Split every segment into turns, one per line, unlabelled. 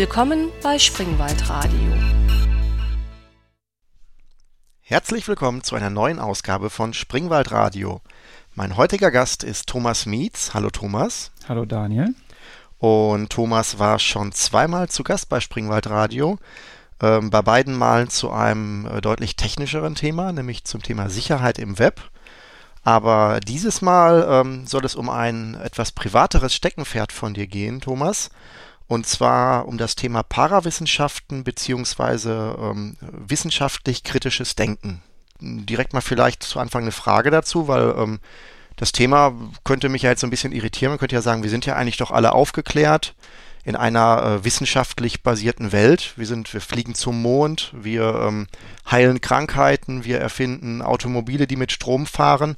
Willkommen bei Springwald Radio.
Herzlich willkommen zu einer neuen Ausgabe von Springwald Radio. Mein heutiger Gast ist Thomas Mietz. Hallo Thomas.
Hallo Daniel.
Und Thomas war schon zweimal zu Gast bei Springwald Radio. Ähm, bei beiden Malen zu einem äh, deutlich technischeren Thema, nämlich zum Thema Sicherheit im Web. Aber dieses Mal ähm, soll es um ein etwas privateres Steckenpferd von dir gehen, Thomas. Und zwar um das Thema Parawissenschaften beziehungsweise ähm, wissenschaftlich kritisches Denken. Direkt mal vielleicht zu Anfang eine Frage dazu, weil ähm, das Thema könnte mich ja jetzt so ein bisschen irritieren. Man könnte ja sagen, wir sind ja eigentlich doch alle aufgeklärt in einer äh, wissenschaftlich basierten Welt. Wir sind, wir fliegen zum Mond, wir ähm, heilen Krankheiten, wir erfinden Automobile, die mit Strom fahren.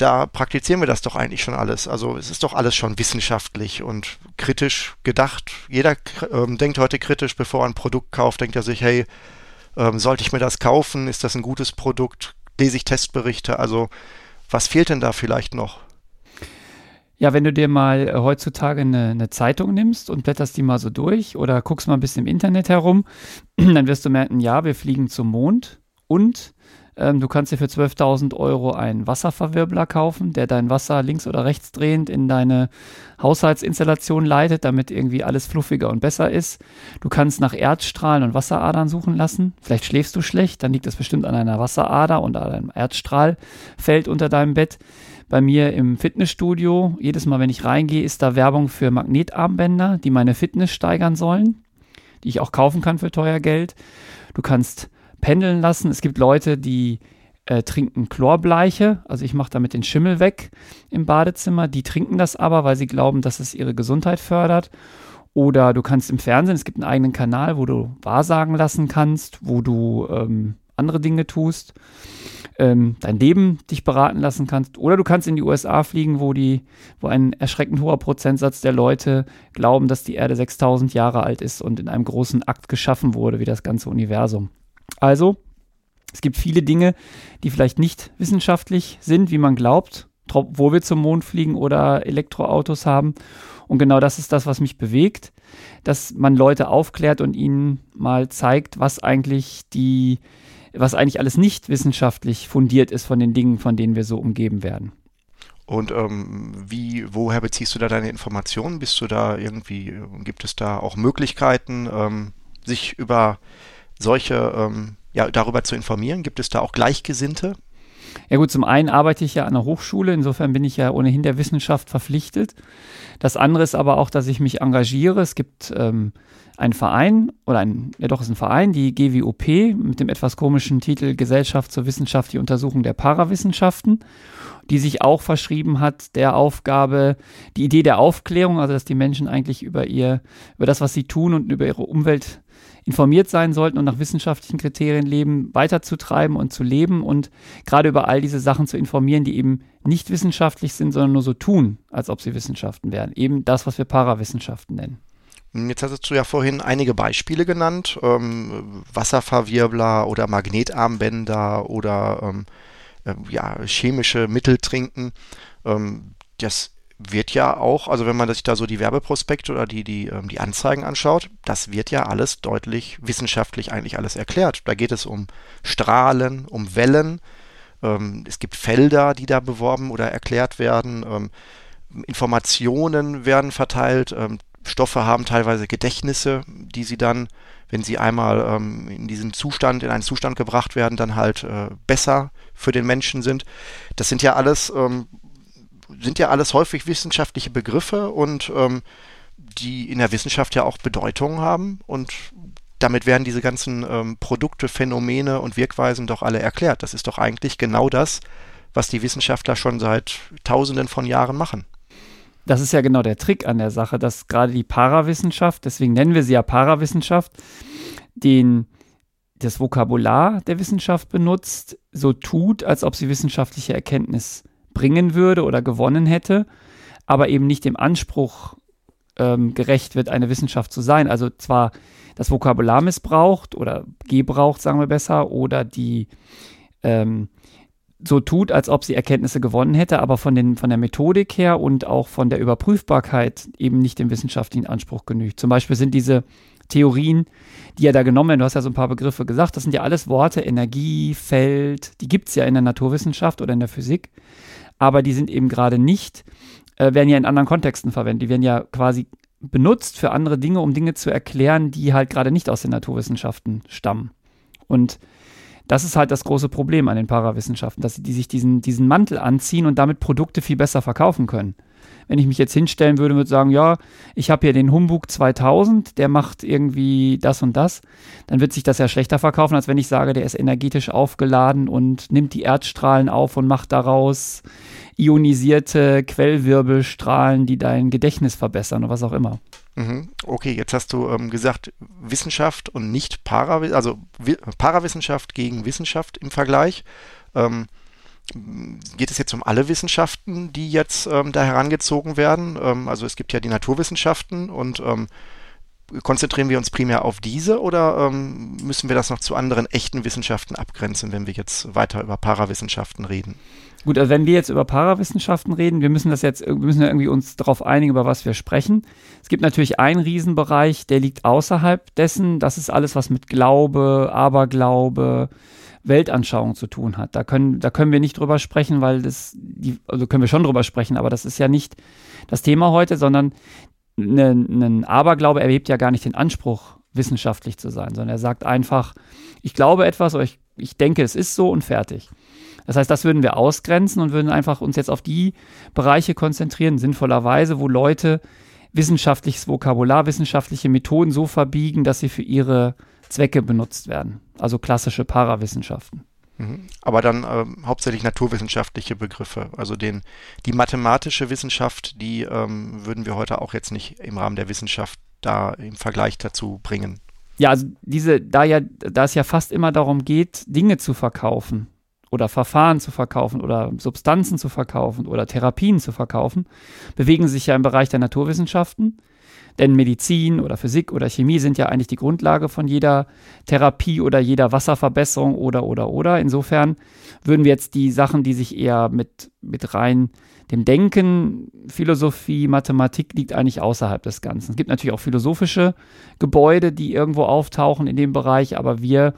Da praktizieren wir das doch eigentlich schon alles. Also es ist doch alles schon wissenschaftlich und kritisch gedacht. Jeder ähm, denkt heute kritisch, bevor er ein Produkt kauft, denkt er sich, hey, ähm, sollte ich mir das kaufen? Ist das ein gutes Produkt? Lese ich Testberichte? Also was fehlt denn da vielleicht noch?
Ja, wenn du dir mal äh, heutzutage eine, eine, Zeitung nimmst und blätterst die mal so durch oder guckst mal ein bisschen im Internet herum, dann wirst du merken, ja, wir fliegen zum Mond und du kannst dir für 12.000 Euro einen Wasserverwirbler kaufen, der dein Wasser links oder rechts drehend in deine Haushaltsinstallation leitet, damit irgendwie alles fluffiger und besser ist. Du kannst nach Erdstrahlen und Wasseradern suchen lassen. Vielleicht schläfst du schlecht, dann liegt das bestimmt an einer Wasserader und an einem Erdstrahlfeld unter deinem Bett bei mir im Fitnessstudio. Jedes Mal, wenn ich reingehe, ist da Werbung für Magnetarmbänder, die meine Fitness steigern sollen, die ich auch kaufen kann für teuer Geld. Du kannst pendeln lassen. Es gibt Leute, die äh, trinken Chlorbleiche, also ich mache damit den Schimmel weg im Badezimmer. Die trinken das aber, weil sie glauben, dass es ihre Gesundheit fördert. Oder du kannst im Fernsehen, es gibt einen eigenen Kanal, wo du Wahrsagen lassen kannst, wo du ähm, andere Dinge tust ähm, dein Leben dich beraten lassen kannst. Oder du kannst in die USA fliegen, wo, die, wo ein erschreckend hoher Prozentsatz der Leute glauben, dass die Erde 6000 Jahre alt ist und in einem großen Akt geschaffen wurde, wie das ganze Universum. Also, es gibt viele Dinge, die vielleicht nicht wissenschaftlich sind, wie man glaubt, wo wir zum Mond fliegen oder Elektroautos haben. Und genau das ist das, was mich bewegt, dass man Leute aufklärt und ihnen mal zeigt, was eigentlich die was eigentlich alles nicht wissenschaftlich fundiert ist von den Dingen, von denen wir so umgeben werden.
Und ähm, wie, woher beziehst du da deine Informationen? Bist du da irgendwie, gibt es da auch Möglichkeiten, ähm, sich über solche, ähm, ja, darüber zu informieren? Gibt es da auch Gleichgesinnte?
Ja gut, zum einen arbeite ich ja an der Hochschule, insofern bin ich ja ohnehin der Wissenschaft verpflichtet. Das andere ist aber auch, dass ich mich engagiere. Es gibt ähm, ein Verein, oder ein, ja doch, ist ein Verein, die GWOP, mit dem etwas komischen Titel Gesellschaft zur wissenschaftlichen Untersuchung der Parawissenschaften, die sich auch verschrieben hat, der Aufgabe, die Idee der Aufklärung, also dass die Menschen eigentlich über ihr, über das, was sie tun und über ihre Umwelt informiert sein sollten und nach wissenschaftlichen Kriterien leben, weiterzutreiben und zu leben und gerade über all diese Sachen zu informieren, die eben nicht wissenschaftlich sind, sondern nur so tun, als ob sie Wissenschaften wären. Eben das, was wir Parawissenschaften nennen.
Jetzt hattest du ja vorhin einige Beispiele genannt, ähm, Wasserverwirbler oder Magnetarmbänder oder ähm, äh, ja, chemische Mittel trinken. Ähm, das wird ja auch, also wenn man sich da so die Werbeprospekte oder die, die, ähm, die Anzeigen anschaut, das wird ja alles deutlich wissenschaftlich eigentlich alles erklärt. Da geht es um Strahlen, um Wellen. Ähm, es gibt Felder, die da beworben oder erklärt werden. Ähm, Informationen werden verteilt, Stoffe haben teilweise Gedächtnisse, die sie dann, wenn sie einmal in diesen Zustand, in einen Zustand gebracht werden, dann halt äh, besser für den Menschen sind. Das sind ja alles, sind ja alles häufig wissenschaftliche Begriffe und ähm, die in der Wissenschaft ja auch Bedeutung haben und damit werden diese ganzen ähm, Produkte, Phänomene und Wirkweisen doch alle erklärt. Das ist doch eigentlich genau das, was die Wissenschaftler schon seit Tausenden von Jahren machen
das ist ja genau der Trick an der Sache, dass gerade die Parawissenschaft, deswegen nennen wir sie ja Parawissenschaft, den, das Vokabular der Wissenschaft benutzt, so tut, als ob sie wissenschaftliche Erkenntnis bringen würde oder gewonnen hätte, aber eben nicht dem Anspruch ähm, gerecht wird, eine Wissenschaft zu sein. Also zwar das Vokabular missbraucht oder gebraucht, sagen wir besser, oder die ähm, so tut, als ob sie Erkenntnisse gewonnen hätte, aber von, den, von der Methodik her und auch von der Überprüfbarkeit eben nicht dem wissenschaftlichen Anspruch genügt. Zum Beispiel sind diese Theorien, die ja da genommen werden, du hast ja so ein paar Begriffe gesagt, das sind ja alles Worte, Energie, Feld, die gibt es ja in der Naturwissenschaft oder in der Physik, aber die sind eben gerade nicht, äh, werden ja in anderen Kontexten verwendet. Die werden ja quasi benutzt für andere Dinge, um Dinge zu erklären, die halt gerade nicht aus den Naturwissenschaften stammen. Und das ist halt das große Problem an den Parawissenschaften, dass die sich diesen, diesen Mantel anziehen und damit Produkte viel besser verkaufen können. Wenn ich mich jetzt hinstellen würde und sagen, ja, ich habe hier den Humbug 2000, der macht irgendwie das und das, dann wird sich das ja schlechter verkaufen, als wenn ich sage, der ist energetisch aufgeladen und nimmt die Erdstrahlen auf und macht daraus ionisierte Quellwirbelstrahlen, die dein Gedächtnis verbessern oder was auch immer.
Mhm. Okay, jetzt hast du ähm, gesagt, Wissenschaft und nicht Para, also Parawissenschaft gegen Wissenschaft im Vergleich. Ähm, geht es jetzt um alle Wissenschaften, die jetzt ähm, da herangezogen werden? Ähm, also es gibt ja die Naturwissenschaften und ähm, konzentrieren wir uns primär auf diese oder ähm, müssen wir das noch zu anderen echten Wissenschaften abgrenzen, wenn wir jetzt weiter über Parawissenschaften reden?
Gut, also wenn wir jetzt über Parawissenschaften reden, wir müssen das jetzt, wir müssen ja irgendwie uns darauf einigen, über was wir sprechen. Es gibt natürlich einen Riesenbereich, der liegt außerhalb dessen. Das ist alles, was mit Glaube, Aberglaube, Weltanschauung zu tun hat. Da können, da können wir nicht drüber sprechen, weil das, die, also können wir schon drüber sprechen, aber das ist ja nicht das Thema heute, sondern ein Aberglaube erhebt ja gar nicht den Anspruch, wissenschaftlich zu sein, sondern er sagt einfach, ich glaube etwas oder ich, ich denke, es ist so und fertig. Das heißt, das würden wir ausgrenzen und würden einfach uns jetzt auf die Bereiche konzentrieren, sinnvollerweise, wo Leute wissenschaftliches Vokabular, wissenschaftliche Methoden so verbiegen, dass sie für ihre Zwecke benutzt werden. Also klassische Parawissenschaften.
Mhm. Aber dann ähm, hauptsächlich naturwissenschaftliche Begriffe. Also den, die mathematische Wissenschaft, die ähm, würden wir heute auch jetzt nicht im Rahmen der Wissenschaft da im Vergleich dazu bringen.
Ja, also diese, da ja, da es ja fast immer darum geht, Dinge zu verkaufen oder Verfahren zu verkaufen oder Substanzen zu verkaufen oder Therapien zu verkaufen, bewegen sich ja im Bereich der Naturwissenschaften. Denn Medizin oder Physik oder Chemie sind ja eigentlich die Grundlage von jeder Therapie oder jeder Wasserverbesserung oder oder oder. Insofern würden wir jetzt die Sachen, die sich eher mit, mit rein dem Denken, Philosophie, Mathematik liegt eigentlich außerhalb des Ganzen. Es gibt natürlich auch philosophische Gebäude, die irgendwo auftauchen in dem Bereich, aber wir,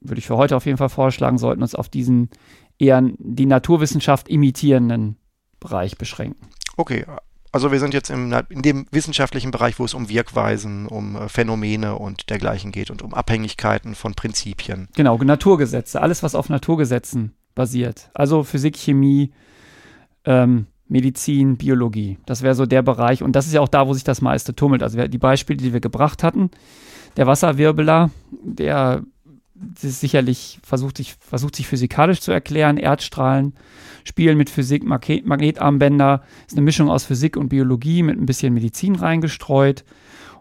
würde ich für heute auf jeden Fall vorschlagen, sollten uns auf diesen eher die Naturwissenschaft imitierenden Bereich beschränken.
Okay, also wir sind jetzt im, in dem wissenschaftlichen Bereich, wo es um Wirkweisen, um äh, Phänomene und dergleichen geht und um Abhängigkeiten von Prinzipien.
Genau, Naturgesetze, alles, was auf Naturgesetzen basiert. Also Physik, Chemie, ähm, Medizin, Biologie. Das wäre so der Bereich. Und das ist ja auch da, wo sich das meiste tummelt. Also die Beispiele, die wir gebracht hatten, der Wasserwirbeler, der sicherlich versucht sich, versucht sich physikalisch zu erklären, Erdstrahlen spielen mit Physik, Magnet Magnetarmbänder, ist eine Mischung aus Physik und Biologie mit ein bisschen Medizin reingestreut.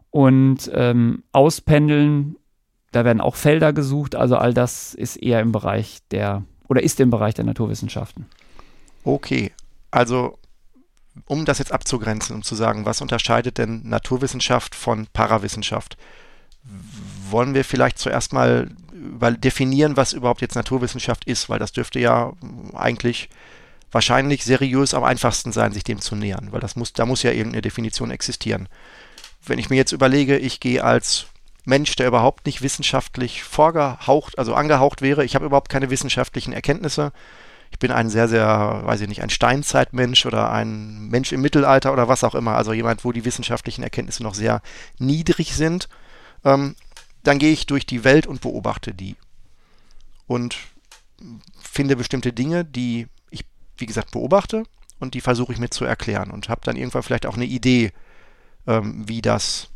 Und ähm, Auspendeln, da werden auch Felder gesucht, also all das ist eher im Bereich der oder ist im Bereich der Naturwissenschaften.
Okay, also um das jetzt abzugrenzen, um zu sagen, was unterscheidet denn Naturwissenschaft von Parawissenschaft? Wollen wir vielleicht zuerst mal definieren, was überhaupt jetzt Naturwissenschaft ist, weil das dürfte ja eigentlich wahrscheinlich seriös am einfachsten sein, sich dem zu nähern, weil das muss, da muss ja irgendeine Definition existieren. Wenn ich mir jetzt überlege, ich gehe als Mensch, der überhaupt nicht wissenschaftlich vorgehaucht, also angehaucht wäre, ich habe überhaupt keine wissenschaftlichen Erkenntnisse, ich bin ein sehr, sehr, weiß ich nicht, ein Steinzeitmensch oder ein Mensch im Mittelalter oder was auch immer, also jemand, wo die wissenschaftlichen Erkenntnisse noch sehr niedrig sind, ähm, dann gehe ich durch die Welt und beobachte die. Und finde bestimmte Dinge, die ich, wie gesagt, beobachte und die versuche ich mir zu erklären und habe dann irgendwann vielleicht auch eine Idee, ähm, wie das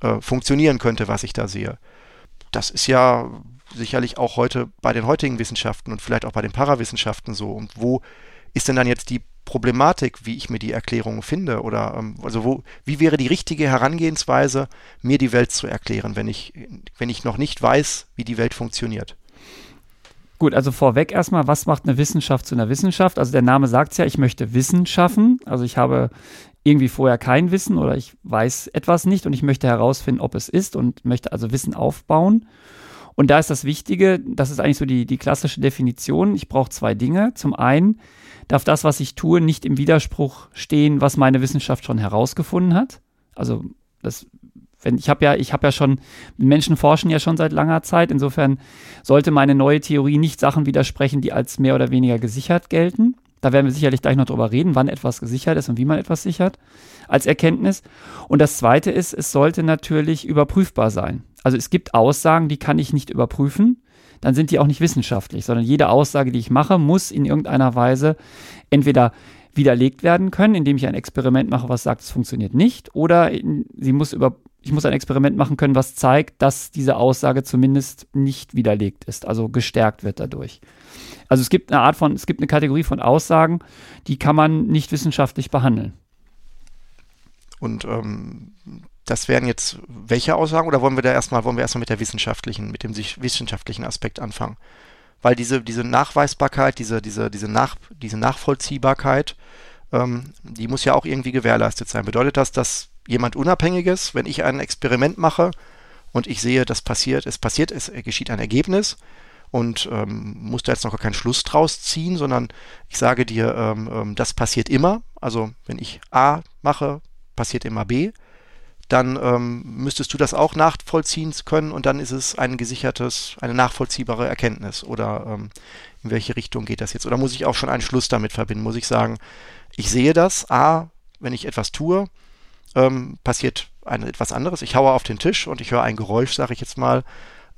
äh, funktionieren könnte, was ich da sehe. Das ist ja sicherlich auch heute bei den heutigen Wissenschaften und vielleicht auch bei den Parawissenschaften so. Und wo ist denn dann jetzt die Problematik, wie ich mir die Erklärung finde? Oder ähm, also wo, wie wäre die richtige Herangehensweise, mir die Welt zu erklären, wenn ich, wenn ich noch nicht weiß, wie die Welt funktioniert?
Gut, also vorweg erstmal, was macht eine Wissenschaft zu einer Wissenschaft? Also der Name sagt ja, ich möchte Wissen schaffen. Also ich habe irgendwie vorher kein Wissen oder ich weiß etwas nicht und ich möchte herausfinden, ob es ist und möchte also Wissen aufbauen. Und da ist das Wichtige, das ist eigentlich so die, die klassische Definition, ich brauche zwei Dinge. Zum einen darf das, was ich tue, nicht im Widerspruch stehen, was meine Wissenschaft schon herausgefunden hat. Also das wenn ich habe ja, ich habe ja schon, Menschen forschen ja schon seit langer Zeit. Insofern sollte meine neue Theorie nicht Sachen widersprechen, die als mehr oder weniger gesichert gelten. Da werden wir sicherlich gleich noch drüber reden, wann etwas gesichert ist und wie man etwas sichert als Erkenntnis. Und das zweite ist, es sollte natürlich überprüfbar sein. Also es gibt Aussagen, die kann ich nicht überprüfen. Dann sind die auch nicht wissenschaftlich, sondern jede Aussage, die ich mache, muss in irgendeiner Weise entweder widerlegt werden können, indem ich ein Experiment mache, was sagt, es funktioniert nicht, oder sie muss über, ich muss ein Experiment machen können, was zeigt, dass diese Aussage zumindest nicht widerlegt ist, also gestärkt wird dadurch. Also es gibt eine Art von, es gibt eine Kategorie von Aussagen, die kann man nicht wissenschaftlich behandeln.
Und ähm, das wären jetzt welche Aussagen oder wollen wir da erstmal, wollen wir erstmal mit der wissenschaftlichen, mit dem wissenschaftlichen Aspekt anfangen? Weil diese, diese Nachweisbarkeit, diese, diese, diese, Nach, diese Nachvollziehbarkeit, ähm, die muss ja auch irgendwie gewährleistet sein. Bedeutet das, dass jemand Unabhängiges, wenn ich ein Experiment mache und ich sehe, das passiert, es passiert, es geschieht ein Ergebnis und ähm, muss da jetzt noch gar keinen Schluss draus ziehen, sondern ich sage dir, ähm, ähm das passiert immer. Also wenn ich A mache, passiert immer B dann ähm, müsstest du das auch nachvollziehen können und dann ist es ein gesichertes, eine nachvollziehbare Erkenntnis. Oder ähm, in welche Richtung geht das jetzt? Oder muss ich auch schon einen Schluss damit verbinden? Muss ich sagen, ich sehe das, A, wenn ich etwas tue, ähm, passiert ein, etwas anderes. Ich haue auf den Tisch und ich höre ein Geräusch, sage ich jetzt mal.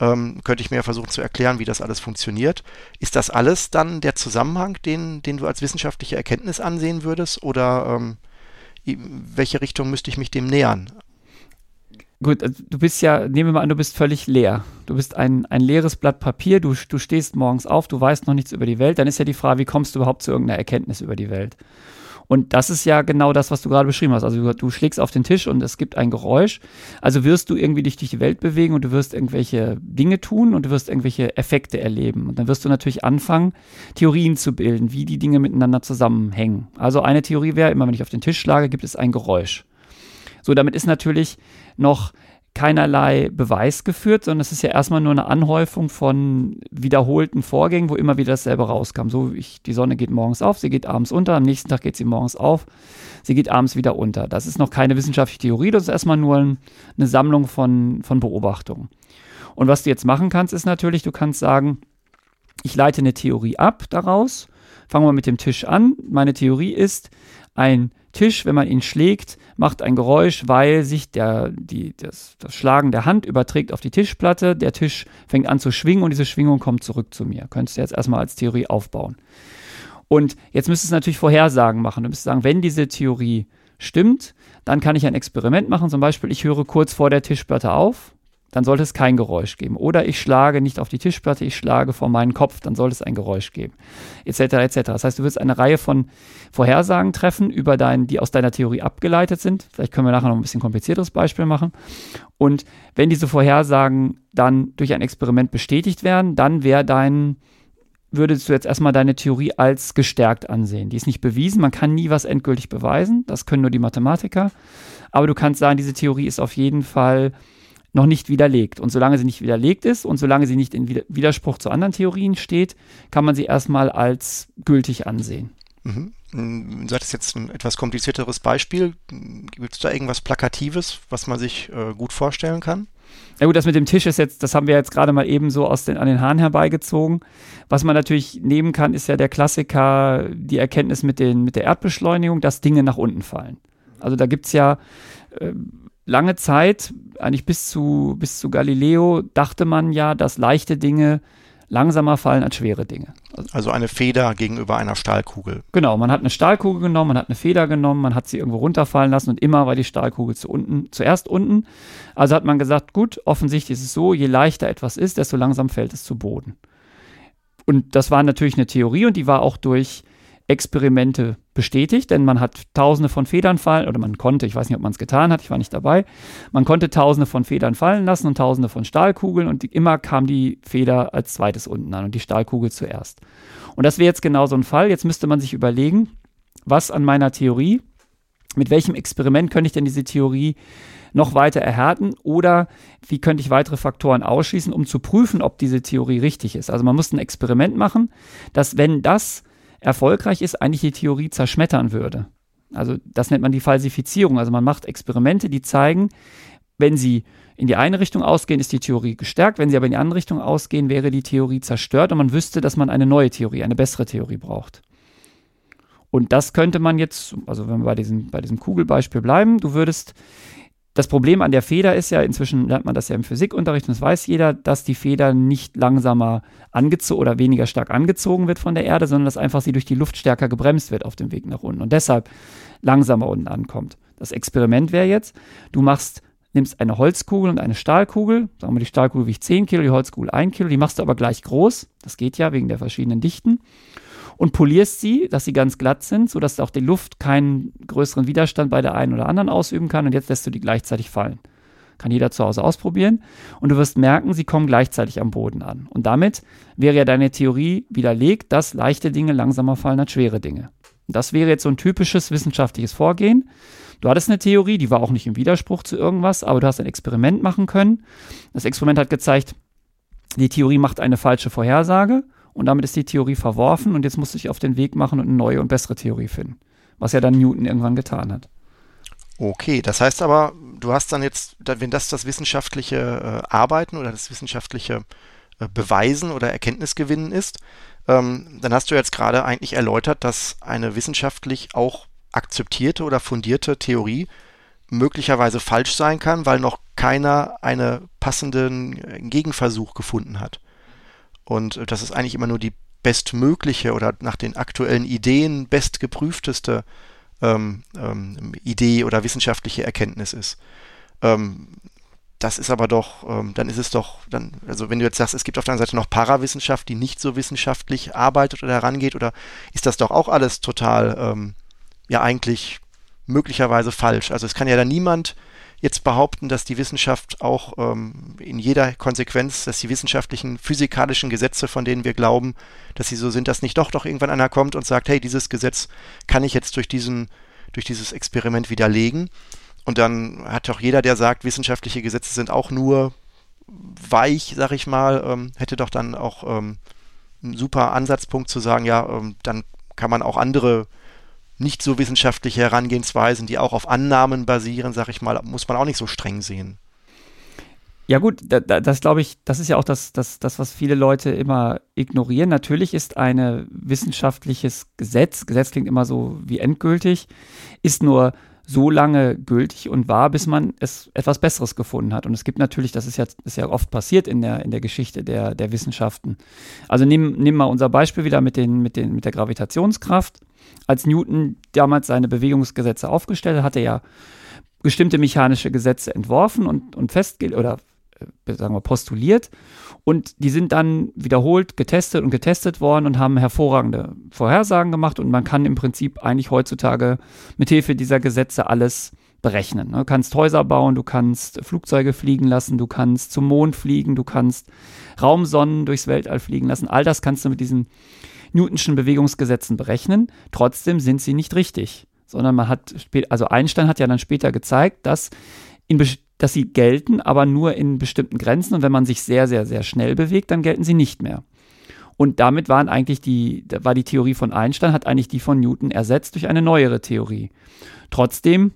Ähm, könnte ich mir versuchen zu erklären, wie das alles funktioniert. Ist das alles dann der Zusammenhang, den, den du als wissenschaftliche Erkenntnis ansehen würdest? Oder ähm, welche Richtung müsste ich mich dem nähern?
Gut, also du bist ja, nehmen wir mal an, du bist völlig leer. Du bist ein, ein leeres Blatt Papier, du, du stehst morgens auf, du weißt noch nichts über die Welt, dann ist ja die Frage, wie kommst du überhaupt zu irgendeiner Erkenntnis über die Welt? Und das ist ja genau das, was du gerade beschrieben hast. Also du, du, schlägst auf den Tisch und es gibt ein Geräusch. Also wirst du irgendwie dich durch die Welt bewegen und du wirst irgendwelche Dinge tun und du wirst irgendwelche Effekte erleben. Und dann wirst du natürlich anfangen, Theorien zu bilden, wie die Dinge miteinander zusammenhängen. Also eine Theorie wäre, immer wenn ich auf den Tisch schlage, gibt es ein Geräusch. So, damit ist natürlich noch keinerlei Beweis geführt, sondern es ist ja erstmal nur eine Anhäufung von wiederholten Vorgängen, wo immer wieder dasselbe rauskam. So, ich, die Sonne geht morgens auf, sie geht abends unter, am nächsten Tag geht sie morgens auf, sie geht abends wieder unter. Das ist noch keine wissenschaftliche Theorie, das ist erstmal nur ein, eine Sammlung von, von Beobachtungen. Und was du jetzt machen kannst, ist natürlich, du kannst sagen, ich leite eine Theorie ab daraus. Fangen wir mit dem Tisch an. Meine Theorie ist, ein Tisch, wenn man ihn schlägt, macht ein Geräusch, weil sich der, die, das, das Schlagen der Hand überträgt auf die Tischplatte. Der Tisch fängt an zu schwingen und diese Schwingung kommt zurück zu mir. Könntest du jetzt erstmal als Theorie aufbauen. Und jetzt müsstest du natürlich Vorhersagen machen. Du müsstest sagen, wenn diese Theorie stimmt, dann kann ich ein Experiment machen. Zum Beispiel, ich höre kurz vor der Tischplatte auf dann sollte es kein Geräusch geben. Oder ich schlage nicht auf die Tischplatte, ich schlage vor meinen Kopf, dann sollte es ein Geräusch geben. Etc. etc. Das heißt, du wirst eine Reihe von Vorhersagen treffen, über dein, die aus deiner Theorie abgeleitet sind. Vielleicht können wir nachher noch ein bisschen komplizierteres Beispiel machen. Und wenn diese Vorhersagen dann durch ein Experiment bestätigt werden, dann wäre dein würdest du jetzt erstmal deine Theorie als gestärkt ansehen. Die ist nicht bewiesen, man kann nie was endgültig beweisen, das können nur die Mathematiker. Aber du kannst sagen, diese Theorie ist auf jeden Fall noch nicht widerlegt. Und solange sie nicht widerlegt ist und solange sie nicht in Widerspruch zu anderen Theorien steht, kann man sie erstmal als gültig ansehen.
Mhm. Du hattest jetzt ein etwas komplizierteres Beispiel. Gibt es da irgendwas Plakatives, was man sich äh, gut vorstellen kann?
Ja gut, das mit dem Tisch ist jetzt, das haben wir jetzt gerade mal eben so aus den, an den Haaren herbeigezogen. Was man natürlich nehmen kann, ist ja der Klassiker, die Erkenntnis mit, den, mit der Erdbeschleunigung, dass Dinge nach unten fallen. Also da gibt es ja äh, lange Zeit, eigentlich bis zu, bis zu Galileo, dachte man ja, dass leichte Dinge langsamer fallen als schwere Dinge.
Also, also eine Feder gegenüber einer Stahlkugel.
Genau, man hat eine Stahlkugel genommen, man hat eine Feder genommen, man hat sie irgendwo runterfallen lassen und immer war die Stahlkugel zu unten, zuerst unten. Also hat man gesagt, gut, offensichtlich ist es so, je leichter etwas ist, desto langsam fällt es zu Boden. Und das war natürlich eine Theorie und die war auch durch Experimente bestätigt, denn man hat tausende von Federn fallen, oder man konnte, ich weiß nicht, ob man es getan hat, ich war nicht dabei, man konnte tausende von Federn fallen lassen und tausende von Stahlkugeln und immer kam die Feder als zweites unten an und die Stahlkugel zuerst. Und das wäre jetzt genau so ein Fall. Jetzt müsste man sich überlegen, was an meiner Theorie, mit welchem Experiment könnte ich denn diese Theorie noch weiter erhärten oder wie könnte ich weitere Faktoren ausschließen, um zu prüfen, ob diese Theorie richtig ist. Also man muss ein Experiment machen, dass wenn das erfolgreich ist, eigentlich die Theorie zerschmettern würde. Also das nennt man die Falsifizierung. Also man macht Experimente, die zeigen, wenn sie in die eine Richtung ausgehen, ist die Theorie gestärkt. Wenn sie aber in die andere Richtung ausgehen, wäre die Theorie zerstört und man wüsste, dass man eine neue Theorie, eine bessere Theorie braucht. Und das könnte man jetzt, also wenn wir bei diesem, bei diesem Kugelbeispiel bleiben, du würdest, das Problem an der Feder ist ja, inzwischen lernt man das ja im Physikunterricht und das weiß jeder, dass die Feder nicht langsamer angezogen oder weniger stark angezogen wird von der Erde, sondern dass einfach sie durch die Luft stärker gebremst wird auf dem Weg nach unten und deshalb langsamer unten ankommt. Das Experiment wäre jetzt, du machst nimmst eine Holzkugel und eine Stahlkugel, sagen wir die Stahlkugel wiegt 10 Kilo, die Holzkugel 1 Kilo, die machst du aber gleich groß, das geht ja wegen der verschiedenen Dichten und polierst sie, dass sie ganz glatt sind, sodass auch die Luft keinen größeren Widerstand bei der einen oder anderen ausüben kann. Und jetzt lässt du die gleichzeitig fallen. Kann jeder zu Hause ausprobieren. Und du wirst merken, sie kommen gleichzeitig am Boden an. Und damit wäre ja deine Theorie widerlegt, dass leichte Dinge langsamer fallen als schwere Dinge. Und das wäre jetzt so ein typisches wissenschaftliches Vorgehen. Du hattest eine Theorie, die war auch nicht im Widerspruch zu irgendwas, aber du hast ein Experiment machen können. Das Experiment hat gezeigt, die Theorie macht eine falsche Vorhersage und damit ist die Theorie verworfen und jetzt musst du dich auf den Weg machen und eine neue und bessere Theorie finden. Was ja dann Newton irgendwann getan hat.
Okay, das heißt aber, du hast dann jetzt, wenn das das wissenschaftliche äh, Arbeiten oder das wissenschaftliche äh, Beweisen oder Erkenntnisgewinnen ist, ähm, dann hast du jetzt gerade eigentlich erläutert, dass eine wissenschaftlich auch akzeptierte oder fundierte Theorie möglicherweise falsch sein kann, weil noch keiner einen passenden äh, Gegenversuch gefunden hat. Und das ist eigentlich immer nur die bestmögliche oder nach den aktuellen Ideen bestgeprüfteste ähm, ähm, Idee oder wissenschaftliche Erkenntnis ist. Ähm, das ist aber doch, ähm, dann ist es doch, dann, also wenn du jetzt sagst, es gibt auf der anderen Seite noch Parawissenschaft, die nicht so wissenschaftlich arbeitet oder herangeht, oder ist das doch auch alles total, ähm, ja eigentlich möglicherweise falsch? Also es kann ja dann niemand jetzt behaupten, dass die Wissenschaft auch ähm, in jeder Konsequenz, dass die wissenschaftlichen physikalischen Gesetze, von denen wir glauben, dass sie so sind, dass nicht doch doch irgendwann einer kommt und sagt, hey, dieses Gesetz kann ich jetzt durch diesen, durch dieses Experiment widerlegen. Und dann hat doch jeder, der sagt, wissenschaftliche Gesetze sind auch nur weich, sag ich mal, ähm, hätte doch dann auch ähm, einen super Ansatzpunkt zu sagen, ja, ähm, dann kann man auch andere nicht so wissenschaftliche Herangehensweisen, die auch auf Annahmen basieren, sag ich mal, muss man auch nicht so streng sehen.
Ja gut, da, da, das glaube ich, das ist ja auch das, das, das, was viele Leute immer ignorieren. Natürlich ist ein wissenschaftliches Gesetz, Gesetz klingt immer so wie endgültig, ist nur so lange gültig und wahr, bis man es etwas Besseres gefunden hat. Und es gibt natürlich, das ist ja, ist ja oft passiert in der, in der Geschichte der, der Wissenschaften. Also nehmen nimm mal unser Beispiel wieder mit, den, mit, den, mit der Gravitationskraft. Als Newton damals seine Bewegungsgesetze aufgestellt hat, hat er ja bestimmte mechanische Gesetze entworfen und, und festgelegt oder äh, sagen wir, postuliert. Und die sind dann wiederholt getestet und getestet worden und haben hervorragende Vorhersagen gemacht. Und man kann im Prinzip eigentlich heutzutage mit Hilfe dieser Gesetze alles berechnen. Du kannst Häuser bauen, du kannst Flugzeuge fliegen lassen, du kannst zum Mond fliegen, du kannst Raumsonnen durchs Weltall fliegen lassen. All das kannst du mit diesen Newtonschen Bewegungsgesetzen berechnen. Trotzdem sind sie nicht richtig, sondern man hat, also Einstein hat ja dann später gezeigt, dass in dass sie gelten, aber nur in bestimmten Grenzen. Und wenn man sich sehr, sehr, sehr schnell bewegt, dann gelten sie nicht mehr. Und damit waren eigentlich die, war die Theorie von Einstein, hat eigentlich die von Newton ersetzt durch eine neuere Theorie. Trotzdem,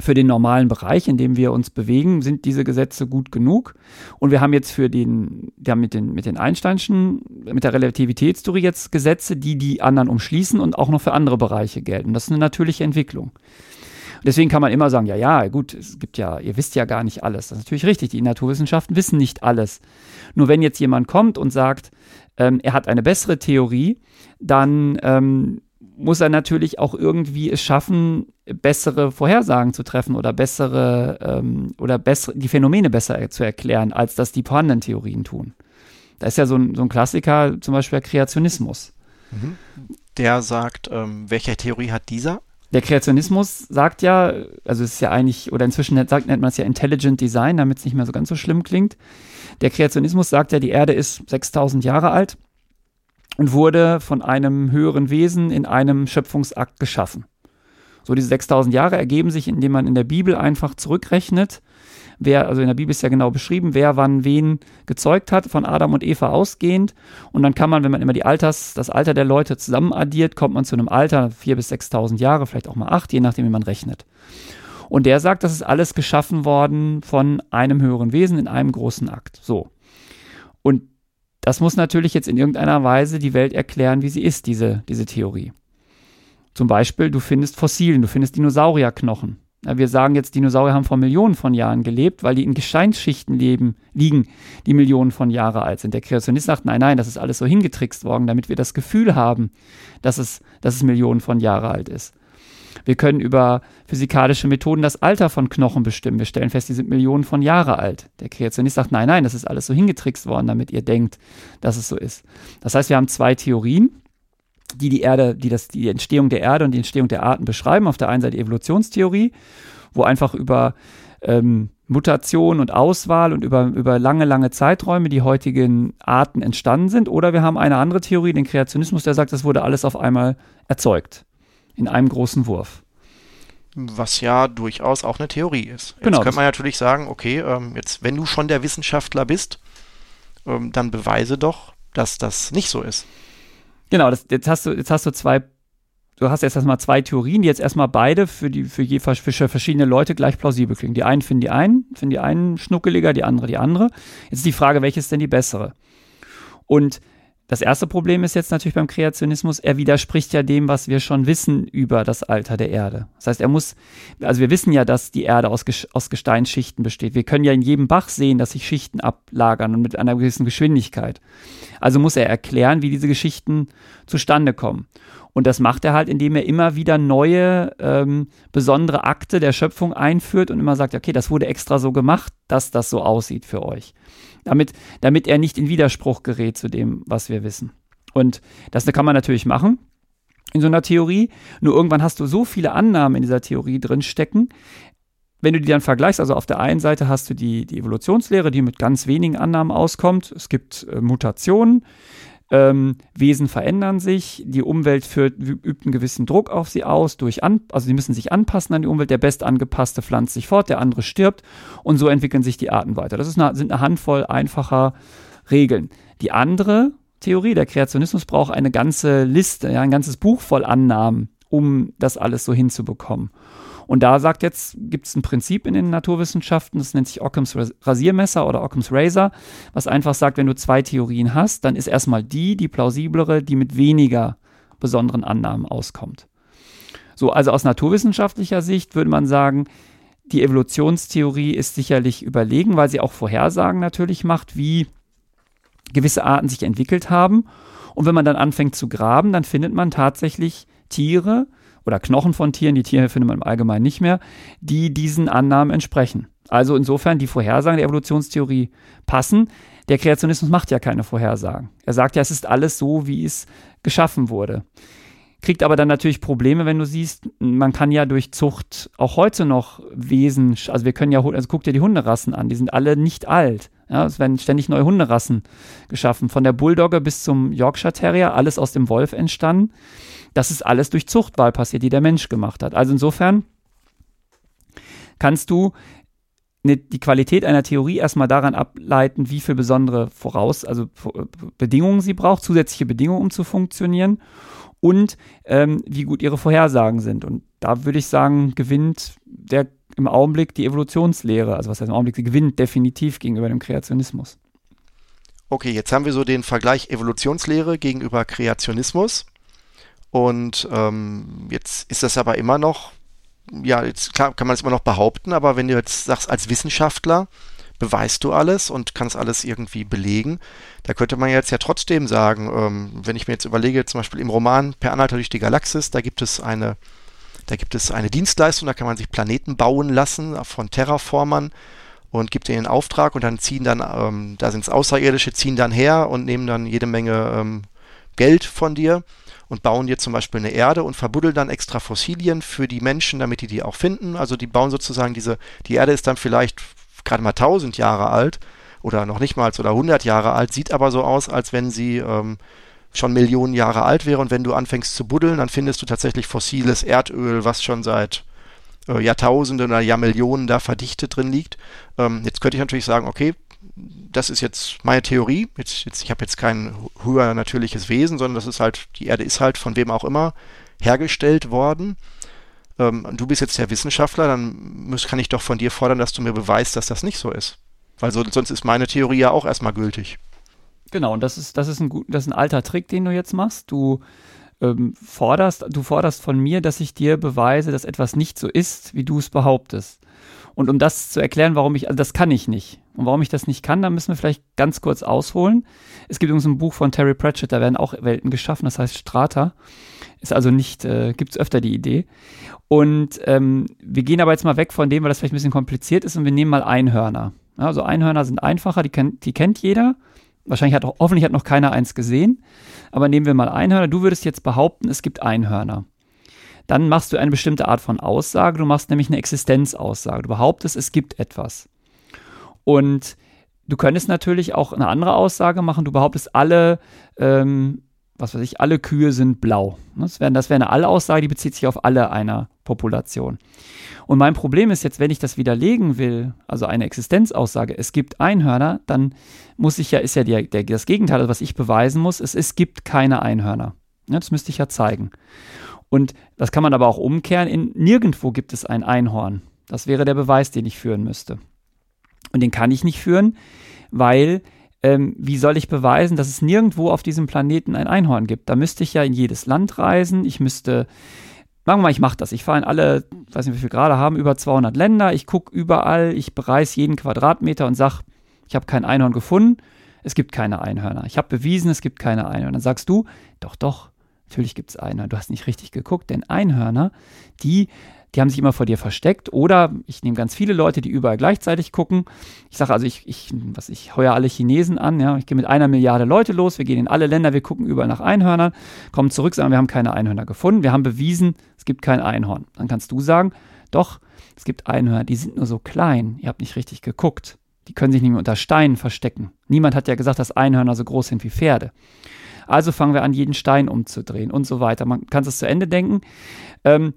für den normalen Bereich, in dem wir uns bewegen, sind diese Gesetze gut genug. Und wir haben jetzt für den, ja, mit den, mit den Einsteinschen, mit der Relativitätstheorie jetzt Gesetze, die die anderen umschließen und auch noch für andere Bereiche gelten. Das ist eine natürliche Entwicklung. Deswegen kann man immer sagen, ja, ja, gut, es gibt ja, ihr wisst ja gar nicht alles. Das ist natürlich richtig, die Naturwissenschaften wissen nicht alles. Nur wenn jetzt jemand kommt und sagt, ähm, er hat eine bessere Theorie, dann ähm, muss er natürlich auch irgendwie es schaffen, bessere Vorhersagen zu treffen oder bessere ähm, oder bessere, die Phänomene besser zu erklären, als das die vorhandenen Theorien tun. Da ist ja so ein, so ein Klassiker, zum Beispiel der Kreationismus.
Mhm. Der sagt, ähm, welche Theorie hat dieser?
der Kreationismus sagt ja, also es ist ja eigentlich, oder inzwischen nennt, nennt man es ja Intelligent Design, damit es nicht mehr so ganz so schlimm klingt. Der Kreationismus sagt ja, die Erde ist 6000 Jahre alt und wurde von einem höheren Wesen in einem Schöpfungsakt geschaffen. So, diese 6000 Jahre ergeben sich, indem man in der Bibel einfach zurückrechnet, wer, also in der Bibel ist ja genau beschrieben, wer wann wen gezeugt hat, von Adam und Eva ausgehend. Und dann kann man, wenn man immer die Alters, das Alter der Leute zusammen addiert, kommt man zu einem Alter, 4.000 bis 6.000 Jahre, vielleicht auch mal 8, je nachdem, wie man rechnet. Und der sagt, das ist alles geschaffen worden von einem höheren Wesen in einem großen Akt. So. Und das muss natürlich jetzt in irgendeiner Weise die Welt erklären, wie sie ist, diese, diese Theorie. Zum Beispiel, du findest Fossilien, du findest Dinosaurierknochen. Ja, wir sagen jetzt, Dinosaurier haben vor Millionen von Jahren gelebt, weil die in Gesteinsschichten leben, liegen, die Millionen von Jahre alt sind. Der Kreationist sagt, nein, nein, das ist alles so hingetrickst worden, damit wir das Gefühl haben, dass es, dass es Millionen von Jahre alt ist. Wir können über physikalische Methoden das Alter von Knochen bestimmen. Wir stellen fest, die sind Millionen von Jahre alt. Der Kreationist sagt, nein, nein, das ist alles so hingetrickst worden, damit ihr denkt, dass es so ist. Das heißt, wir haben zwei Theorien die die Erde, die das, die Entstehung der Erde und die Entstehung der Arten beschreiben. Auf der einen Seite Evolutionstheorie, wo einfach über ähm, Mutation und Auswahl und über, über lange, lange Zeiträume die heutigen Arten entstanden sind. Oder wir haben eine andere Theorie, den Kreationismus, der sagt, das wurde alles auf einmal erzeugt. In einem großen Wurf.
Was ja durchaus auch eine Theorie ist. Jetzt
genau.
könnte man natürlich sagen, okay, ähm, jetzt, wenn du schon der Wissenschaftler bist, ähm, dann beweise doch, dass das nicht so ist.
Genau, das, jetzt, hast du, jetzt hast du zwei, du hast jetzt erstmal zwei Theorien, die jetzt erstmal beide für, die, für, je, für verschiedene Leute gleich plausibel klingen. Die einen finden die einen, finden die einen schnuckeliger, die andere die andere. Jetzt ist die Frage, welche ist denn die bessere? Und das erste Problem ist jetzt natürlich beim Kreationismus, er widerspricht ja dem, was wir schon wissen über das Alter der Erde. Das heißt, er muss, also wir wissen ja, dass die Erde aus, aus Gesteinsschichten besteht. Wir können ja in jedem Bach sehen, dass sich Schichten ablagern und mit einer gewissen Geschwindigkeit. Also muss er erklären, wie diese Geschichten zustande kommen. Und das macht er halt, indem er immer wieder neue, ähm, besondere Akte der Schöpfung einführt und immer sagt, okay, das wurde extra so gemacht, dass das so aussieht für euch damit, damit er nicht in Widerspruch gerät zu dem, was wir wissen. Und das kann man natürlich machen in so einer Theorie. Nur irgendwann hast du so viele Annahmen in dieser Theorie drinstecken. Wenn du die dann vergleichst, also auf der einen Seite hast du die, die Evolutionslehre, die mit ganz wenigen Annahmen auskommt. Es gibt äh, Mutationen. Ähm, Wesen verändern sich, die Umwelt führt, übt einen gewissen Druck auf sie aus, durch an, also sie müssen sich anpassen an die Umwelt, der bestangepasste pflanzt sich fort, der andere stirbt und so entwickeln sich die Arten weiter. Das eine, sind eine Handvoll einfacher Regeln. Die andere Theorie, der Kreationismus braucht eine ganze Liste, ja, ein ganzes Buch voll Annahmen, um das alles so hinzubekommen. Und da sagt jetzt, gibt es ein Prinzip in den Naturwissenschaften, das nennt sich Occams Rasiermesser oder Occams Razor, was einfach sagt, wenn du zwei Theorien hast, dann ist erstmal die, die plausiblere, die mit weniger besonderen Annahmen auskommt. So, also aus naturwissenschaftlicher Sicht würde man sagen, die Evolutionstheorie ist sicherlich überlegen, weil sie auch Vorhersagen natürlich macht, wie gewisse Arten sich entwickelt haben. Und wenn man dann anfängt zu graben, dann findet man tatsächlich Tiere, oder Knochen von Tieren, die Tiere findet man im Allgemeinen nicht mehr, die diesen Annahmen entsprechen. Also insofern die Vorhersagen der Evolutionstheorie passen. Der Kreationismus macht ja keine Vorhersagen. Er sagt ja, es ist alles so, wie es geschaffen wurde. Kriegt aber dann natürlich Probleme, wenn du siehst, man kann ja durch Zucht auch heute noch Wesen, also wir können ja, also guck dir die Hunderassen an, die sind alle nicht alt. Ja, es werden ständig neue Hunderassen geschaffen. Von der Bulldogge bis zum Yorkshire Terrier, alles aus dem Wolf entstanden. Das ist alles durch Zuchtwahl passiert, die der Mensch gemacht hat. Also insofern kannst du ne, die Qualität einer Theorie erstmal daran ableiten, wie viel besondere Voraus, also Bedingungen sie braucht, zusätzliche Bedingungen, um zu funktionieren und ähm, wie gut ihre Vorhersagen sind. Und da würde ich sagen, gewinnt der im Augenblick die Evolutionslehre. Also was heißt im Augenblick, sie gewinnt definitiv gegenüber dem Kreationismus.
Okay, jetzt haben wir so den Vergleich Evolutionslehre gegenüber Kreationismus. Und ähm, jetzt ist das aber immer noch, ja, jetzt klar kann man es immer noch behaupten, aber wenn du jetzt sagst, als Wissenschaftler beweist du alles und kannst alles irgendwie belegen, da könnte man jetzt ja trotzdem sagen, ähm, wenn ich mir jetzt überlege, zum Beispiel im Roman Per Anhalter durch die Galaxis, da gibt es eine, da gibt es eine Dienstleistung, da kann man sich Planeten bauen lassen von Terraformern und gibt denen einen Auftrag und dann ziehen dann, ähm, da sind es Außerirdische, ziehen dann her und nehmen dann jede Menge ähm, Geld von dir und bauen dir zum Beispiel eine Erde und verbuddeln dann extra Fossilien für die Menschen, damit die die auch finden. Also die bauen sozusagen diese, die Erde ist dann vielleicht gerade mal 1000 Jahre alt oder noch nicht mal oder 100 Jahre alt, sieht aber so aus, als wenn sie ähm, schon Millionen Jahre alt wäre und wenn du anfängst zu buddeln, dann findest du tatsächlich fossiles Erdöl, was schon seit äh, Jahrtausenden oder Jahrmillionen da verdichtet drin liegt. Ähm, jetzt könnte ich natürlich sagen, okay, das ist jetzt meine Theorie. Jetzt, jetzt, ich habe jetzt kein höher natürliches Wesen, sondern das ist halt, die Erde ist halt von wem auch immer hergestellt worden. Ähm, du bist jetzt der Wissenschaftler, dann muss, kann ich doch von dir fordern, dass du mir beweist, dass das nicht so ist. Weil so, sonst ist meine Theorie ja auch erstmal gültig.
Genau, und das ist, das ist ein das ist ein alter Trick, den du jetzt machst. Du ähm, forderst, du forderst von mir, dass ich dir beweise, dass etwas nicht so ist, wie du es behauptest. Und um das zu erklären, warum ich, also das kann ich nicht. Und warum ich das nicht kann, da müssen wir vielleicht ganz kurz ausholen. Es gibt übrigens ein Buch von Terry Pratchett, da werden auch Welten geschaffen, das heißt Strata. Ist also nicht, äh, gibt es öfter die Idee. Und ähm, wir gehen aber jetzt mal weg von dem, weil das vielleicht ein bisschen kompliziert ist und wir nehmen mal Einhörner. Ja, also Einhörner sind einfacher, die, kenn, die kennt jeder. Wahrscheinlich hat auch, hoffentlich hat noch keiner eins gesehen. Aber nehmen wir mal Einhörner. Du würdest jetzt behaupten, es gibt Einhörner. Dann machst du eine bestimmte Art von Aussage. Du machst nämlich eine Existenzaussage. Du behauptest, es gibt etwas. Und du könntest natürlich auch eine andere Aussage machen. Du behauptest, alle, ähm, was weiß ich, alle Kühe sind blau. Das wäre das wär eine Allaussage, die bezieht sich auf alle einer Population. Und mein Problem ist jetzt, wenn ich das widerlegen will, also eine Existenzaussage, es gibt Einhörner, dann muss ich ja, ist ja die, der, das Gegenteil, also was ich beweisen muss, ist, es gibt keine Einhörner. Ja, das müsste ich ja zeigen. Und das kann man aber auch umkehren, in nirgendwo gibt es ein Einhorn. Das wäre der Beweis, den ich führen müsste. Und den kann ich nicht führen, weil ähm, wie soll ich beweisen, dass es nirgendwo auf diesem Planeten ein Einhorn gibt? Da müsste ich ja in jedes Land reisen, ich müsste Machen wir mal, ich mache das. Ich fahre in alle, weiß nicht, wie viel gerade haben, über 200 Länder. Ich gucke überall, ich bereise jeden Quadratmeter und sage, ich habe kein Einhorn gefunden. Es gibt keine Einhörner. Ich habe bewiesen, es gibt keine Einhörner. Dann sagst du, doch, doch, natürlich gibt es Einhörner. Du hast nicht richtig geguckt, denn Einhörner, die die haben sich immer vor dir versteckt. Oder ich nehme ganz viele Leute, die überall gleichzeitig gucken. Ich sage also, ich, ich, was, ich heuer alle Chinesen an, ja, ich gehe mit einer Milliarde Leute los, wir gehen in alle Länder, wir gucken überall nach Einhörnern, kommen zurück, sagen, wir haben keine Einhörner gefunden, wir haben bewiesen, es gibt kein Einhorn. Dann kannst du sagen, doch, es gibt Einhörner, die sind nur so klein, ihr habt nicht richtig geguckt. Die können sich nicht mehr unter Steinen verstecken. Niemand hat ja gesagt, dass Einhörner so groß sind wie Pferde. Also fangen wir an, jeden Stein umzudrehen und so weiter. Man kann es zu Ende denken. Ähm,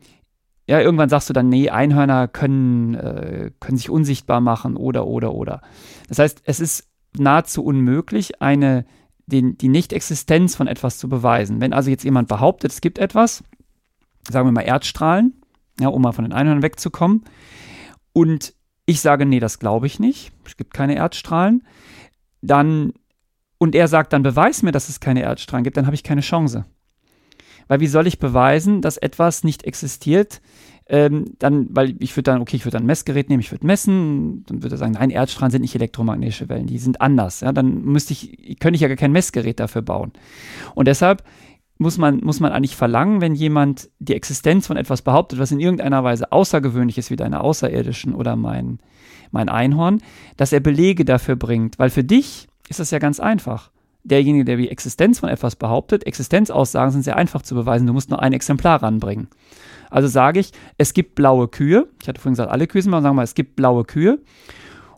ja, irgendwann sagst du dann, nee, Einhörner können, äh, können sich unsichtbar machen oder, oder, oder. Das heißt, es ist nahezu unmöglich, eine, den, die Nicht-Existenz von etwas zu beweisen. Wenn also jetzt jemand behauptet, es gibt etwas, sagen wir mal Erdstrahlen, ja, um mal von den Einhörnern wegzukommen, und ich sage, nee, das glaube ich nicht, es gibt keine Erdstrahlen, dann, und er sagt, dann beweis mir, dass es keine Erdstrahlen gibt, dann habe ich keine Chance. Weil wie soll ich beweisen, dass etwas nicht existiert? Ähm, dann, weil ich würde dann, okay, ich würde dann ein Messgerät nehmen, ich würde messen, dann würde er sagen, nein, Erdstrahlen sind nicht elektromagnetische Wellen, die sind anders. Ja, dann müsste ich, könnte ich ja gar kein Messgerät dafür bauen. Und deshalb muss man, muss man eigentlich verlangen, wenn jemand die Existenz von etwas behauptet, was in irgendeiner Weise außergewöhnlich ist, wie deine Außerirdischen oder mein, mein Einhorn, dass er Belege dafür bringt. Weil für dich ist das ja ganz einfach derjenige, der die Existenz von etwas behauptet, Existenzaussagen sind sehr einfach zu beweisen. Du musst nur ein Exemplar ranbringen. Also sage ich, es gibt blaue Kühe. Ich hatte vorhin gesagt, alle Kühe sind blau. Sagen wir mal, es gibt blaue Kühe.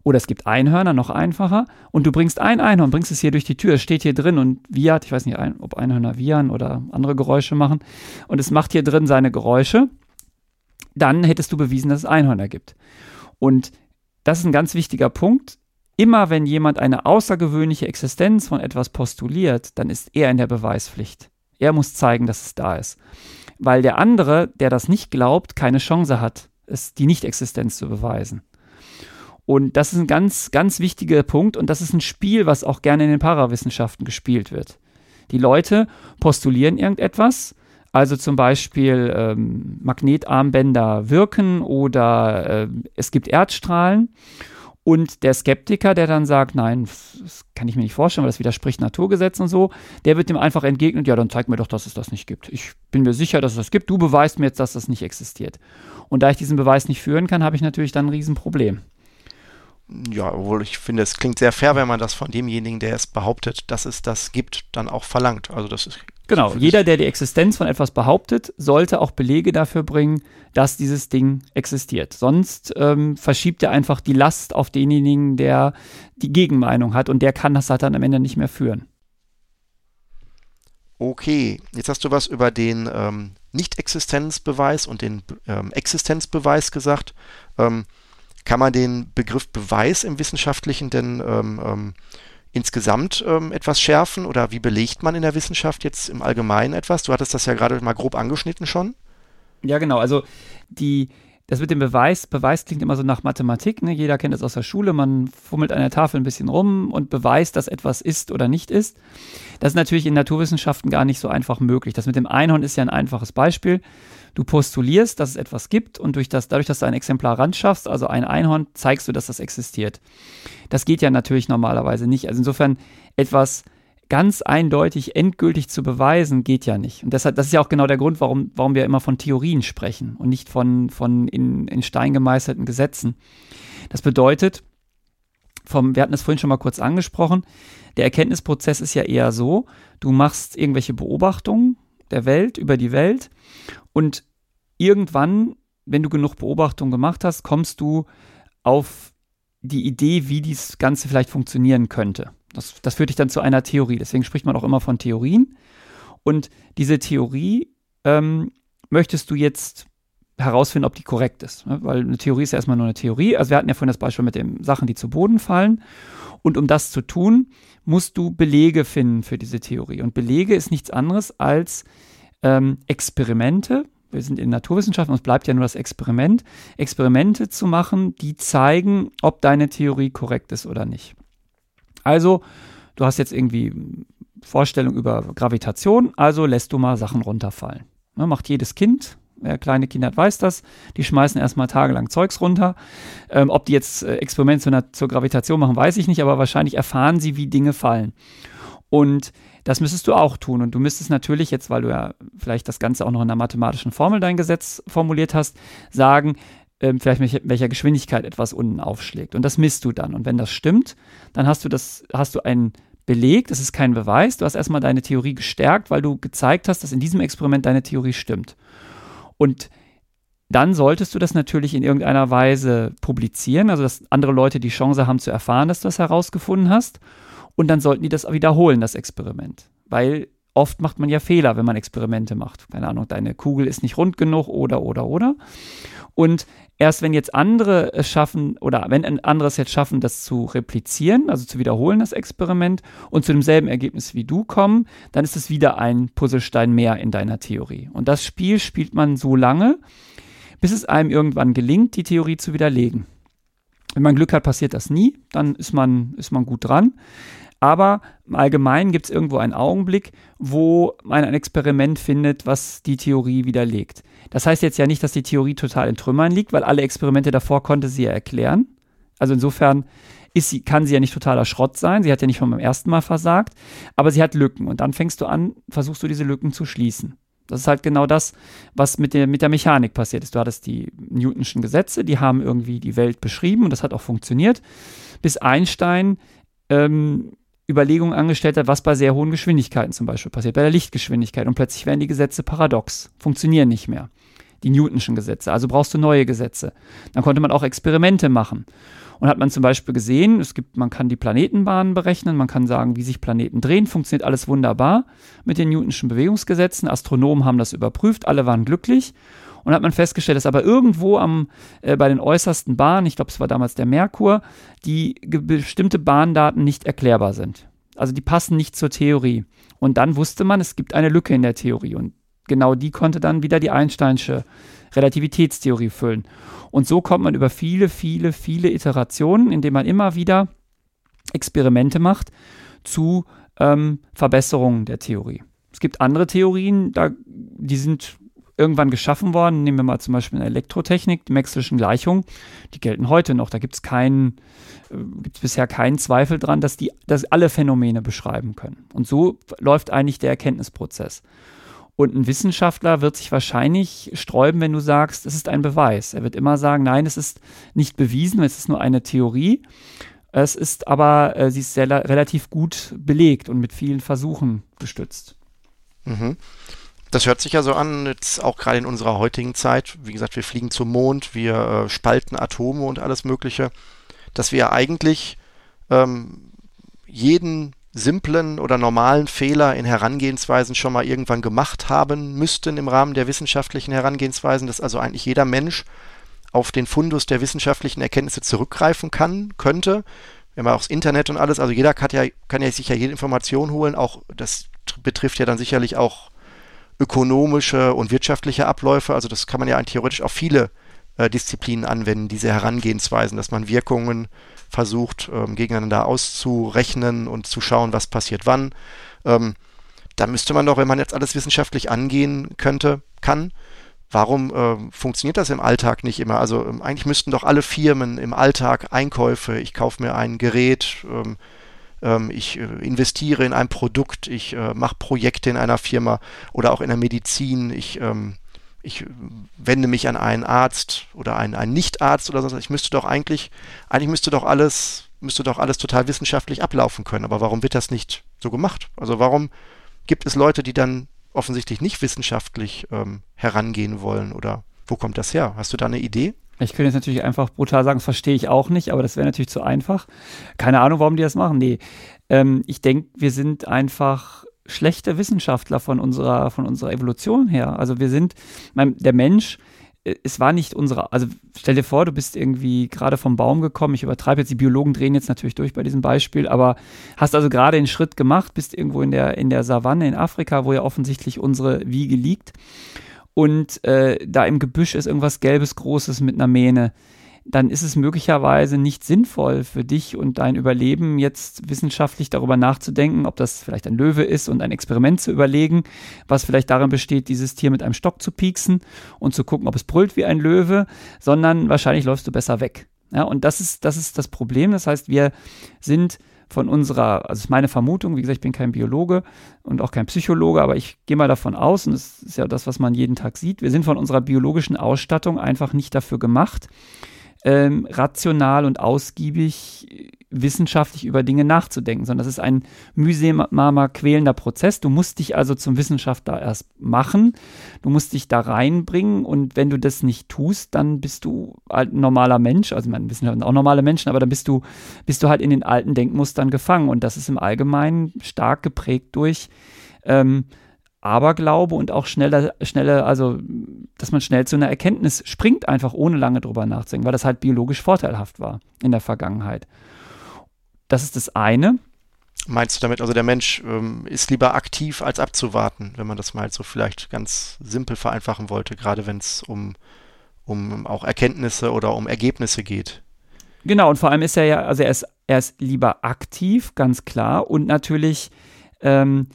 Oder es gibt Einhörner, noch einfacher. Und du bringst ein Einhorn, bringst es hier durch die Tür. Es steht hier drin und wiehert. Ich weiß nicht, ob Einhörner wiehern oder andere Geräusche machen. Und es macht hier drin seine Geräusche. Dann hättest du bewiesen, dass es Einhörner gibt. Und das ist ein ganz wichtiger Punkt Immer wenn jemand eine außergewöhnliche Existenz von etwas postuliert, dann ist er in der Beweispflicht. Er muss zeigen, dass es da ist. Weil der andere, der das nicht glaubt, keine Chance hat, es die Nichtexistenz zu beweisen. Und das ist ein ganz, ganz wichtiger Punkt und das ist ein Spiel, was auch gerne in den Parawissenschaften gespielt wird. Die Leute postulieren irgendetwas, also zum Beispiel ähm, Magnetarmbänder wirken oder äh, es gibt Erdstrahlen und der Skeptiker, der dann sagt, nein, das kann ich mir nicht vorstellen, weil das widerspricht Naturgesetzen und so, der wird dem einfach entgegnet, ja, dann zeig mir doch, dass es das nicht gibt. Ich bin mir sicher, dass es das gibt. Du beweist mir jetzt, dass das nicht existiert. Und da ich diesen Beweis nicht führen kann, habe ich natürlich dann ein Riesenproblem.
Ja, obwohl ich finde, es klingt sehr fair, wenn man das von demjenigen, der es behauptet, dass es das gibt, dann auch verlangt. Also das ist
Genau, jeder, der die Existenz von etwas behauptet, sollte auch Belege dafür bringen, dass dieses Ding existiert. Sonst ähm, verschiebt er einfach die Last auf denjenigen, der die Gegenmeinung hat und der kann das halt dann am Ende nicht mehr führen.
Okay, jetzt hast du was über den ähm, Nicht-Existenzbeweis und den ähm, Existenzbeweis gesagt. Ähm, kann man den Begriff Beweis im Wissenschaftlichen denn ähm, ähm, insgesamt ähm, etwas schärfen oder wie belegt man in der Wissenschaft jetzt im Allgemeinen etwas? Du hattest das ja gerade mal grob angeschnitten schon.
Ja, genau. Also die, das mit dem Beweis, Beweis klingt immer so nach Mathematik, ne? jeder kennt es aus der Schule, man fummelt an der Tafel ein bisschen rum und beweist, dass etwas ist oder nicht ist. Das ist natürlich in Naturwissenschaften gar nicht so einfach möglich. Das mit dem Einhorn ist ja ein einfaches Beispiel. Du postulierst, dass es etwas gibt und durch das, dadurch, dass du ein Exemplar ranschaffst, also ein Einhorn, zeigst du, dass das existiert. Das geht ja natürlich normalerweise nicht. Also insofern etwas ganz eindeutig endgültig zu beweisen, geht ja nicht. Und deshalb, das ist ja auch genau der Grund, warum, warum wir immer von Theorien sprechen und nicht von, von in, in Stein gemeißelten Gesetzen. Das bedeutet, vom, wir hatten es vorhin schon mal kurz angesprochen, der Erkenntnisprozess ist ja eher so, du machst irgendwelche Beobachtungen der Welt, über die Welt und irgendwann, wenn du genug Beobachtungen gemacht hast, kommst du auf die Idee, wie dies Ganze vielleicht funktionieren könnte. Das, das führt dich dann zu einer Theorie. Deswegen spricht man auch immer von Theorien. Und diese Theorie ähm, möchtest du jetzt herausfinden, ob die korrekt ist. Ne? Weil eine Theorie ist ja erstmal nur eine Theorie. Also wir hatten ja vorhin das Beispiel mit den Sachen, die zu Boden fallen. Und um das zu tun, musst du Belege finden für diese Theorie. Und Belege ist nichts anderes als ähm, Experimente. Wir sind in Naturwissenschaften, uns bleibt ja nur das Experiment. Experimente zu machen, die zeigen, ob deine Theorie korrekt ist oder nicht. Also, du hast jetzt irgendwie Vorstellung über Gravitation, also lässt du mal Sachen runterfallen. Ne, macht jedes Kind, wer kleine Kinder hat, weiß das. Die schmeißen erstmal tagelang Zeugs runter. Ähm, ob die jetzt äh, Experimente zur, zur Gravitation machen, weiß ich nicht, aber wahrscheinlich erfahren sie, wie Dinge fallen. Und das müsstest du auch tun. Und du müsstest natürlich jetzt, weil du ja vielleicht das Ganze auch noch in einer mathematischen Formel dein Gesetz formuliert hast, sagen, ähm, vielleicht mit welcher Geschwindigkeit etwas unten aufschlägt. Und das misst du dann. Und wenn das stimmt, dann hast du das, hast du einen Beleg, das ist kein Beweis. Du hast erstmal deine Theorie gestärkt, weil du gezeigt hast, dass in diesem Experiment deine Theorie stimmt. Und dann solltest du das natürlich in irgendeiner Weise publizieren, also dass andere Leute die Chance haben zu erfahren, dass du das herausgefunden hast. Und dann sollten die das wiederholen, das Experiment. Weil oft macht man ja Fehler, wenn man Experimente macht. Keine Ahnung, deine Kugel ist nicht rund genug oder, oder, oder. Und erst wenn jetzt andere es schaffen oder wenn andere es jetzt schaffen, das zu replizieren, also zu wiederholen, das Experiment und zu demselben Ergebnis wie du kommen, dann ist es wieder ein Puzzlestein mehr in deiner Theorie. Und das Spiel spielt man so lange, bis es einem irgendwann gelingt, die Theorie zu widerlegen. Wenn man Glück hat, passiert das nie, dann ist man, ist man gut dran. Aber im Allgemeinen gibt es irgendwo einen Augenblick, wo man ein Experiment findet, was die Theorie widerlegt. Das heißt jetzt ja nicht, dass die Theorie total in Trümmern liegt, weil alle Experimente davor konnte sie ja erklären. Also insofern sie, kann sie ja nicht totaler Schrott sein. Sie hat ja nicht schon beim ersten Mal versagt, aber sie hat Lücken. Und dann fängst du an, versuchst du diese Lücken zu schließen. Das ist halt genau das, was mit der, mit der Mechanik passiert ist. Du hattest die Newtonschen Gesetze, die haben irgendwie die Welt beschrieben und das hat auch funktioniert, bis Einstein ähm, Überlegungen angestellt hat, was bei sehr hohen Geschwindigkeiten zum Beispiel passiert, bei der Lichtgeschwindigkeit. Und plötzlich werden die Gesetze paradox, funktionieren nicht mehr. Die Newtonschen Gesetze. Also brauchst du neue Gesetze. Dann konnte man auch Experimente machen. Und hat man zum Beispiel gesehen, es gibt, man kann die Planetenbahnen berechnen, man kann sagen, wie sich Planeten drehen, funktioniert alles wunderbar mit den Newtonschen Bewegungsgesetzen. Astronomen haben das überprüft, alle waren glücklich. Und hat man festgestellt, dass aber irgendwo am, äh, bei den äußersten Bahnen, ich glaube, es war damals der Merkur, die bestimmte Bahndaten nicht erklärbar sind. Also die passen nicht zur Theorie. Und dann wusste man, es gibt eine Lücke in der Theorie. Und genau die konnte dann wieder die Einsteinsche Relativitätstheorie füllen. Und so kommt man über viele, viele, viele Iterationen, indem man immer wieder Experimente macht, zu ähm, Verbesserungen der Theorie. Es gibt andere Theorien, da, die sind irgendwann geschaffen worden. Nehmen wir mal zum Beispiel eine Elektrotechnik, die Maxwell'schen Gleichungen, die gelten heute noch. Da gibt es keinen, äh, gibt bisher keinen Zweifel dran, dass die dass alle Phänomene beschreiben können. Und so läuft eigentlich der Erkenntnisprozess. Und ein Wissenschaftler wird sich wahrscheinlich sträuben, wenn du sagst, es ist ein Beweis. Er wird immer sagen, nein, es ist nicht bewiesen, es ist nur eine Theorie. Es ist aber, äh, sie ist sehr, relativ gut belegt und mit vielen Versuchen gestützt.
Mhm. Das hört sich ja so an, jetzt auch gerade in unserer heutigen Zeit. Wie gesagt, wir fliegen zum Mond, wir äh, spalten Atome und alles Mögliche, dass wir eigentlich ähm, jeden simplen oder normalen Fehler in Herangehensweisen schon mal irgendwann gemacht haben müssten im Rahmen der wissenschaftlichen Herangehensweisen, dass also eigentlich jeder Mensch auf den Fundus der wissenschaftlichen Erkenntnisse zurückgreifen kann, könnte. Wir haben auch das Internet und alles, also jeder kann ja, kann ja sich ja jede Information holen, auch das betrifft ja dann sicherlich auch ökonomische und wirtschaftliche Abläufe, also das kann man ja eigentlich theoretisch auf viele äh, Disziplinen anwenden, diese Herangehensweisen, dass man Wirkungen versucht, ähm, gegeneinander auszurechnen und zu schauen, was passiert wann. Ähm, da müsste man doch, wenn man jetzt alles wissenschaftlich angehen könnte, kann, warum äh, funktioniert das im Alltag nicht immer? Also ähm, eigentlich müssten doch alle Firmen im Alltag Einkäufe, ich kaufe mir ein Gerät, ähm, ich äh, investiere in ein Produkt, ich äh, mache Projekte in einer Firma oder auch in der Medizin, ich ähm, ich wende mich an einen Arzt oder einen, einen Nichtarzt oder so. Ich müsste doch eigentlich, eigentlich müsste doch alles, müsste doch alles total wissenschaftlich ablaufen können. Aber warum wird das nicht so gemacht? Also warum gibt es Leute, die dann offensichtlich nicht wissenschaftlich ähm, herangehen wollen oder wo kommt das her? Hast du da eine Idee?
Ich könnte jetzt natürlich einfach brutal sagen, das verstehe ich auch nicht, aber das wäre natürlich zu einfach. Keine Ahnung, warum die das machen. Nee, ähm, ich denke, wir sind einfach schlechte Wissenschaftler von unserer, von unserer Evolution her. Also wir sind, mein, der Mensch, äh, es war nicht unsere, also stell dir vor, du bist irgendwie gerade vom Baum gekommen, ich übertreibe jetzt, die Biologen drehen jetzt natürlich durch bei diesem Beispiel, aber hast also gerade den Schritt gemacht, bist irgendwo in der, in der Savanne in Afrika, wo ja offensichtlich unsere Wiege liegt und äh, da im Gebüsch ist irgendwas Gelbes, Großes mit einer Mähne dann ist es möglicherweise nicht sinnvoll für dich und dein Überleben jetzt wissenschaftlich darüber nachzudenken, ob das vielleicht ein Löwe ist und ein Experiment zu überlegen, was vielleicht darin besteht, dieses Tier mit einem Stock zu pieksen und zu gucken, ob es brüllt wie ein Löwe, sondern wahrscheinlich läufst du besser weg. Ja, und das ist, das ist das Problem. Das heißt, wir sind von unserer, also ist meine Vermutung, wie gesagt, ich bin kein Biologe und auch kein Psychologe, aber ich gehe mal davon aus, und das ist ja das, was man jeden Tag sieht, wir sind von unserer biologischen Ausstattung einfach nicht dafür gemacht, ähm, rational und ausgiebig wissenschaftlich über Dinge nachzudenken, sondern das ist ein mühsamer, quälender Prozess. Du musst dich also zum Wissenschaftler erst machen, du musst dich da reinbringen und wenn du das nicht tust, dann bist du halt ein normaler Mensch, also man Wissenschaftler sind auch normale Menschen, aber dann bist du, bist du halt in den alten Denkmustern gefangen und das ist im Allgemeinen stark geprägt durch ähm, Aberglaube und auch schneller, schneller, also dass man schnell zu einer Erkenntnis springt, einfach ohne lange drüber nachzudenken, weil das halt biologisch vorteilhaft war in der Vergangenheit. Das ist das eine.
Meinst du damit, also der Mensch ähm, ist lieber aktiv als abzuwarten, wenn man das mal so vielleicht ganz simpel vereinfachen wollte, gerade wenn es um, um auch Erkenntnisse oder um Ergebnisse geht?
Genau, und vor allem ist er ja, also er ist, er ist lieber aktiv, ganz klar, und natürlich ähm,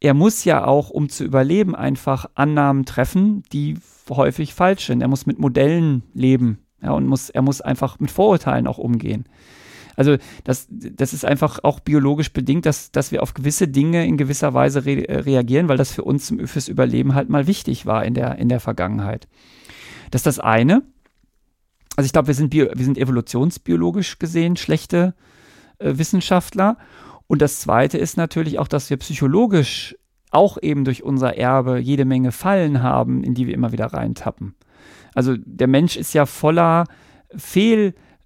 er muss ja auch, um zu überleben, einfach Annahmen treffen, die häufig falsch sind. Er muss mit Modellen leben ja, und muss, er muss einfach mit Vorurteilen auch umgehen. Also das, das ist einfach auch biologisch bedingt, dass, dass wir auf gewisse Dinge in gewisser Weise re reagieren, weil das für uns fürs Überleben halt mal wichtig war in der, in der Vergangenheit. Das ist das eine. Also ich glaube, wir sind, wir sind evolutionsbiologisch gesehen schlechte äh, Wissenschaftler und das Zweite ist natürlich auch, dass wir psychologisch auch eben durch unser Erbe jede Menge Fallen haben, in die wir immer wieder reintappen. Also der Mensch ist ja voller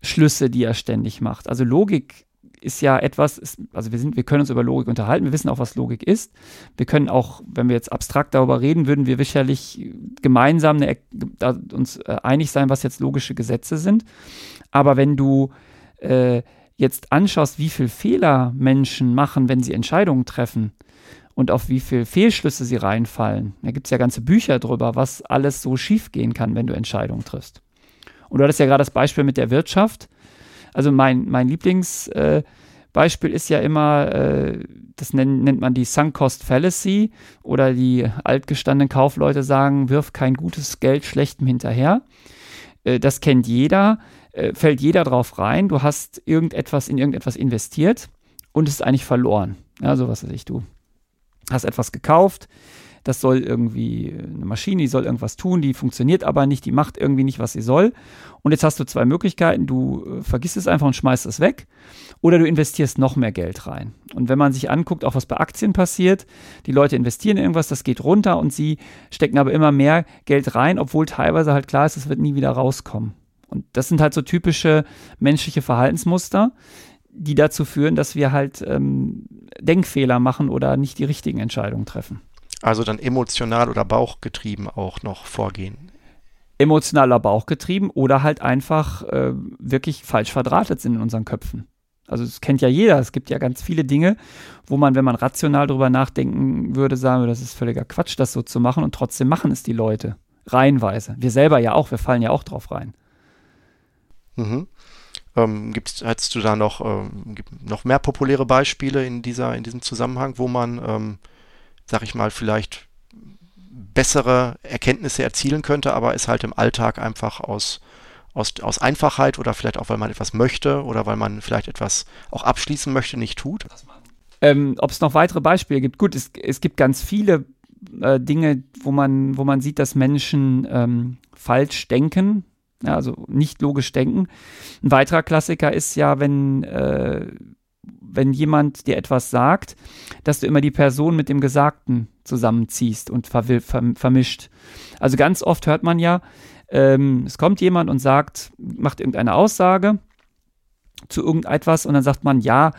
Fehlschlüsse, die er ständig macht. Also Logik ist ja etwas, also wir sind, wir können uns über Logik unterhalten, wir wissen auch, was Logik ist. Wir können auch, wenn wir jetzt abstrakt darüber reden, würden wir sicherlich gemeinsam eine, uns äh, einig sein, was jetzt logische Gesetze sind. Aber wenn du äh, jetzt anschaust, wie viel Fehler Menschen machen, wenn sie Entscheidungen treffen und auf wie viel Fehlschlüsse sie reinfallen, da gibt es ja ganze Bücher drüber, was alles so schiefgehen kann, wenn du Entscheidungen triffst. Und du hattest ja gerade das Beispiel mit der Wirtschaft. Also mein, mein Lieblingsbeispiel äh, ist ja immer, äh, das nennt, nennt man die Sunk Cost Fallacy oder die altgestandenen Kaufleute sagen, wirf kein gutes Geld schlechtem hinterher. Äh, das kennt jeder äh, fällt jeder drauf rein. Du hast irgendetwas in irgendetwas investiert und es ist eigentlich verloren. Ja, so was weiß ich, du hast etwas gekauft, das soll irgendwie eine Maschine, die soll irgendwas tun, die funktioniert aber nicht, die macht irgendwie nicht, was sie soll. Und jetzt hast du zwei Möglichkeiten, du äh, vergisst es einfach und schmeißt es weg oder du investierst noch mehr Geld rein. Und wenn man sich anguckt, auch was bei Aktien passiert, die Leute investieren in irgendwas, das geht runter und sie stecken aber immer mehr Geld rein, obwohl teilweise halt klar ist, es wird nie wieder rauskommen. Und das sind halt so typische menschliche Verhaltensmuster, die dazu führen, dass wir halt ähm, Denkfehler machen oder nicht die richtigen Entscheidungen treffen.
Also dann emotional oder bauchgetrieben auch noch vorgehen.
Emotionaler Bauchgetrieben oder halt einfach äh, wirklich falsch verdrahtet sind in unseren Köpfen. Also es kennt ja jeder. Es gibt ja ganz viele Dinge, wo man, wenn man rational drüber nachdenken würde, sagen würde, das ist völliger Quatsch, das so zu machen und trotzdem machen es die Leute. Reihenweise. Wir selber ja auch, wir fallen ja auch drauf rein.
Mhm. Ähm, gibt's, hättest du da noch, ähm, noch mehr populäre Beispiele in, dieser, in diesem Zusammenhang, wo man, ähm, sag ich mal, vielleicht bessere Erkenntnisse erzielen könnte, aber es halt im Alltag einfach aus, aus, aus Einfachheit oder vielleicht auch, weil man etwas möchte oder weil man vielleicht etwas auch abschließen möchte, nicht tut?
Ähm, Ob es noch weitere Beispiele gibt? Gut, es, es gibt ganz viele äh, Dinge, wo man, wo man sieht, dass Menschen ähm, falsch denken, ja, also nicht logisch denken. Ein weiterer Klassiker ist ja, wenn, äh, wenn jemand dir etwas sagt, dass du immer die Person mit dem Gesagten zusammenziehst und ver vermischt. Also ganz oft hört man ja, ähm, es kommt jemand und sagt, macht irgendeine Aussage zu irgendetwas und dann sagt man, ja,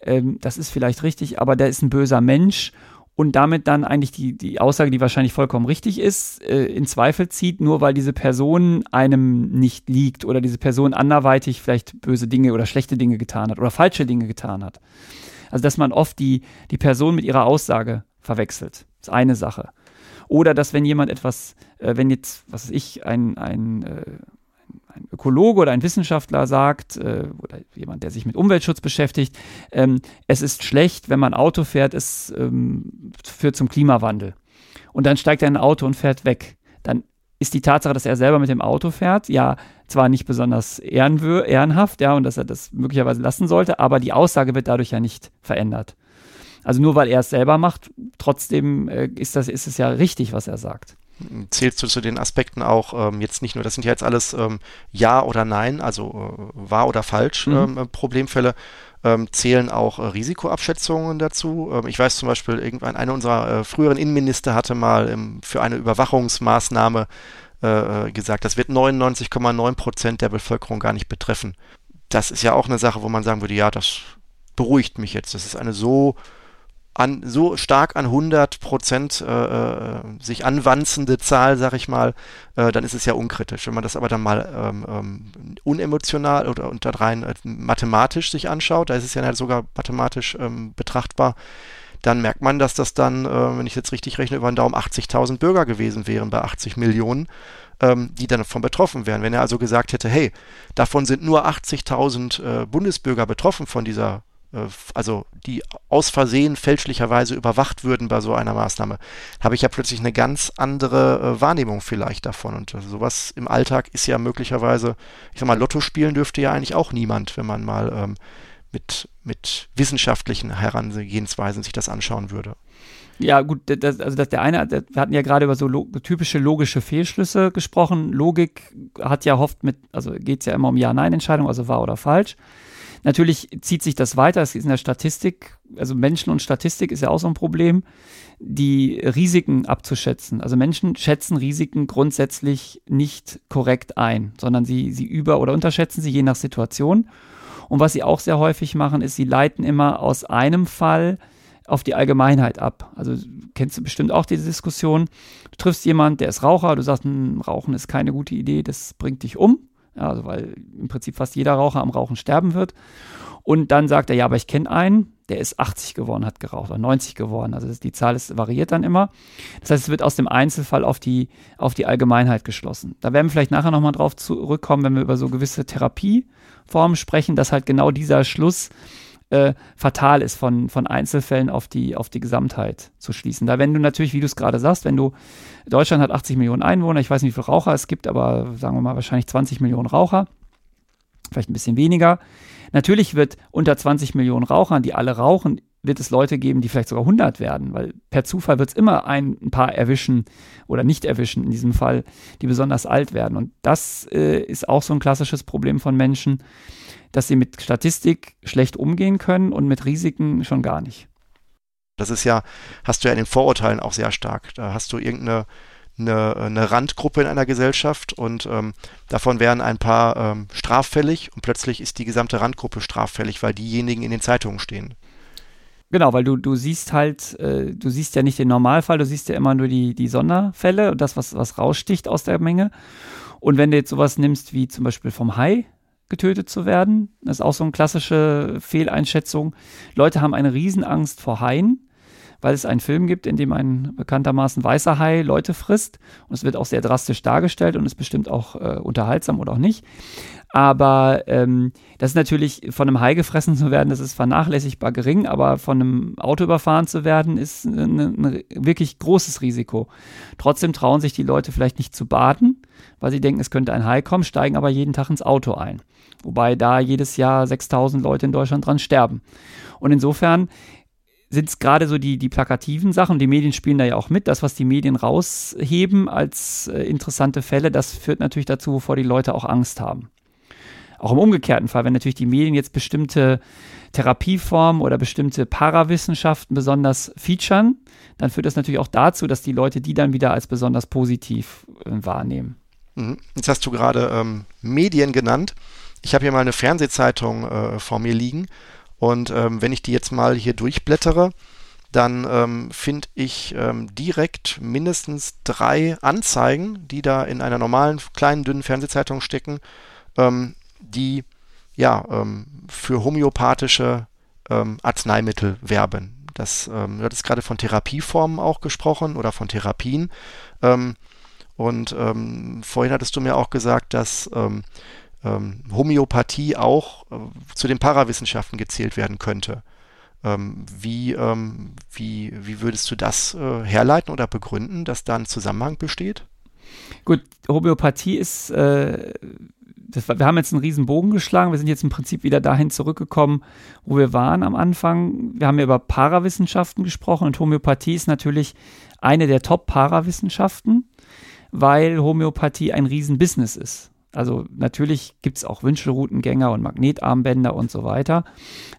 ähm, das ist vielleicht richtig, aber der ist ein böser Mensch und damit dann eigentlich die, die Aussage, die wahrscheinlich vollkommen richtig ist, äh, in Zweifel zieht, nur weil diese Person einem nicht liegt oder diese Person anderweitig vielleicht böse Dinge oder schlechte Dinge getan hat oder falsche Dinge getan hat. Also dass man oft die, die Person mit ihrer Aussage verwechselt. Ist eine Sache. Oder dass wenn jemand etwas, äh, wenn jetzt, was weiß ich, ein, ein äh, ein Ökologe oder ein Wissenschaftler sagt, äh, oder jemand, der sich mit Umweltschutz beschäftigt, ähm, es ist schlecht, wenn man Auto fährt, es ähm, führt zum Klimawandel. Und dann steigt er in ein Auto und fährt weg. Dann ist die Tatsache, dass er selber mit dem Auto fährt, ja zwar nicht besonders ehrenhaft, ja, und dass er das möglicherweise lassen sollte, aber die Aussage wird dadurch ja nicht verändert. Also nur weil er es selber macht, trotzdem äh, ist, das, ist es ja richtig, was er sagt
zählst du zu den Aspekten auch ähm, jetzt nicht nur, das sind ja jetzt alles ähm, Ja oder Nein, also äh, wahr oder falsch mhm. ähm, Problemfälle, ähm, zählen auch äh, Risikoabschätzungen dazu. Ähm, ich weiß zum Beispiel, irgendwann einer unserer äh, früheren Innenminister hatte mal für eine Überwachungsmaßnahme äh, äh gesagt, das wird 99,9 Prozent der Bevölkerung gar nicht betreffen. Das ist ja auch eine Sache, wo man sagen würde, ja, das beruhigt mich jetzt. Das ist eine so an, so stark an 100 Prozent äh, äh, sich anwanzende Zahl, sag ich mal, äh, dann ist es ja unkritisch. Wenn man das aber dann mal ähm, ähm, unemotional oder unter rein äh, mathematisch sich anschaut, da ist es ja sogar mathematisch ähm, betrachtbar, dann merkt man, dass das dann, äh, wenn ich jetzt richtig rechne, über den Daumen 80.000 Bürger gewesen wären bei 80 Millionen, ähm, die dann davon betroffen wären. Wenn er also gesagt hätte, hey, davon sind nur 80.000 äh, Bundesbürger betroffen von dieser also die aus Versehen fälschlicherweise überwacht würden bei so einer Maßnahme, habe ich ja plötzlich eine ganz andere äh, Wahrnehmung vielleicht davon. Und äh, sowas im Alltag ist ja möglicherweise, ich sag mal, Lotto spielen dürfte ja eigentlich auch niemand, wenn man mal ähm, mit, mit wissenschaftlichen Herangehensweisen sich das anschauen würde.
Ja, gut, das, also das, der eine, wir hatten ja gerade über so lo typische logische Fehlschlüsse gesprochen. Logik hat ja oft mit, also geht es ja immer um Ja-Nein-Entscheidung, also wahr oder falsch. Natürlich zieht sich das weiter, es ist in der Statistik, also Menschen und Statistik ist ja auch so ein Problem, die Risiken abzuschätzen. Also Menschen schätzen Risiken grundsätzlich nicht korrekt ein, sondern sie, sie über- oder unterschätzen sie je nach Situation. Und was sie auch sehr häufig machen, ist, sie leiten immer aus einem Fall auf die Allgemeinheit ab. Also kennst du bestimmt auch diese Diskussion. Du triffst jemanden, der ist Raucher, du sagst, hm, Rauchen ist keine gute Idee, das bringt dich um. Also weil im Prinzip fast jeder Raucher am Rauchen sterben wird. Und dann sagt er, ja, aber ich kenne einen, der ist 80 geworden, hat geraucht oder 90 geworden. Also die Zahl ist, variiert dann immer. Das heißt, es wird aus dem Einzelfall auf die, auf die Allgemeinheit geschlossen. Da werden wir vielleicht nachher nochmal drauf zurückkommen, wenn wir über so gewisse Therapieformen sprechen, dass halt genau dieser Schluss äh, fatal ist, von, von Einzelfällen auf die, auf die Gesamtheit zu schließen. Da, wenn du natürlich, wie du es gerade sagst, wenn du, Deutschland hat 80 Millionen Einwohner, ich weiß nicht, wie viele Raucher es gibt, aber sagen wir mal wahrscheinlich 20 Millionen Raucher, vielleicht ein bisschen weniger. Natürlich wird unter 20 Millionen Rauchern, die alle rauchen, wird es Leute geben, die vielleicht sogar 100 werden, weil per Zufall wird es immer ein, paar erwischen oder nicht erwischen, in diesem Fall, die besonders alt werden. Und das äh, ist auch so ein klassisches Problem von Menschen, dass sie mit Statistik schlecht umgehen können und mit Risiken schon gar nicht.
Das ist ja, hast du ja in den Vorurteilen auch sehr stark. Da hast du irgendeine eine, eine Randgruppe in einer Gesellschaft und ähm, davon wären ein paar ähm, straffällig und plötzlich ist die gesamte Randgruppe straffällig, weil diejenigen in den Zeitungen stehen.
Genau, weil du, du siehst halt, äh, du siehst ja nicht den Normalfall, du siehst ja immer nur die, die Sonderfälle, das, was, was raussticht aus der Menge. Und wenn du jetzt sowas nimmst wie zum Beispiel vom Hai getötet zu werden, das ist auch so eine klassische Fehleinschätzung. Leute haben eine Riesenangst vor Haien, weil es einen Film gibt, in dem ein bekanntermaßen weißer Hai Leute frisst. Und es wird auch sehr drastisch dargestellt und ist bestimmt auch äh, unterhaltsam oder auch nicht. Aber ähm, das ist natürlich, von einem Hai gefressen zu werden, das ist vernachlässigbar gering, aber von einem Auto überfahren zu werden, ist ein, ein wirklich großes Risiko. Trotzdem trauen sich die Leute vielleicht nicht zu baden, weil sie denken, es könnte ein Hai kommen, steigen aber jeden Tag ins Auto ein. Wobei da jedes Jahr 6000 Leute in Deutschland dran sterben. Und insofern sind es gerade so die, die plakativen Sachen. Die Medien spielen da ja auch mit. Das, was die Medien rausheben als äh, interessante Fälle, das führt natürlich dazu, wovor die Leute auch Angst haben. Auch im umgekehrten Fall, wenn natürlich die Medien jetzt bestimmte Therapieformen oder bestimmte Parawissenschaften besonders featuren, dann führt das natürlich auch dazu, dass die Leute die dann wieder als besonders positiv äh, wahrnehmen.
Mhm. Jetzt hast du gerade ähm, Medien genannt. Ich habe hier mal eine Fernsehzeitung äh, vor mir liegen und ähm, wenn ich die jetzt mal hier durchblättere, dann ähm, finde ich ähm, direkt mindestens drei Anzeigen, die da in einer normalen, kleinen, dünnen Fernsehzeitung stecken, ähm, die ja ähm, für homöopathische ähm, Arzneimittel werben. Das, ähm, du hattest gerade von Therapieformen auch gesprochen oder von Therapien. Und vorhin hattest du mir auch gesagt, dass ähm, Homöopathie auch äh, zu den Parawissenschaften gezählt werden könnte. wie, wie, wie würdest du das äh, herleiten oder begründen, dass da ein Zusammenhang besteht?
Gut, Homöopathie ist äh, das, wir haben jetzt einen riesen Bogen geschlagen. Wir sind jetzt im Prinzip wieder dahin zurückgekommen, wo wir waren am Anfang. Wir haben ja über Parawissenschaften gesprochen und Homöopathie ist natürlich eine der Top-Parawissenschaften, weil Homöopathie ein Riesenbusiness ist. Also natürlich gibt es auch Wünschelroutengänger und Magnetarmbänder und so weiter.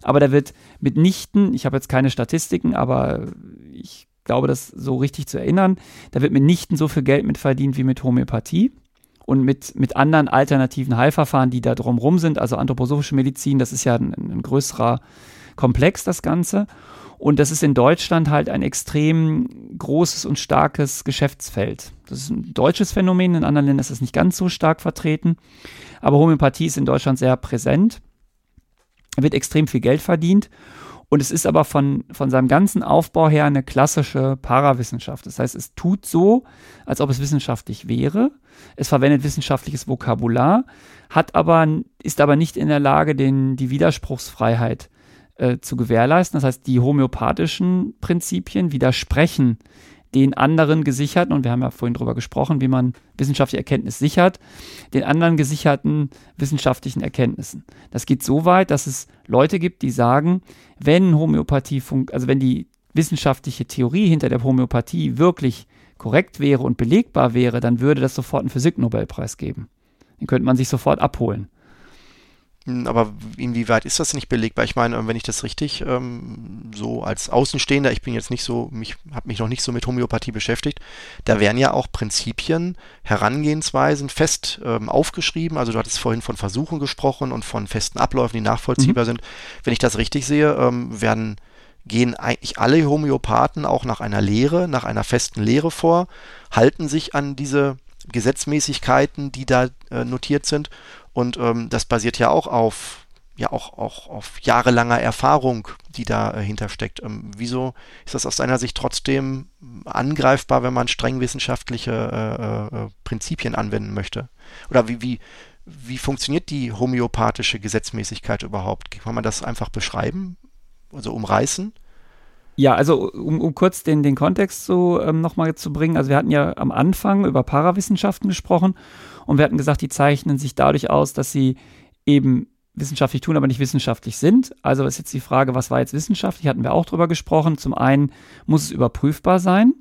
Aber da wird mitnichten, ich habe jetzt keine Statistiken, aber ich glaube, das so richtig zu erinnern, da wird mitnichten so viel Geld mit verdient wie mit Homöopathie und mit, mit anderen alternativen Heilverfahren, die da drumherum sind. Also anthroposophische Medizin, das ist ja ein, ein größerer Komplex, das Ganze. Und das ist in Deutschland halt ein extrem großes und starkes Geschäftsfeld. Das ist ein deutsches Phänomen, in anderen Ländern ist es nicht ganz so stark vertreten. Aber Homöopathie ist in Deutschland sehr präsent. Wird extrem viel Geld verdient. Und es ist aber von, von seinem ganzen Aufbau her eine klassische Parawissenschaft. Das heißt, es tut so, als ob es wissenschaftlich wäre. Es verwendet wissenschaftliches Vokabular, hat aber, ist aber nicht in der Lage, den, die Widerspruchsfreiheit äh, zu gewährleisten. Das heißt, die homöopathischen Prinzipien widersprechen den anderen gesicherten, und wir haben ja vorhin darüber gesprochen, wie man wissenschaftliche Erkenntnis sichert, den anderen gesicherten wissenschaftlichen Erkenntnissen. Das geht so weit, dass es Leute gibt, die sagen, wenn Homöopathie, also wenn die wissenschaftliche Theorie hinter der Homöopathie wirklich korrekt wäre und belegbar wäre, dann würde das sofort einen Physiknobelpreis geben. Den könnte man sich sofort abholen.
Hm, aber inwieweit ist das nicht belegbar? Ich meine, wenn ich das richtig ähm, so als Außenstehender, ich bin jetzt nicht so, mich habe mich noch nicht so mit Homöopathie beschäftigt, da werden ja auch Prinzipien, Herangehensweisen fest ähm, aufgeschrieben. Also du hattest vorhin von Versuchen gesprochen und von festen Abläufen, die nachvollziehbar mhm. sind. Wenn ich das richtig sehe, ähm, werden gehen eigentlich alle Homöopathen auch nach einer Lehre, nach einer festen Lehre vor, halten sich an diese Gesetzmäßigkeiten, die da äh, notiert sind und ähm, das basiert ja auch auf, ja auch, auch auf jahrelanger Erfahrung, die dahinter steckt. Ähm, wieso ist das aus deiner Sicht trotzdem angreifbar, wenn man streng wissenschaftliche äh, äh, Prinzipien anwenden möchte? Oder wie, wie, wie funktioniert die homöopathische Gesetzmäßigkeit überhaupt? Kann man das einfach beschreiben? Also umreißen?
Ja, also um, um kurz den, den Kontext so ähm, nochmal zu bringen. Also wir hatten ja am Anfang über Parawissenschaften gesprochen und wir hatten gesagt, die zeichnen sich dadurch aus, dass sie eben wissenschaftlich tun, aber nicht wissenschaftlich sind. Also ist jetzt die Frage, was war jetzt wissenschaftlich? Hatten wir auch drüber gesprochen. Zum einen muss es überprüfbar sein.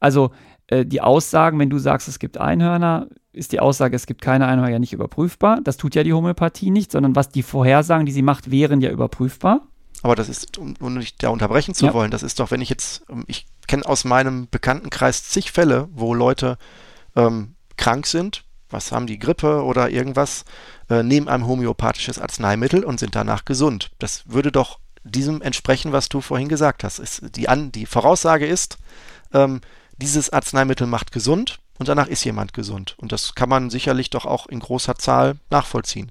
Also äh, die Aussagen, wenn du sagst, es gibt Einhörner, ist die Aussage, es gibt keine Einhörner ja nicht überprüfbar. Das tut ja die Homöopathie nicht, sondern was die Vorhersagen, die sie macht, wären ja überprüfbar.
Aber das ist, um, um nicht da unterbrechen zu ja. wollen, das ist doch, wenn ich jetzt, ähm, ich kenne aus meinem Bekanntenkreis zig Fälle, wo Leute ähm, krank sind, was haben die, Grippe oder irgendwas, äh, nehmen ein homöopathisches Arzneimittel und sind danach gesund. Das würde doch diesem entsprechen, was du vorhin gesagt hast. Ist, die, An die Voraussage ist, ähm, dieses Arzneimittel macht gesund und danach ist jemand gesund. Und das kann man sicherlich doch auch in großer Zahl nachvollziehen.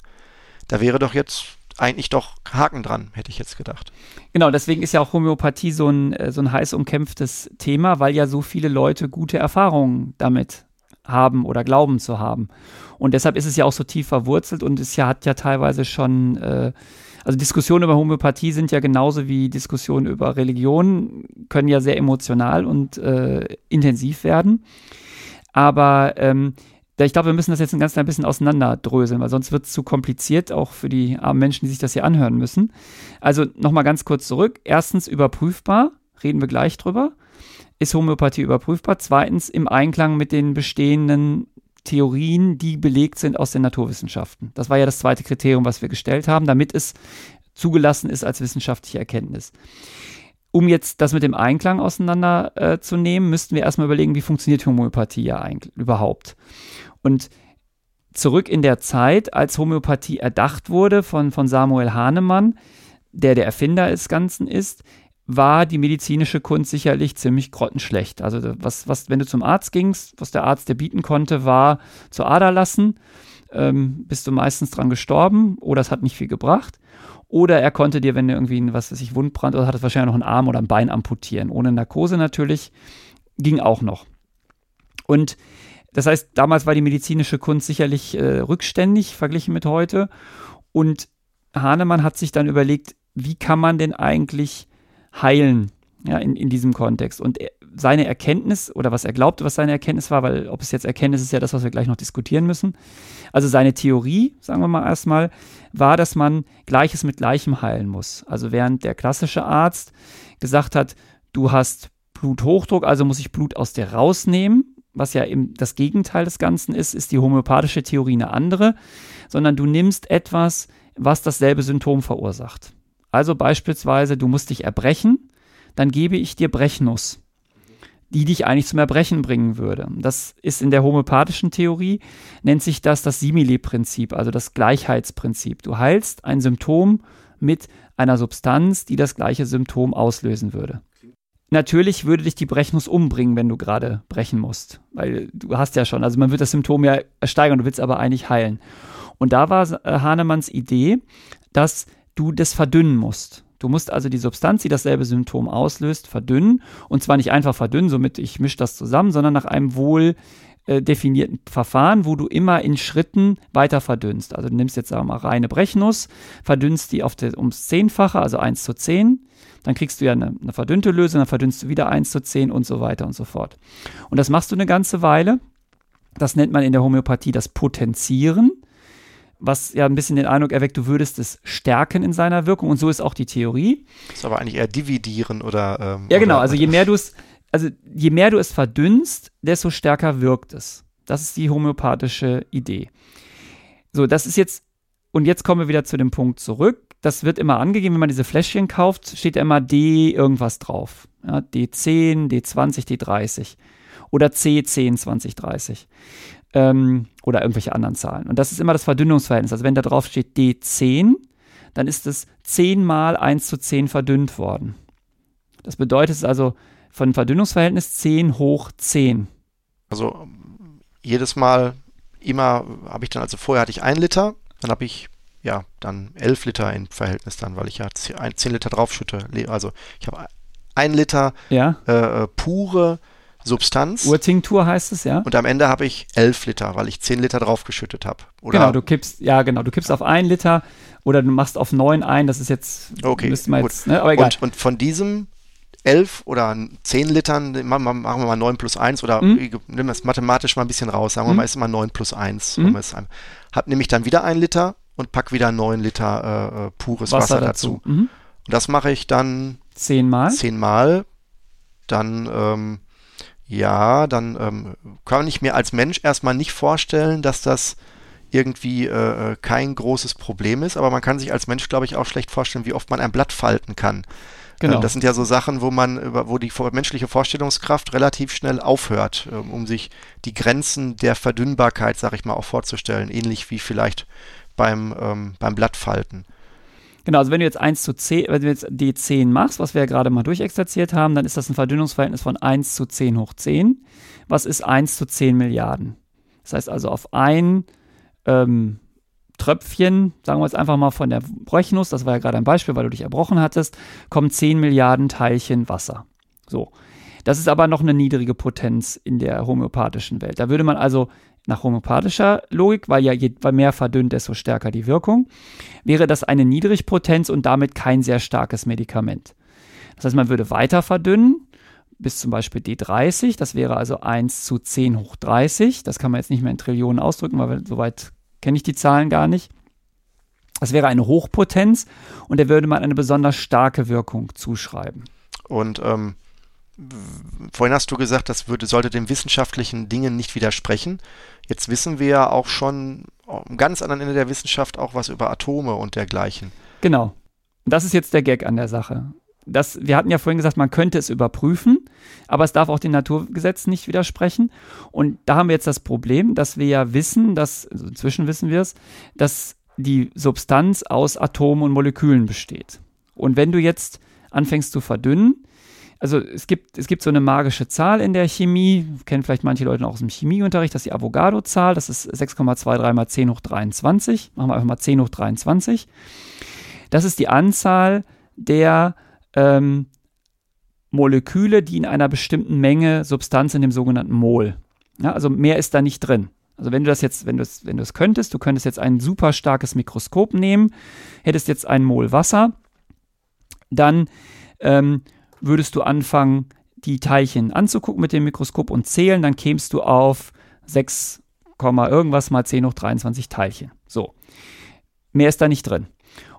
Da wäre doch jetzt eigentlich doch Haken dran, hätte ich jetzt gedacht.
Genau, deswegen ist ja auch Homöopathie so ein, äh, so ein heiß umkämpftes Thema, weil ja so viele Leute gute Erfahrungen damit haben oder glauben zu haben. Und deshalb ist es ja auch so tief verwurzelt und es ja, hat ja teilweise schon, äh, also Diskussionen über Homöopathie sind ja genauso wie Diskussionen über Religion, können ja sehr emotional und äh, intensiv werden. Aber ähm, ich glaube, wir müssen das jetzt ein ganz klein bisschen auseinanderdröseln, weil sonst wird es zu kompliziert, auch für die armen Menschen, die sich das hier anhören müssen. Also nochmal ganz kurz zurück. Erstens überprüfbar, reden wir gleich drüber. Ist Homöopathie überprüfbar? Zweitens im Einklang mit den bestehenden Theorien, die belegt sind aus den Naturwissenschaften. Das war ja das zweite Kriterium, was wir gestellt haben, damit es zugelassen ist als wissenschaftliche Erkenntnis. Um jetzt das mit dem Einklang auseinanderzunehmen, äh, müssten wir erstmal überlegen, wie funktioniert Homöopathie ja eigentlich überhaupt. Und zurück in der Zeit, als Homöopathie erdacht wurde von, von Samuel Hahnemann, der der Erfinder des Ganzen ist, war die medizinische Kunst sicherlich ziemlich grottenschlecht. Also was, was, wenn du zum Arzt gingst, was der Arzt dir bieten konnte, war zur Ader lassen, ähm, bist du meistens dran gestorben oder es hat nicht viel gebracht. Oder er konnte dir, wenn du irgendwie ein, was weiß ich, Wundbrand oder hattest wahrscheinlich noch einen Arm oder ein Bein amputieren. Ohne Narkose natürlich, ging auch noch. Und das heißt, damals war die medizinische Kunst sicherlich äh, rückständig verglichen mit heute. Und Hahnemann hat sich dann überlegt, wie kann man denn eigentlich heilen ja, in, in diesem Kontext? Und er, seine Erkenntnis oder was er glaubte, was seine Erkenntnis war, weil ob es jetzt Erkenntnis ist, ja das, was wir gleich noch diskutieren müssen. Also seine Theorie, sagen wir mal erstmal, war, dass man Gleiches mit Gleichem heilen muss. Also während der klassische Arzt gesagt hat, du hast Bluthochdruck, also muss ich Blut aus dir rausnehmen, was ja eben das Gegenteil des Ganzen ist, ist die homöopathische Theorie eine andere, sondern du nimmst etwas, was dasselbe Symptom verursacht. Also beispielsweise, du musst dich erbrechen, dann gebe ich dir Brechnuss, die dich eigentlich zum Erbrechen bringen würde. Das ist in der homöopathischen Theorie, nennt sich das das Simile-Prinzip, also das Gleichheitsprinzip. Du heilst ein Symptom mit einer Substanz, die das gleiche Symptom auslösen würde. Natürlich würde dich die Brechnuss umbringen, wenn du gerade brechen musst. Weil du hast ja schon, also man wird das Symptom ja steigern, du willst aber eigentlich heilen. Und da war äh, Hahnemanns Idee, dass du das verdünnen musst. Du musst also die Substanz, die dasselbe Symptom auslöst, verdünnen. Und zwar nicht einfach verdünnen, somit ich mische das zusammen, sondern nach einem wohl äh, definierten Verfahren, wo du immer in Schritten weiter verdünnst. Also du nimmst jetzt sagen wir mal reine Brechnuss, verdünnst die auf der, ums Zehnfache, also 1 zu 10 dann kriegst du ja eine, eine verdünnte Lösung, dann verdünnst du wieder 1 zu 10 und so weiter und so fort. Und das machst du eine ganze Weile. Das nennt man in der Homöopathie das Potenzieren, was ja ein bisschen den Eindruck erweckt, du würdest es stärken in seiner Wirkung. Und so ist auch die Theorie.
Das ist aber eigentlich eher dividieren oder.
Ähm, ja, genau.
Oder,
also je mehr du es, also je mehr du es verdünnst, desto stärker wirkt es. Das ist die homöopathische Idee. So, das ist jetzt, und jetzt kommen wir wieder zu dem Punkt zurück das wird immer angegeben, wenn man diese Fläschchen kauft, steht immer D irgendwas drauf. Ja, D10, D20, D30 oder C10, 20, 30 ähm, oder irgendwelche anderen Zahlen. Und das ist immer das Verdünnungsverhältnis. Also wenn da drauf steht D10, dann ist es 10 mal 1 zu 10 verdünnt worden. Das bedeutet es also von Verdünnungsverhältnis 10 hoch 10.
Also jedes Mal immer habe ich dann, also vorher hatte ich 1 Liter, dann habe ich ja, dann 11 Liter in Verhältnis dann, weil ich ja 10 Liter draufschütte. Also ich habe 1 Liter
ja.
äh, pure Substanz.
Urtinktur heißt es, ja.
Und am Ende habe ich 11 Liter, weil ich 10 Liter draufgeschüttet habe.
Genau, du kippst, ja genau, du kippst auf 1 Liter oder du machst auf 9 ein, das ist jetzt,
okay,
müsste man jetzt, ne? aber egal.
Und, und von diesem 11 oder 10 Litern, machen wir mal 9 plus 1 oder mhm. nimm das mathematisch mal ein bisschen raus, sagen wir mhm. mal, ist immer 9 plus 1. Mhm. Hab nämlich dann wieder 1 Liter und pack wieder 9 Liter äh, äh, pures Wasser, Wasser dazu. dazu. Mhm. Und das mache ich dann
zehnmal.
Zehnmal. Dann, ähm, ja, dann ähm, kann ich mir als Mensch erstmal nicht vorstellen, dass das irgendwie äh, äh kein großes Problem ist, aber man kann sich als Mensch, glaube ich, auch schlecht vorstellen, wie oft man ein Blatt falten kann. Genau. Das sind ja so Sachen, wo man, wo die menschliche Vorstellungskraft relativ schnell aufhört, ähm, um sich die Grenzen der Verdünnbarkeit, sag ich mal, auch vorzustellen. Ähnlich wie vielleicht beim, ähm, beim Blattfalten.
Genau, also wenn du jetzt 1 zu 10, wenn du jetzt D10 machst, was wir ja gerade mal durchexerziert haben, dann ist das ein Verdünnungsverhältnis von 1 zu 10 hoch 10. Was ist 1 zu 10 Milliarden? Das heißt also auf ein ähm, Tröpfchen, sagen wir jetzt einfach mal von der Brechnus, das war ja gerade ein Beispiel, weil du dich erbrochen hattest, kommen 10 Milliarden Teilchen Wasser. So. Das ist aber noch eine niedrige Potenz in der homöopathischen Welt. Da würde man also nach homöopathischer Logik, weil ja je mehr verdünnt, desto stärker die Wirkung, wäre das eine Niedrigpotenz und damit kein sehr starkes Medikament. Das heißt, man würde weiter verdünnen, bis zum Beispiel D30, das wäre also 1 zu 10 hoch 30. Das kann man jetzt nicht mehr in Trillionen ausdrücken, weil soweit kenne ich die Zahlen gar nicht. Das wäre eine Hochpotenz und der würde man eine besonders starke Wirkung zuschreiben.
Und ähm, vorhin hast du gesagt, das würde, sollte den wissenschaftlichen Dingen nicht widersprechen. Jetzt wissen wir ja auch schon am ganz anderen Ende der Wissenschaft auch was über Atome und dergleichen.
Genau. Das ist jetzt der Gag an der Sache. Das, wir hatten ja vorhin gesagt, man könnte es überprüfen, aber es darf auch den Naturgesetzen nicht widersprechen. Und da haben wir jetzt das Problem, dass wir ja wissen, dass, also inzwischen wissen wir es, dass die Substanz aus Atomen und Molekülen besteht. Und wenn du jetzt anfängst zu verdünnen, also es gibt, es gibt so eine magische Zahl in der Chemie, kennen vielleicht manche Leute noch aus dem Chemieunterricht, das ist die Avogadro-Zahl, das ist 6,23 mal 10 hoch 23, machen wir einfach mal 10 hoch 23. Das ist die Anzahl der ähm, Moleküle, die in einer bestimmten Menge Substanz in dem sogenannten Mol. Ja, also mehr ist da nicht drin. Also wenn du das jetzt, wenn du es, wenn könntest, du könntest jetzt ein super starkes Mikroskop nehmen, hättest jetzt ein Mol Wasser, dann ähm, würdest du anfangen, die Teilchen anzugucken mit dem Mikroskop und zählen, dann kämst du auf 6, irgendwas mal 10 hoch 23 Teilchen. So. Mehr ist da nicht drin.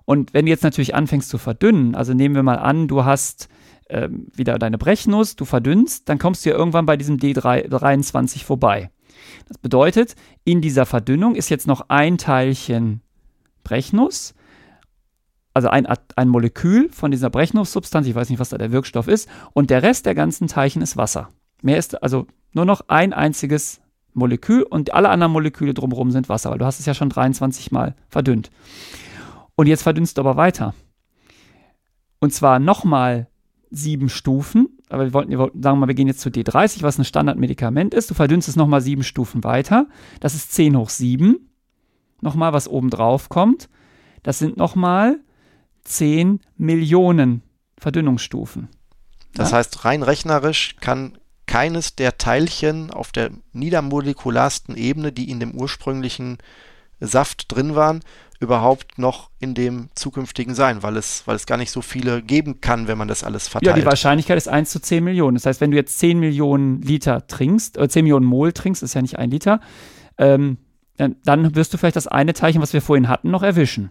Und wenn du jetzt natürlich anfängst zu verdünnen, also nehmen wir mal an, du hast ähm, wieder deine Brechnuss, du verdünnst, dann kommst du ja irgendwann bei diesem D23 vorbei. Das bedeutet, in dieser Verdünnung ist jetzt noch ein Teilchen Brechnuss, also ein, ein Molekül von dieser Brechnuss-Substanz, ich weiß nicht, was da der Wirkstoff ist, und der Rest der ganzen Teilchen ist Wasser. Mehr ist also nur noch ein einziges Molekül und alle anderen Moleküle drumherum sind Wasser, weil du hast es ja schon 23 Mal verdünnt. Und jetzt verdünnst du aber weiter. Und zwar nochmal sieben Stufen. Aber wir wollten, wir wollten, sagen wir mal, wir gehen jetzt zu D30, was ein Standardmedikament ist. Du verdünnst es nochmal sieben Stufen weiter. Das ist 10 hoch 7. Nochmal, was oben drauf kommt. Das sind nochmal 10 Millionen Verdünnungsstufen.
Das ja? heißt, rein rechnerisch kann keines der Teilchen auf der niedermolekularsten Ebene, die in dem ursprünglichen Saft drin waren, überhaupt noch in dem zukünftigen sein, weil es, weil es gar nicht so viele geben kann, wenn man das alles verteilt.
Ja, die Wahrscheinlichkeit ist 1 zu 10 Millionen. Das heißt, wenn du jetzt 10 Millionen Liter trinkst, oder äh, 10 Millionen Mol trinkst, ist ja nicht ein Liter, ähm, dann wirst du vielleicht das eine Teilchen, was wir vorhin hatten, noch erwischen.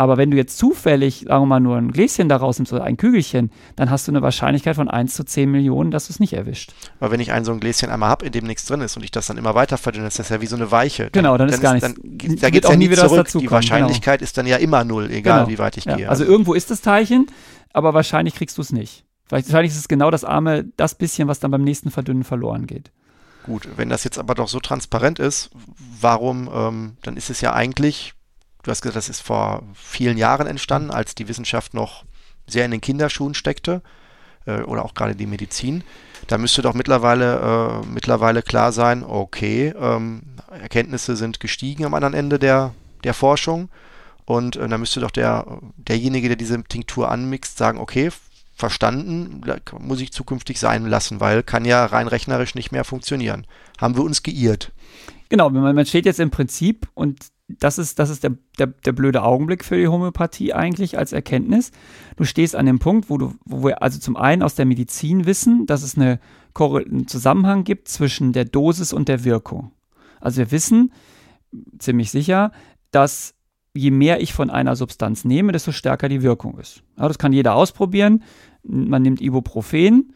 Aber wenn du jetzt zufällig, sagen wir mal, nur ein Gläschen daraus nimmst oder ein Kügelchen, dann hast du eine Wahrscheinlichkeit von 1 zu 10 Millionen, dass du es nicht erwischt.
Aber wenn ich ein so ein Gläschen einmal habe, in dem nichts drin ist und ich das dann immer weiter verdünne, ist das ja wie so eine Weiche.
Dann, genau, dann, dann ist gar nichts.
Dann, da geht es ja nie wieder zurück. Die Wahrscheinlichkeit genau. ist dann ja immer null, egal genau. wie weit ich ja. gehe.
Also irgendwo ist das Teilchen, aber wahrscheinlich kriegst du es nicht. Vielleicht, wahrscheinlich ist es genau das arme, das bisschen, was dann beim nächsten Verdünnen verloren geht.
Gut, wenn das jetzt aber doch so transparent ist, warum, ähm, dann ist es ja eigentlich du hast gesagt, das ist vor vielen Jahren entstanden, als die Wissenschaft noch sehr in den Kinderschuhen steckte äh, oder auch gerade die Medizin. Da müsste doch mittlerweile, äh, mittlerweile klar sein, okay, ähm, Erkenntnisse sind gestiegen am anderen Ende der, der Forschung und äh, da müsste doch der, derjenige, der diese Tinktur anmixt, sagen, okay, verstanden, muss ich zukünftig sein lassen, weil kann ja rein rechnerisch nicht mehr funktionieren. Haben wir uns geirrt.
Genau, man steht jetzt im Prinzip und das ist, das ist der, der, der blöde Augenblick für die Homöopathie eigentlich als Erkenntnis. Du stehst an dem Punkt, wo du, wo wir also zum einen aus der Medizin wissen, dass es eine, einen Zusammenhang gibt zwischen der Dosis und der Wirkung. Also wir wissen ziemlich sicher, dass je mehr ich von einer Substanz nehme, desto stärker die Wirkung ist. Ja, das kann jeder ausprobieren. Man nimmt Ibuprofen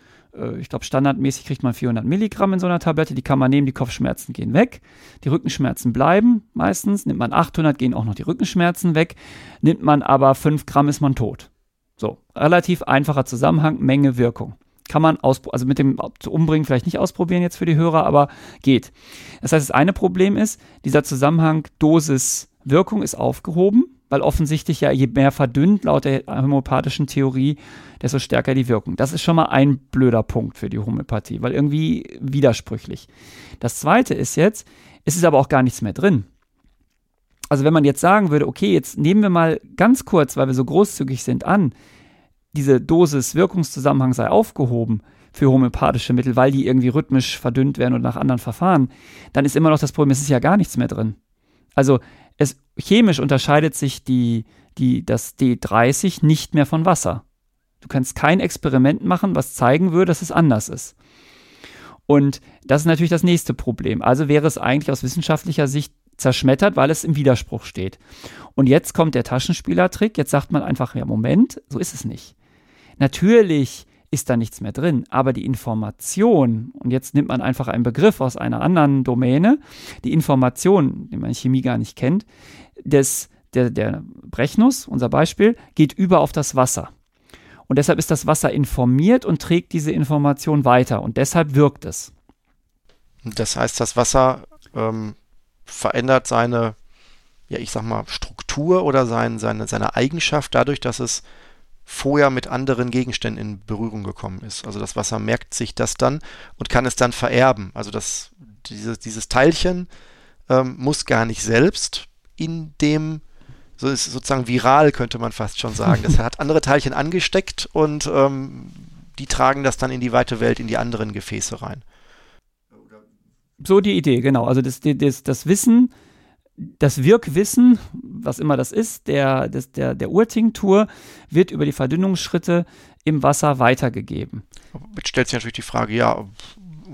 ich glaube, standardmäßig kriegt man 400 Milligramm in so einer Tablette. Die kann man nehmen, die Kopfschmerzen gehen weg. Die Rückenschmerzen bleiben meistens. Nimmt man 800, gehen auch noch die Rückenschmerzen weg. Nimmt man aber 5 Gramm, ist man tot. So, relativ einfacher Zusammenhang, Menge, Wirkung. Kann man ausprobieren, also mit dem umbringen vielleicht nicht ausprobieren jetzt für die Hörer, aber geht. Das heißt, das eine Problem ist, dieser Zusammenhang Dosis-Wirkung ist aufgehoben. Weil offensichtlich ja je mehr verdünnt laut der homöopathischen Theorie, desto stärker die Wirkung. Das ist schon mal ein blöder Punkt für die Homöopathie, weil irgendwie widersprüchlich. Das zweite ist jetzt, es ist aber auch gar nichts mehr drin. Also wenn man jetzt sagen würde, okay, jetzt nehmen wir mal ganz kurz, weil wir so großzügig sind, an, diese Dosis-Wirkungszusammenhang sei aufgehoben für homöopathische Mittel, weil die irgendwie rhythmisch verdünnt werden oder nach anderen Verfahren, dann ist immer noch das Problem, es ist ja gar nichts mehr drin. Also es, chemisch unterscheidet sich die, die, das D30 nicht mehr von Wasser. Du kannst kein Experiment machen, was zeigen würde, dass es anders ist. Und das ist natürlich das nächste Problem. Also wäre es eigentlich aus wissenschaftlicher Sicht zerschmettert, weil es im Widerspruch steht. Und jetzt kommt der Taschenspielertrick. Jetzt sagt man einfach, ja, Moment, so ist es nicht. Natürlich ist da nichts mehr drin, aber die Information, und jetzt nimmt man einfach einen Begriff aus einer anderen Domäne, die Information, die man Chemie gar nicht kennt, des, der, der Brechnuss, unser Beispiel, geht über auf das Wasser. Und deshalb ist das Wasser informiert und trägt diese Information weiter. Und deshalb wirkt es.
Das heißt, das Wasser ähm, verändert seine, ja, ich sag mal, Struktur oder sein, seine, seine Eigenschaft dadurch, dass es vorher mit anderen Gegenständen in Berührung gekommen ist. Also das Wasser merkt sich das dann und kann es dann vererben. Also das, dieses, dieses Teilchen ähm, muss gar nicht selbst in dem, so ist sozusagen viral, könnte man fast schon sagen. Das hat andere Teilchen angesteckt und ähm, die tragen das dann in die weite Welt, in die anderen Gefäße rein.
So die Idee, genau. Also das, das, das Wissen, das Wirkwissen, was immer das ist, der, der, der Urtinktur, wird über die Verdünnungsschritte im Wasser weitergegeben.
Jetzt stellt sich natürlich die Frage, ja,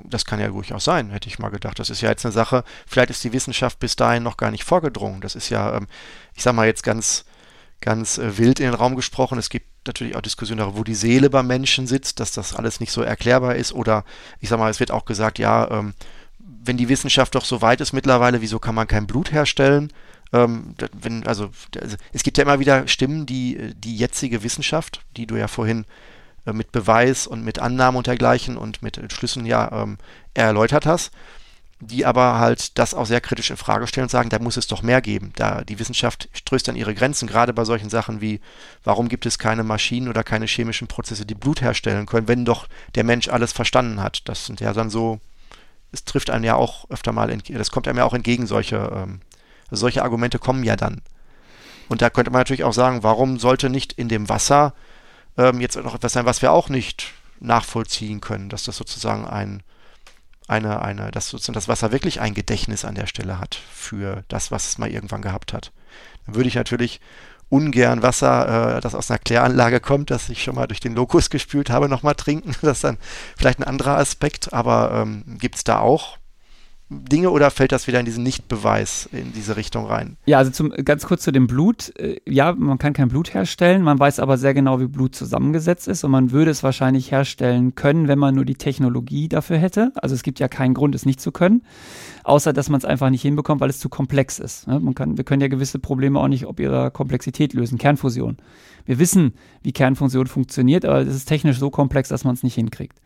das kann ja durchaus sein, hätte ich mal gedacht. Das ist ja jetzt eine Sache, vielleicht ist die Wissenschaft bis dahin noch gar nicht vorgedrungen. Das ist ja, ähm, ich sag mal jetzt ganz, ganz äh, wild in den Raum gesprochen. Es gibt natürlich auch Diskussionen darüber, wo die Seele beim Menschen sitzt, dass das alles nicht so erklärbar ist. Oder ich sag mal, es wird auch gesagt, ja, ähm, wenn die Wissenschaft doch so weit ist mittlerweile, wieso kann man kein Blut herstellen? Ähm, wenn, also, also, es gibt ja immer wieder Stimmen, die die jetzige Wissenschaft, die du ja vorhin äh, mit Beweis und mit Annahmen und dergleichen und mit Schlüssen ja ähm, erläutert hast, die aber halt das auch sehr kritisch in Frage stellen und sagen, da muss es doch mehr geben. Da die Wissenschaft stößt an ihre Grenzen, gerade bei solchen Sachen wie, warum gibt es keine Maschinen oder keine chemischen Prozesse, die Blut herstellen können, wenn doch der Mensch alles verstanden hat. Das sind ja dann so es trifft einen ja auch öfter mal, das kommt einem ja auch entgegen, solche, ähm, solche Argumente kommen ja dann. Und da könnte man natürlich auch sagen, warum sollte nicht in dem Wasser ähm, jetzt noch etwas sein, was wir auch nicht nachvollziehen können, dass das sozusagen ein, eine, eine, dass sozusagen das Wasser wirklich ein Gedächtnis an der Stelle hat für das, was es mal irgendwann gehabt hat. Dann würde ich natürlich ungern Wasser, äh, das aus einer Kläranlage kommt, das ich schon mal durch den Lokus gespült habe, nochmal trinken. Das ist dann vielleicht ein anderer Aspekt, aber ähm, gibt es da auch Dinge oder fällt das wieder in diesen Nichtbeweis in diese Richtung rein?
Ja, also zum, ganz kurz zu dem Blut. Äh, ja, man kann kein Blut herstellen, man weiß aber sehr genau, wie Blut zusammengesetzt ist und man würde es wahrscheinlich herstellen können, wenn man nur die Technologie dafür hätte. Also es gibt ja keinen Grund, es nicht zu können, außer dass man es einfach nicht hinbekommt, weil es zu komplex ist. Ne? Man kann, wir können ja gewisse Probleme auch nicht ob ihrer Komplexität lösen. Kernfusion. Wir wissen, wie Kernfusion funktioniert, aber es ist technisch so komplex, dass man es nicht hinkriegt.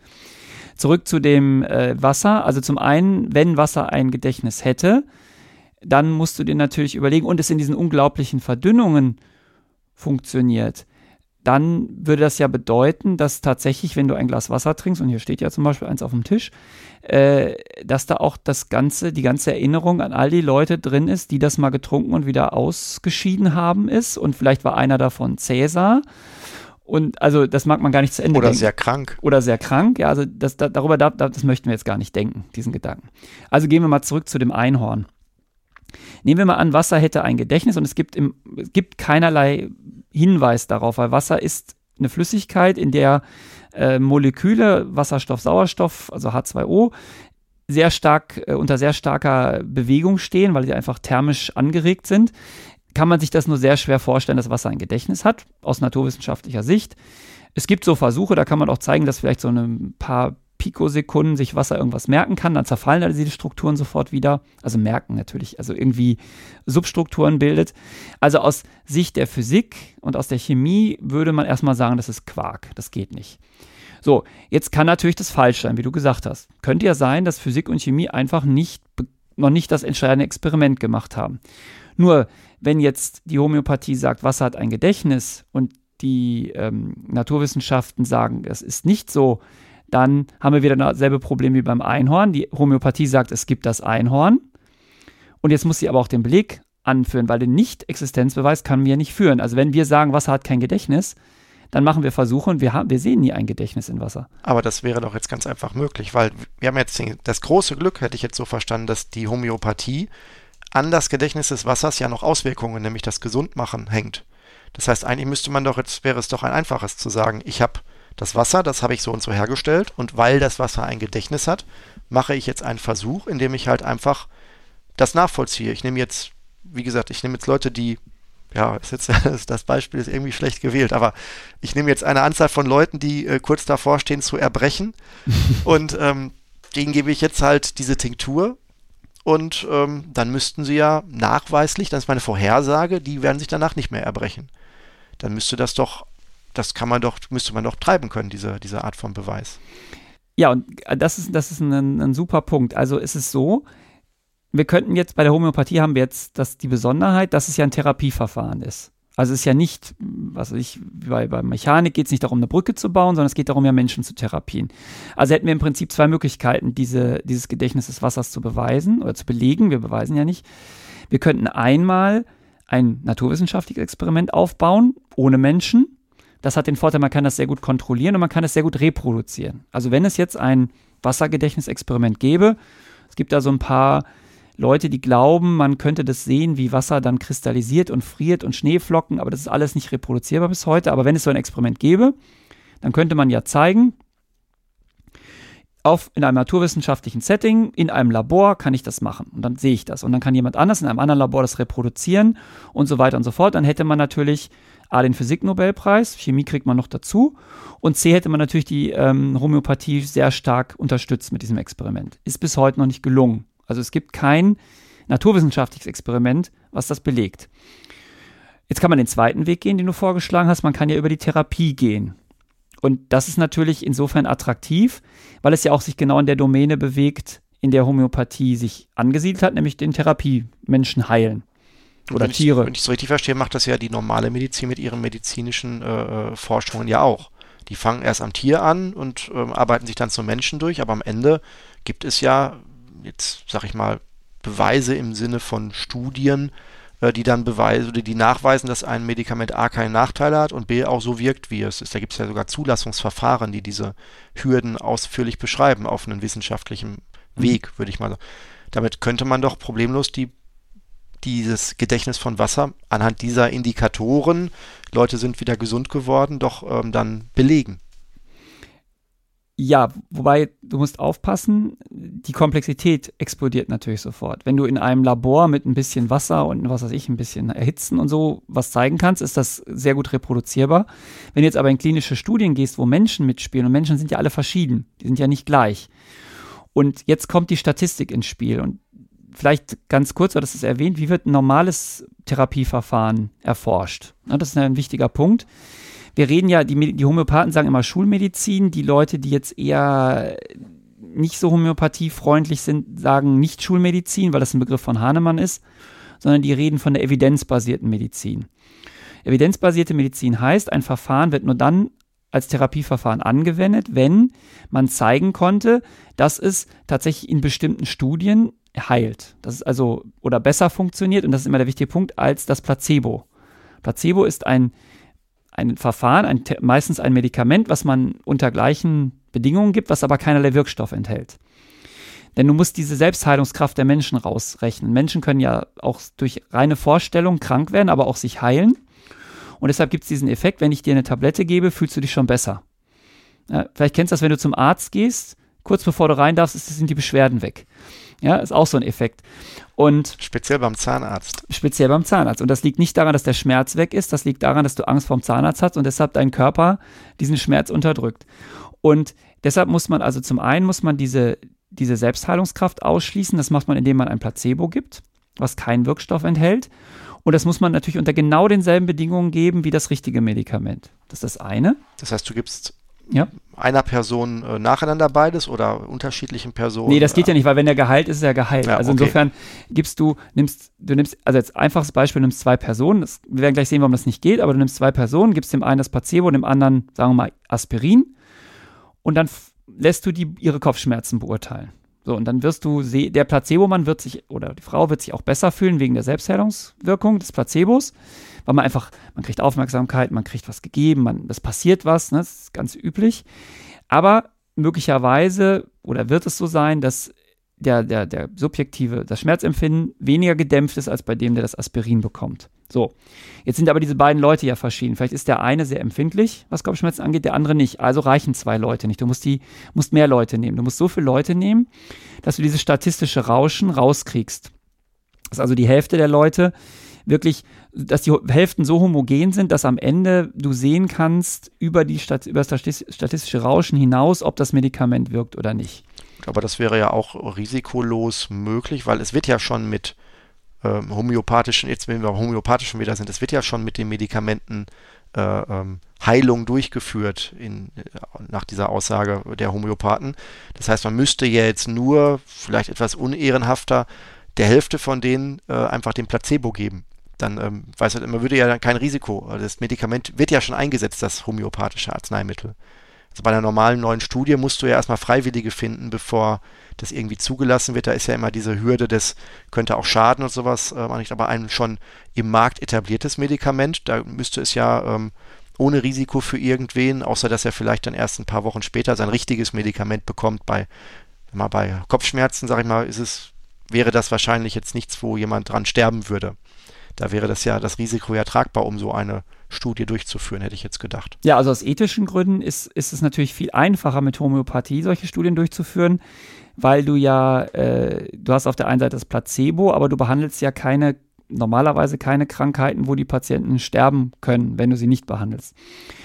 Zurück zu dem äh, Wasser. Also zum einen, wenn Wasser ein Gedächtnis hätte, dann musst du dir natürlich überlegen, und es in diesen unglaublichen Verdünnungen funktioniert, dann würde das ja bedeuten, dass tatsächlich, wenn du ein Glas Wasser trinkst, und hier steht ja zum Beispiel eins auf dem Tisch, äh, dass da auch das ganze, die ganze Erinnerung an all die Leute drin ist, die das mal getrunken und wieder ausgeschieden haben ist. Und vielleicht war einer davon Cäsar. Und also das mag man gar nicht zu Ende
Oder
denken.
sehr krank.
Oder sehr krank, ja, also das, da, darüber da, das möchten wir jetzt gar nicht denken, diesen Gedanken. Also gehen wir mal zurück zu dem Einhorn. Nehmen wir mal an, Wasser hätte ein Gedächtnis und es gibt, im, es gibt keinerlei Hinweis darauf, weil Wasser ist eine Flüssigkeit, in der äh, Moleküle, Wasserstoff, Sauerstoff, also H2O, sehr stark, äh, unter sehr starker Bewegung stehen, weil sie einfach thermisch angeregt sind kann man sich das nur sehr schwer vorstellen, dass Wasser ein Gedächtnis hat, aus naturwissenschaftlicher Sicht. Es gibt so Versuche, da kann man auch zeigen, dass vielleicht so ein paar Pikosekunden sich Wasser irgendwas merken kann, dann zerfallen also diese Strukturen sofort wieder. Also merken natürlich, also irgendwie Substrukturen bildet. Also aus Sicht der Physik und aus der Chemie würde man erstmal sagen, das ist Quark, das geht nicht. So, jetzt kann natürlich das falsch sein, wie du gesagt hast. Könnte ja sein, dass Physik und Chemie einfach nicht, noch nicht das entscheidende Experiment gemacht haben. Nur wenn jetzt die Homöopathie sagt, Wasser hat ein Gedächtnis und die ähm, Naturwissenschaften sagen, das ist nicht so, dann haben wir wieder dasselbe Problem wie beim Einhorn. Die Homöopathie sagt, es gibt das Einhorn. Und jetzt muss sie aber auch den Beleg anführen, weil den Nicht-Existenzbeweis kann wir nicht führen. Also wenn wir sagen, Wasser hat kein Gedächtnis, dann machen wir Versuche und wir, haben, wir sehen nie ein Gedächtnis in Wasser.
Aber das wäre doch jetzt ganz einfach möglich, weil wir haben jetzt das große Glück, hätte ich jetzt so verstanden, dass die Homöopathie an das Gedächtnis des Wassers ja noch Auswirkungen, nämlich das Gesundmachen, hängt. Das heißt, eigentlich müsste man doch, jetzt wäre es doch ein einfaches zu sagen, ich habe das Wasser, das habe ich so und so hergestellt und weil das Wasser ein Gedächtnis hat, mache ich jetzt einen Versuch, indem ich halt einfach das nachvollziehe. Ich nehme jetzt, wie gesagt, ich nehme jetzt Leute, die, ja, jetzt, das Beispiel ist irgendwie schlecht gewählt, aber ich nehme jetzt eine Anzahl von Leuten, die äh, kurz davor stehen zu erbrechen und ähm, denen gebe ich jetzt halt diese Tinktur und ähm, dann müssten sie ja nachweislich, das ist meine Vorhersage, die werden sich danach nicht mehr erbrechen. Dann müsste das doch, das kann man doch, müsste man doch treiben können, diese, diese Art von Beweis.
Ja, und das ist, das ist ein, ein super Punkt. Also ist es so, wir könnten jetzt bei der Homöopathie haben wir jetzt das, die Besonderheit, dass es ja ein Therapieverfahren ist. Also es ist ja nicht, was weiß ich, bei, bei Mechanik geht es nicht darum, eine Brücke zu bauen, sondern es geht darum, ja Menschen zu therapien. Also hätten wir im Prinzip zwei Möglichkeiten, diese, dieses Gedächtnis des Wassers zu beweisen oder zu belegen. Wir beweisen ja nicht. Wir könnten einmal ein naturwissenschaftliches Experiment aufbauen, ohne Menschen. Das hat den Vorteil, man kann das sehr gut kontrollieren und man kann es sehr gut reproduzieren. Also wenn es jetzt ein Wassergedächtnisexperiment gäbe, es gibt da so ein paar Leute, die glauben, man könnte das sehen, wie Wasser dann kristallisiert und friert und Schneeflocken, aber das ist alles nicht reproduzierbar bis heute. Aber wenn es so ein Experiment gäbe, dann könnte man ja zeigen, auf, in einem naturwissenschaftlichen Setting, in einem Labor kann ich das machen. Und dann sehe ich das. Und dann kann jemand anders in einem anderen Labor das reproduzieren und so weiter und so fort. Dann hätte man natürlich A, den Physiknobelpreis, Chemie kriegt man noch dazu. Und C, hätte man natürlich die ähm, Homöopathie sehr stark unterstützt mit diesem Experiment. Ist bis heute noch nicht gelungen. Also es gibt kein naturwissenschaftliches Experiment, was das belegt. Jetzt kann man den zweiten Weg gehen, den du vorgeschlagen hast. Man kann ja über die Therapie gehen. Und das ist natürlich insofern attraktiv, weil es ja auch sich genau in der Domäne bewegt, in der Homöopathie sich angesiedelt hat, nämlich den Therapie, Menschen heilen. Oder
wenn
Tiere.
Ich, wenn ich es richtig verstehe, macht das ja die normale Medizin mit ihren medizinischen äh, äh, Forschungen ja auch. Die fangen erst am Tier an und äh, arbeiten sich dann zum Menschen durch, aber am Ende gibt es ja jetzt, sag ich mal, Beweise im Sinne von Studien, äh, die dann beweisen oder die nachweisen, dass ein Medikament A keinen Nachteil hat und B auch so wirkt, wie es ist. Da gibt es ja sogar Zulassungsverfahren, die diese Hürden ausführlich beschreiben auf einem wissenschaftlichen mhm. Weg, würde ich mal sagen. Damit könnte man doch problemlos die dieses Gedächtnis von Wasser anhand dieser Indikatoren, Leute sind wieder gesund geworden, doch ähm, dann belegen.
Ja, wobei du musst aufpassen, die Komplexität explodiert natürlich sofort. Wenn du in einem Labor mit ein bisschen Wasser und was weiß ich, ein bisschen Erhitzen und so was zeigen kannst, ist das sehr gut reproduzierbar. Wenn du jetzt aber in klinische Studien gehst, wo Menschen mitspielen, und Menschen sind ja alle verschieden, die sind ja nicht gleich. Und jetzt kommt die Statistik ins Spiel. Und vielleicht ganz kurz, oder das ist erwähnt, wie wird ein normales Therapieverfahren erforscht? das ist ein wichtiger Punkt wir reden ja, die, die Homöopathen sagen immer Schulmedizin, die Leute, die jetzt eher nicht so homöopathiefreundlich sind, sagen nicht Schulmedizin, weil das ein Begriff von Hahnemann ist, sondern die reden von der evidenzbasierten Medizin. Evidenzbasierte Medizin heißt, ein Verfahren wird nur dann als Therapieverfahren angewendet, wenn man zeigen konnte, dass es tatsächlich in bestimmten Studien heilt. Das ist also oder besser funktioniert und das ist immer der wichtige Punkt als das Placebo. Placebo ist ein ein Verfahren, ein, meistens ein Medikament, was man unter gleichen Bedingungen gibt, was aber keinerlei Wirkstoff enthält. Denn du musst diese Selbstheilungskraft der Menschen rausrechnen. Menschen können ja auch durch reine Vorstellung krank werden, aber auch sich heilen. Und deshalb gibt es diesen Effekt, wenn ich dir eine Tablette gebe, fühlst du dich schon besser. Ja, vielleicht kennst du das, wenn du zum Arzt gehst, kurz bevor du rein darfst, sind die Beschwerden weg. Ja, ist auch so ein Effekt. Und
speziell beim Zahnarzt.
Speziell beim Zahnarzt. Und das liegt nicht daran, dass der Schmerz weg ist, das liegt daran, dass du Angst vorm Zahnarzt hast und deshalb dein Körper diesen Schmerz unterdrückt. Und deshalb muss man also zum einen muss man diese, diese Selbstheilungskraft ausschließen. Das macht man, indem man ein Placebo gibt, was keinen Wirkstoff enthält. Und das muss man natürlich unter genau denselben Bedingungen geben wie das richtige Medikament. Das ist das eine.
Das heißt, du gibst ja. einer Person äh, nacheinander beides oder unterschiedlichen Personen?
Nee, das geht ja nicht, weil wenn der Gehalt ist, ist er Gehalt. Ja, also okay. insofern gibst du, nimmst, du nimmst, also als einfaches Beispiel, nimmst zwei Personen, das, wir werden gleich sehen, warum das nicht geht, aber du nimmst zwei Personen, gibst dem einen das Placebo und dem anderen, sagen wir mal, Aspirin und dann lässt du die ihre Kopfschmerzen beurteilen. So, und dann wirst du der Placebo-Mann wird sich, oder die Frau wird sich auch besser fühlen wegen der Selbstheilungswirkung des Placebos, weil man einfach, man kriegt Aufmerksamkeit, man kriegt was gegeben, man, das passiert was, ne, das ist ganz üblich. Aber möglicherweise, oder wird es so sein, dass der, der, der subjektive, das Schmerzempfinden weniger gedämpft ist als bei dem, der das Aspirin bekommt. So, jetzt sind aber diese beiden Leute ja verschieden. Vielleicht ist der eine sehr empfindlich, was Kopfschmerzen angeht, der andere nicht. Also reichen zwei Leute nicht. Du musst die, musst mehr Leute nehmen. Du musst so viele Leute nehmen, dass du dieses statistische Rauschen rauskriegst. Dass also die Hälfte der Leute wirklich, dass die Hälften so homogen sind, dass am Ende du sehen kannst über, die Stat über das statistische Rauschen hinaus, ob das Medikament wirkt oder nicht.
Aber das wäre ja auch risikolos möglich, weil es wird ja schon mit ähm, homöopathischen, jetzt wenn wir beim homöopathischen wieder sind, es wird ja schon mit den Medikamenten äh, ähm, Heilung durchgeführt in, äh, nach dieser Aussage der Homöopathen. Das heißt, man müsste ja jetzt nur, vielleicht etwas unehrenhafter, der Hälfte von denen äh, einfach den Placebo geben. Dann ähm, weiß halt, man würde ja dann kein Risiko. Das Medikament wird ja schon eingesetzt, das homöopathische Arzneimittel. Also bei einer normalen neuen Studie musst du ja erstmal Freiwillige finden, bevor das irgendwie zugelassen wird. Da ist ja immer diese Hürde des könnte auch schaden und sowas. Äh, aber ein schon im Markt etabliertes Medikament, da müsste es ja ähm, ohne Risiko für irgendwen, außer dass er vielleicht dann erst ein paar Wochen später sein richtiges Medikament bekommt. Bei, wenn man bei Kopfschmerzen, sag ich mal, ist es, wäre das wahrscheinlich jetzt nichts, wo jemand dran sterben würde. Da wäre das ja das Risiko ja tragbar, um so eine Studie durchzuführen, hätte ich jetzt gedacht.
Ja, also aus ethischen Gründen ist, ist es natürlich viel einfacher, mit Homöopathie solche Studien durchzuführen, weil du ja, äh, du hast auf der einen Seite das Placebo, aber du behandelst ja keine normalerweise keine Krankheiten, wo die Patienten sterben können, wenn du sie nicht behandelst.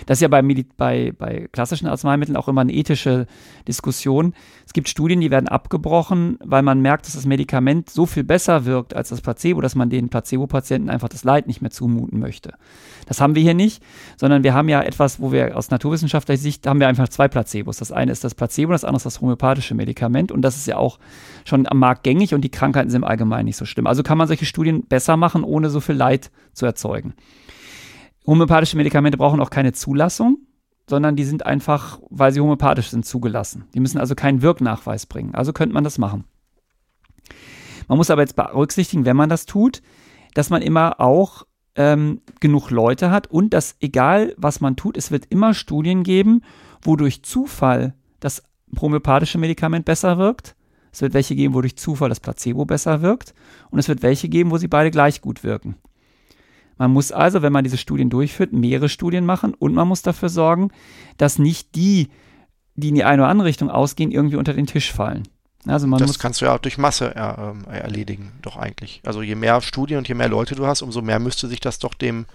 Das ist ja bei, bei, bei klassischen Arzneimitteln auch immer eine ethische Diskussion. Es gibt Studien, die werden abgebrochen, weil man merkt, dass das Medikament so viel besser wirkt als das Placebo, dass man den Placebo-Patienten einfach das Leid nicht mehr zumuten möchte. Das haben wir hier nicht, sondern wir haben ja etwas, wo wir aus naturwissenschaftlicher Sicht haben wir einfach zwei Placebos. Das eine ist das Placebo, das andere ist das homöopathische Medikament und das ist ja auch schon am Markt gängig und die Krankheiten sind im Allgemeinen nicht so schlimm. Also kann man solche Studien besser machen, ohne so viel Leid zu erzeugen. Homöopathische Medikamente brauchen auch keine Zulassung, sondern die sind einfach, weil sie homöopathisch sind, zugelassen. Die müssen also keinen Wirknachweis bringen. Also könnte man das machen. Man muss aber jetzt berücksichtigen, wenn man das tut, dass man immer auch ähm, genug Leute hat und dass egal was man tut, es wird immer Studien geben, wo durch Zufall das homöopathische Medikament besser wirkt. Es wird welche geben, wo durch Zufall das Placebo besser wirkt. Und es wird welche geben, wo sie beide gleich gut wirken. Man muss also, wenn man diese Studien durchführt, mehrere Studien machen und man muss dafür sorgen, dass nicht die, die in die eine oder andere Richtung ausgehen, irgendwie unter den Tisch fallen.
Also das kannst du ja auch durch Masse er, äh, erledigen, doch eigentlich. Also je mehr Studien und je mehr Leute du hast, umso mehr müsste sich das doch dem,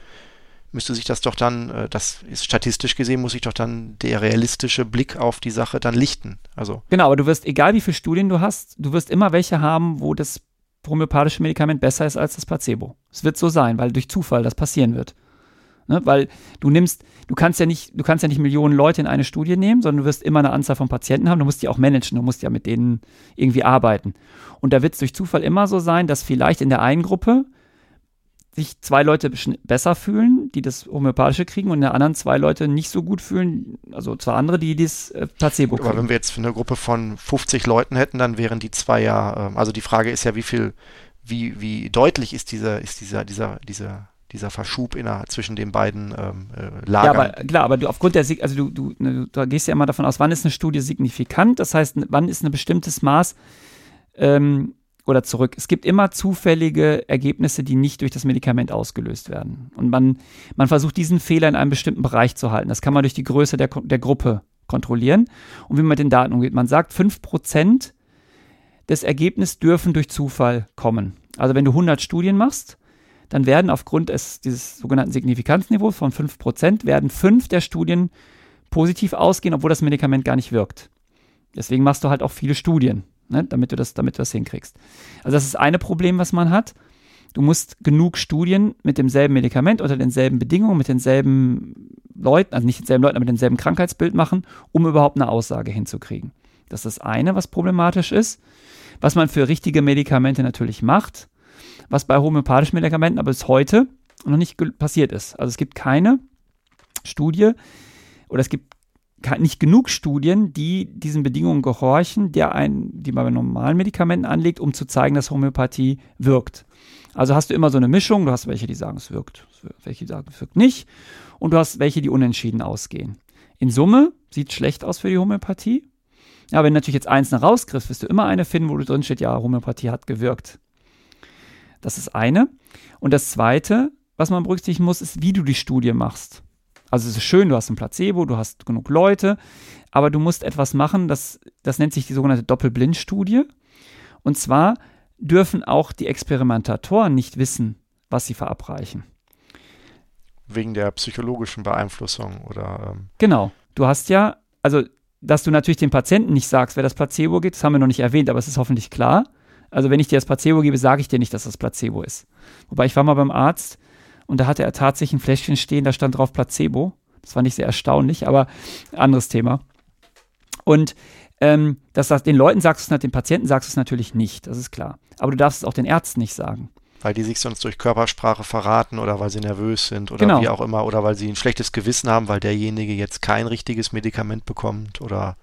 müsste sich das doch dann, äh, das ist statistisch gesehen, muss sich doch dann der realistische Blick auf die Sache dann lichten. Also.
Genau, aber du wirst, egal wie viele Studien du hast, du wirst immer welche haben, wo das homöopathische Medikament besser ist als das Placebo. Es wird so sein, weil durch Zufall das passieren wird. Ne? Weil du nimmst, du kannst ja nicht, du kannst ja nicht Millionen Leute in eine Studie nehmen, sondern du wirst immer eine Anzahl von Patienten haben, du musst die auch managen, du musst ja mit denen irgendwie arbeiten. Und da wird es durch Zufall immer so sein, dass vielleicht in der einen Gruppe sich zwei Leute besser fühlen, die das Homöopathische kriegen, und in der anderen zwei Leute nicht so gut fühlen, also zwei andere, die das äh, Placebo kriegen.
Aber wenn wir jetzt eine Gruppe von 50 Leuten hätten, dann wären die zwei ja, ähm, also die Frage ist ja, wie viel, wie, wie deutlich ist dieser, ist dieser, dieser, dieser dieser Verschub innerhalb zwischen den beiden ähm, äh, Lagern.
Ja, aber klar, aber du aufgrund der, also du, du, ne, du gehst ja immer davon aus, wann ist eine Studie signifikant, das heißt, wann ist ein bestimmtes Maß ähm, oder zurück. Es gibt immer zufällige Ergebnisse, die nicht durch das Medikament ausgelöst werden. Und man, man versucht, diesen Fehler in einem bestimmten Bereich zu halten. Das kann man durch die Größe der, der Gruppe kontrollieren. Und wie man mit den Daten umgeht. Man sagt, 5% des Ergebnisses dürfen durch Zufall kommen. Also wenn du 100 Studien machst, dann werden aufgrund des, dieses sogenannten Signifikanzniveaus von 5%, werden fünf der Studien positiv ausgehen, obwohl das Medikament gar nicht wirkt. Deswegen machst du halt auch viele Studien, ne, damit, du das, damit du das hinkriegst. Also das ist eine Problem, was man hat. Du musst genug Studien mit demselben Medikament unter denselben Bedingungen, mit denselben Leuten, also nicht denselben Leuten, aber denselben Krankheitsbild machen, um überhaupt eine Aussage hinzukriegen. Das ist das eine, was problematisch ist. Was man für richtige Medikamente natürlich macht, was bei homöopathischen Medikamenten aber bis heute noch nicht passiert ist. Also es gibt keine Studie oder es gibt nicht genug Studien, die diesen Bedingungen gehorchen, der ein, die man bei normalen Medikamenten anlegt, um zu zeigen, dass Homöopathie wirkt. Also hast du immer so eine Mischung, du hast welche, die sagen, es wirkt, welche die sagen, es wirkt nicht, und du hast welche, die unentschieden ausgehen. In Summe sieht es schlecht aus für die Homöopathie. Ja, wenn du natürlich jetzt eins rauskriegst, wirst du immer eine finden, wo du drin steht, ja, Homöopathie hat gewirkt. Das ist eine. Und das zweite, was man berücksichtigen muss, ist, wie du die Studie machst. Also es ist schön, du hast ein Placebo, du hast genug Leute, aber du musst etwas machen, das, das nennt sich die sogenannte Doppelblindstudie. Und zwar dürfen auch die Experimentatoren nicht wissen, was sie verabreichen.
Wegen der psychologischen Beeinflussung oder.
Ähm genau. Du hast ja, also, dass du natürlich dem Patienten nicht sagst, wer das Placebo gibt, das haben wir noch nicht erwähnt, aber es ist hoffentlich klar. Also, wenn ich dir das Placebo gebe, sage ich dir nicht, dass das Placebo ist. Wobei ich war mal beim Arzt, und da hatte er tatsächlich ein Fläschchen stehen, da stand drauf Placebo. Das war nicht sehr erstaunlich, aber anderes Thema. Und ähm, dass das den Leuten sagst du es, den Patienten sagst du es natürlich nicht, das ist klar. Aber du darfst es auch den Ärzten nicht sagen.
Weil die sich sonst durch Körpersprache verraten oder weil sie nervös sind oder genau. wie auch immer oder weil sie ein schlechtes Gewissen haben, weil derjenige jetzt kein richtiges Medikament bekommt oder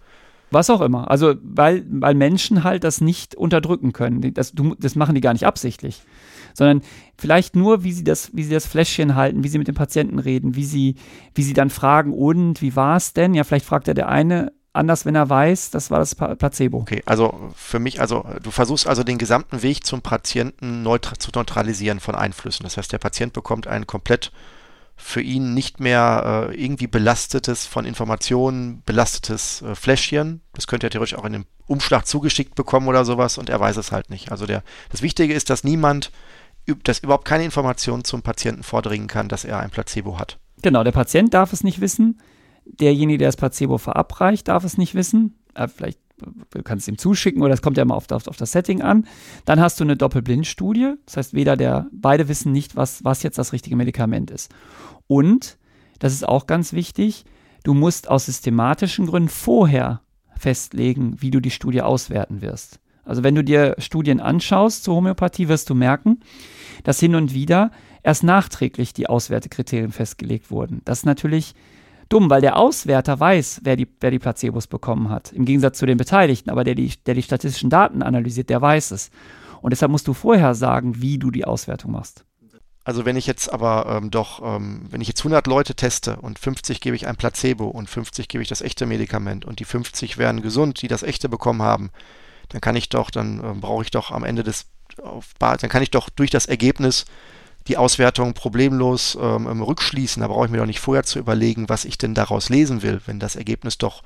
was auch immer. Also, weil, weil Menschen halt das nicht unterdrücken können. Das, das machen die gar nicht absichtlich sondern vielleicht nur, wie sie das, wie sie das Fläschchen halten, wie sie mit dem Patienten reden, wie sie, wie sie dann fragen, und wie war es denn? Ja, vielleicht fragt er der eine anders, wenn er weiß, das war das Placebo.
Okay, also für mich, also du versuchst also den gesamten Weg zum Patienten neutra zu neutralisieren von Einflüssen. Das heißt, der Patient bekommt ein komplett für ihn nicht mehr äh, irgendwie belastetes von Informationen, belastetes äh, Fläschchen. Das könnte er theoretisch auch in einem Umschlag zugeschickt bekommen oder sowas und er weiß es halt nicht. Also der, das Wichtige ist, dass niemand dass überhaupt keine Information zum Patienten vordringen kann, dass er ein Placebo hat.
Genau, der Patient darf es nicht wissen. Derjenige, der das Placebo verabreicht, darf es nicht wissen. Äh, vielleicht du kannst ihm zuschicken oder es kommt ja mal auf, auf, auf, das Setting an. Dann hast du eine Doppelblindstudie. Das heißt, weder der, beide wissen nicht, was, was jetzt das richtige Medikament ist. Und, das ist auch ganz wichtig, du musst aus systematischen Gründen vorher festlegen, wie du die Studie auswerten wirst. Also wenn du dir Studien anschaust zur Homöopathie, wirst du merken, dass hin und wieder erst nachträglich die Auswertekriterien festgelegt wurden. Das ist natürlich dumm, weil der Auswerter weiß, wer die, wer die Placebos bekommen hat, im Gegensatz zu den Beteiligten, aber der die, der die statistischen Daten analysiert, der weiß es. Und deshalb musst du vorher sagen, wie du die Auswertung machst.
Also wenn ich jetzt aber ähm, doch, ähm, wenn ich jetzt 100 Leute teste und 50 gebe ich ein Placebo und 50 gebe ich das echte Medikament und die 50 werden gesund, die das echte bekommen haben, dann kann ich doch, dann äh, brauche ich doch am Ende des, auf, dann kann ich doch durch das Ergebnis die Auswertung problemlos ähm, rückschließen. Da brauche ich mir doch nicht vorher zu überlegen, was ich denn daraus lesen will, wenn das Ergebnis doch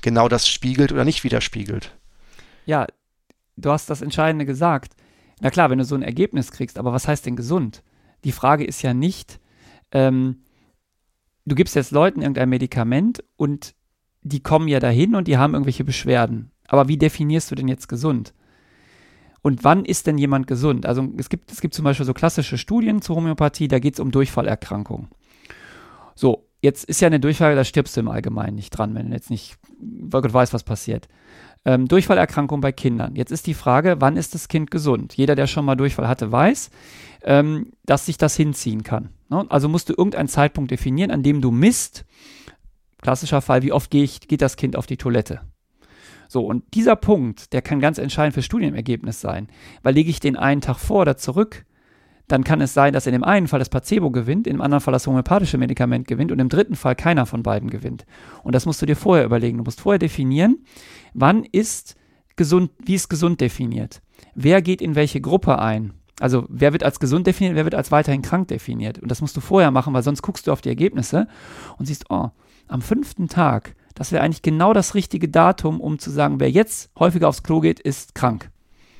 genau das spiegelt oder nicht widerspiegelt.
Ja, du hast das Entscheidende gesagt. Na klar, wenn du so ein Ergebnis kriegst, aber was heißt denn gesund? Die Frage ist ja nicht, ähm, du gibst jetzt Leuten irgendein Medikament und die kommen ja dahin und die haben irgendwelche Beschwerden. Aber wie definierst du denn jetzt gesund? Und wann ist denn jemand gesund? Also es gibt, es gibt zum Beispiel so klassische Studien zur Homöopathie, da geht es um Durchfallerkrankungen. So, jetzt ist ja eine Durchfall, da stirbst du im Allgemeinen nicht dran, wenn du jetzt nicht, weil Gott weiß, was passiert. Ähm, Durchfallerkrankung bei Kindern. Jetzt ist die Frage, wann ist das Kind gesund? Jeder, der schon mal Durchfall hatte, weiß, ähm, dass sich das hinziehen kann. Ne? Also musst du irgendeinen Zeitpunkt definieren, an dem du misst, klassischer Fall, wie oft ich, geht das Kind auf die Toilette? So, und dieser Punkt, der kann ganz entscheidend für Studienergebnis sein, weil lege ich den einen Tag vor oder zurück, dann kann es sein, dass in dem einen Fall das Placebo gewinnt, im anderen Fall das homöopathische Medikament gewinnt und im dritten Fall keiner von beiden gewinnt. Und das musst du dir vorher überlegen. Du musst vorher definieren, wann ist gesund, wie ist gesund definiert? Wer geht in welche Gruppe ein? Also wer wird als gesund definiert, wer wird als weiterhin krank definiert? Und das musst du vorher machen, weil sonst guckst du auf die Ergebnisse und siehst, oh, am fünften Tag das wäre eigentlich genau das richtige Datum, um zu sagen, wer jetzt häufiger aufs Klo geht, ist krank.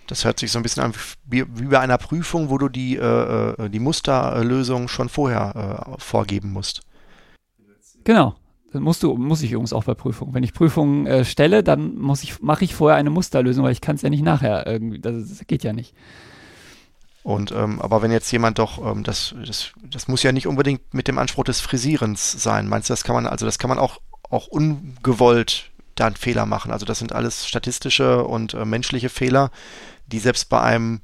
Das hört sich so ein bisschen an wie, wie bei einer Prüfung, wo du die, äh, äh die Musterlösung schon vorher äh, vorgeben musst.
Genau. Das musst du, muss ich übrigens auch bei Prüfungen. Wenn ich Prüfungen äh, stelle, dann muss ich, mache ich vorher eine Musterlösung, weil ich kann es ja nicht nachher irgendwie. Das, das geht ja nicht.
Und ähm, aber wenn jetzt jemand doch, ähm, das, das, das muss ja nicht unbedingt mit dem Anspruch des Frisierens sein. Meinst du, das kann man, also das kann man auch, auch ungewollt da einen Fehler machen. Also das sind alles statistische und äh, menschliche Fehler, die selbst bei einem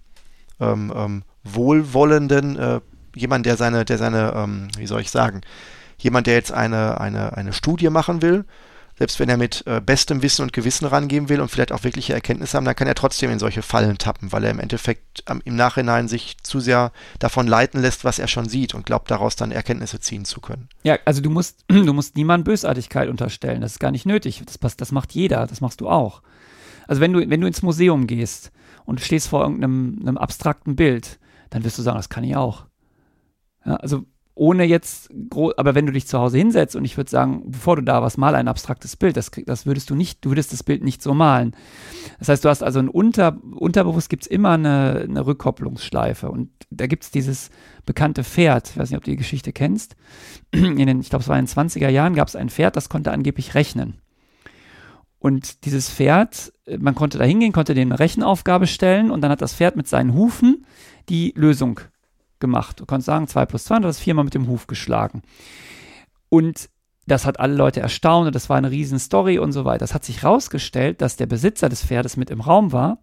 ähm, ähm, wohlwollenden, äh, jemand, der seine, der seine, ähm, wie soll ich sagen, jemand, der jetzt eine, eine, eine Studie machen will, selbst wenn er mit äh, bestem Wissen und Gewissen rangehen will und vielleicht auch wirkliche Erkenntnisse haben, dann kann er trotzdem in solche Fallen tappen, weil er im Endeffekt ähm, im Nachhinein sich zu sehr davon leiten lässt, was er schon sieht und glaubt, daraus dann Erkenntnisse ziehen zu können.
Ja, also du musst, du musst niemand Bösartigkeit unterstellen. Das ist gar nicht nötig. Das, das macht jeder, das machst du auch. Also wenn du, wenn du ins Museum gehst und stehst vor irgendeinem abstrakten Bild, dann wirst du sagen, das kann ich auch. Ja, also ohne jetzt, aber wenn du dich zu Hause hinsetzt und ich würde sagen, bevor du da was mal ein abstraktes Bild, das, das würdest du nicht, du würdest das Bild nicht so malen. Das heißt, du hast also ein Unter, unterbewusst gibt es immer eine, eine Rückkopplungsschleife und da gibt es dieses bekannte Pferd, ich weiß nicht, ob du die Geschichte kennst, in den, ich glaube, es war in den 20er Jahren, gab es ein Pferd, das konnte angeblich rechnen. Und dieses Pferd, man konnte da hingehen, konnte den eine Rechenaufgabe stellen und dann hat das Pferd mit seinen Hufen die Lösung gemacht. Du kannst sagen, 2 plus 2 und das viermal mit dem Huf geschlagen. Und das hat alle Leute erstaunt und das war eine riesen Story und so weiter. Es hat sich herausgestellt, dass der Besitzer des Pferdes mit im Raum war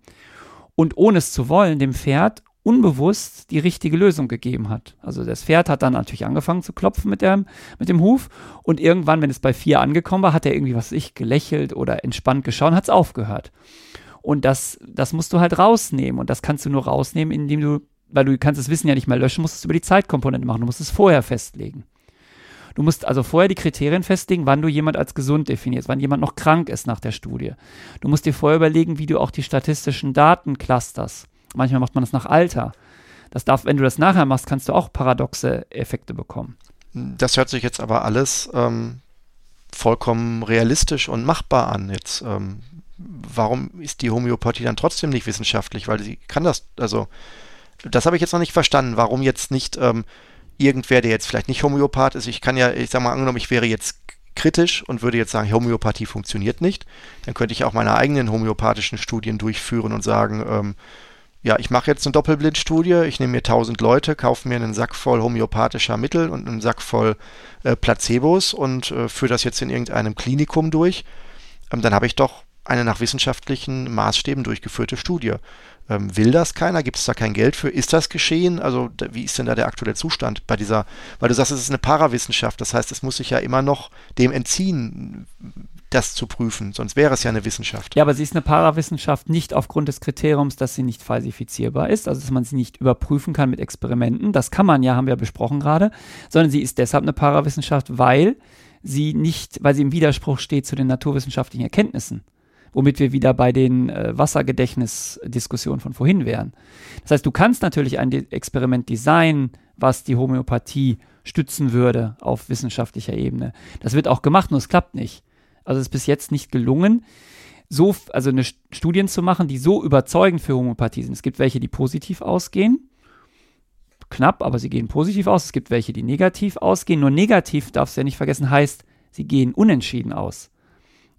und ohne es zu wollen, dem Pferd unbewusst die richtige Lösung gegeben hat. Also das Pferd hat dann natürlich angefangen zu klopfen mit dem, mit dem Huf und irgendwann, wenn es bei vier angekommen war, hat er irgendwie, was ich, gelächelt oder entspannt geschaut und hat es aufgehört. Und das, das musst du halt rausnehmen und das kannst du nur rausnehmen, indem du weil du kannst das Wissen ja nicht mehr löschen, musst es über die Zeitkomponente machen. Du musst es vorher festlegen. Du musst also vorher die Kriterien festlegen, wann du jemand als gesund definierst, wann jemand noch krank ist nach der Studie. Du musst dir vorher überlegen, wie du auch die statistischen Daten clusterst. Manchmal macht man das nach Alter. Das darf, wenn du das nachher machst, kannst du auch paradoxe Effekte bekommen.
Das hört sich jetzt aber alles ähm, vollkommen realistisch und machbar an. Jetzt, ähm, warum ist die Homöopathie dann trotzdem nicht wissenschaftlich? Weil sie kann das, also das habe ich jetzt noch nicht verstanden, warum jetzt nicht ähm, irgendwer, der jetzt vielleicht nicht Homöopath ist, ich kann ja, ich sage mal, angenommen, ich wäre jetzt kritisch und würde jetzt sagen, Homöopathie funktioniert nicht, dann könnte ich auch meine eigenen homöopathischen Studien durchführen und sagen, ähm, ja, ich mache jetzt eine Doppelblindstudie, ich nehme mir 1000 Leute, kaufe mir einen Sack voll homöopathischer Mittel und einen Sack voll äh, Placebos und äh, führe das jetzt in irgendeinem Klinikum durch. Ähm, dann habe ich doch eine nach wissenschaftlichen Maßstäben durchgeführte Studie. Ähm, will das keiner? Gibt es da kein Geld für? Ist das geschehen? Also da, wie ist denn da der aktuelle Zustand bei dieser, weil du sagst, es ist eine Parawissenschaft, das heißt, es muss sich ja immer noch dem entziehen, das zu prüfen, sonst wäre es ja eine Wissenschaft.
Ja, aber sie ist eine Parawissenschaft nicht aufgrund des Kriteriums, dass sie nicht falsifizierbar ist, also dass man sie nicht überprüfen kann mit Experimenten. Das kann man ja, haben wir besprochen gerade, sondern sie ist deshalb eine Parawissenschaft, weil sie nicht, weil sie im Widerspruch steht zu den naturwissenschaftlichen Erkenntnissen womit wir wieder bei den äh, Wassergedächtnis-Diskussionen von vorhin wären. Das heißt, du kannst natürlich ein Experiment designen, was die Homöopathie stützen würde auf wissenschaftlicher Ebene. Das wird auch gemacht, nur es klappt nicht. Also es ist bis jetzt nicht gelungen, so, also eine Studien zu machen, die so überzeugend für Homöopathie sind. Es gibt welche, die positiv ausgehen. Knapp, aber sie gehen positiv aus. Es gibt welche, die negativ ausgehen. Nur negativ, darfst du ja nicht vergessen, heißt, sie gehen unentschieden aus.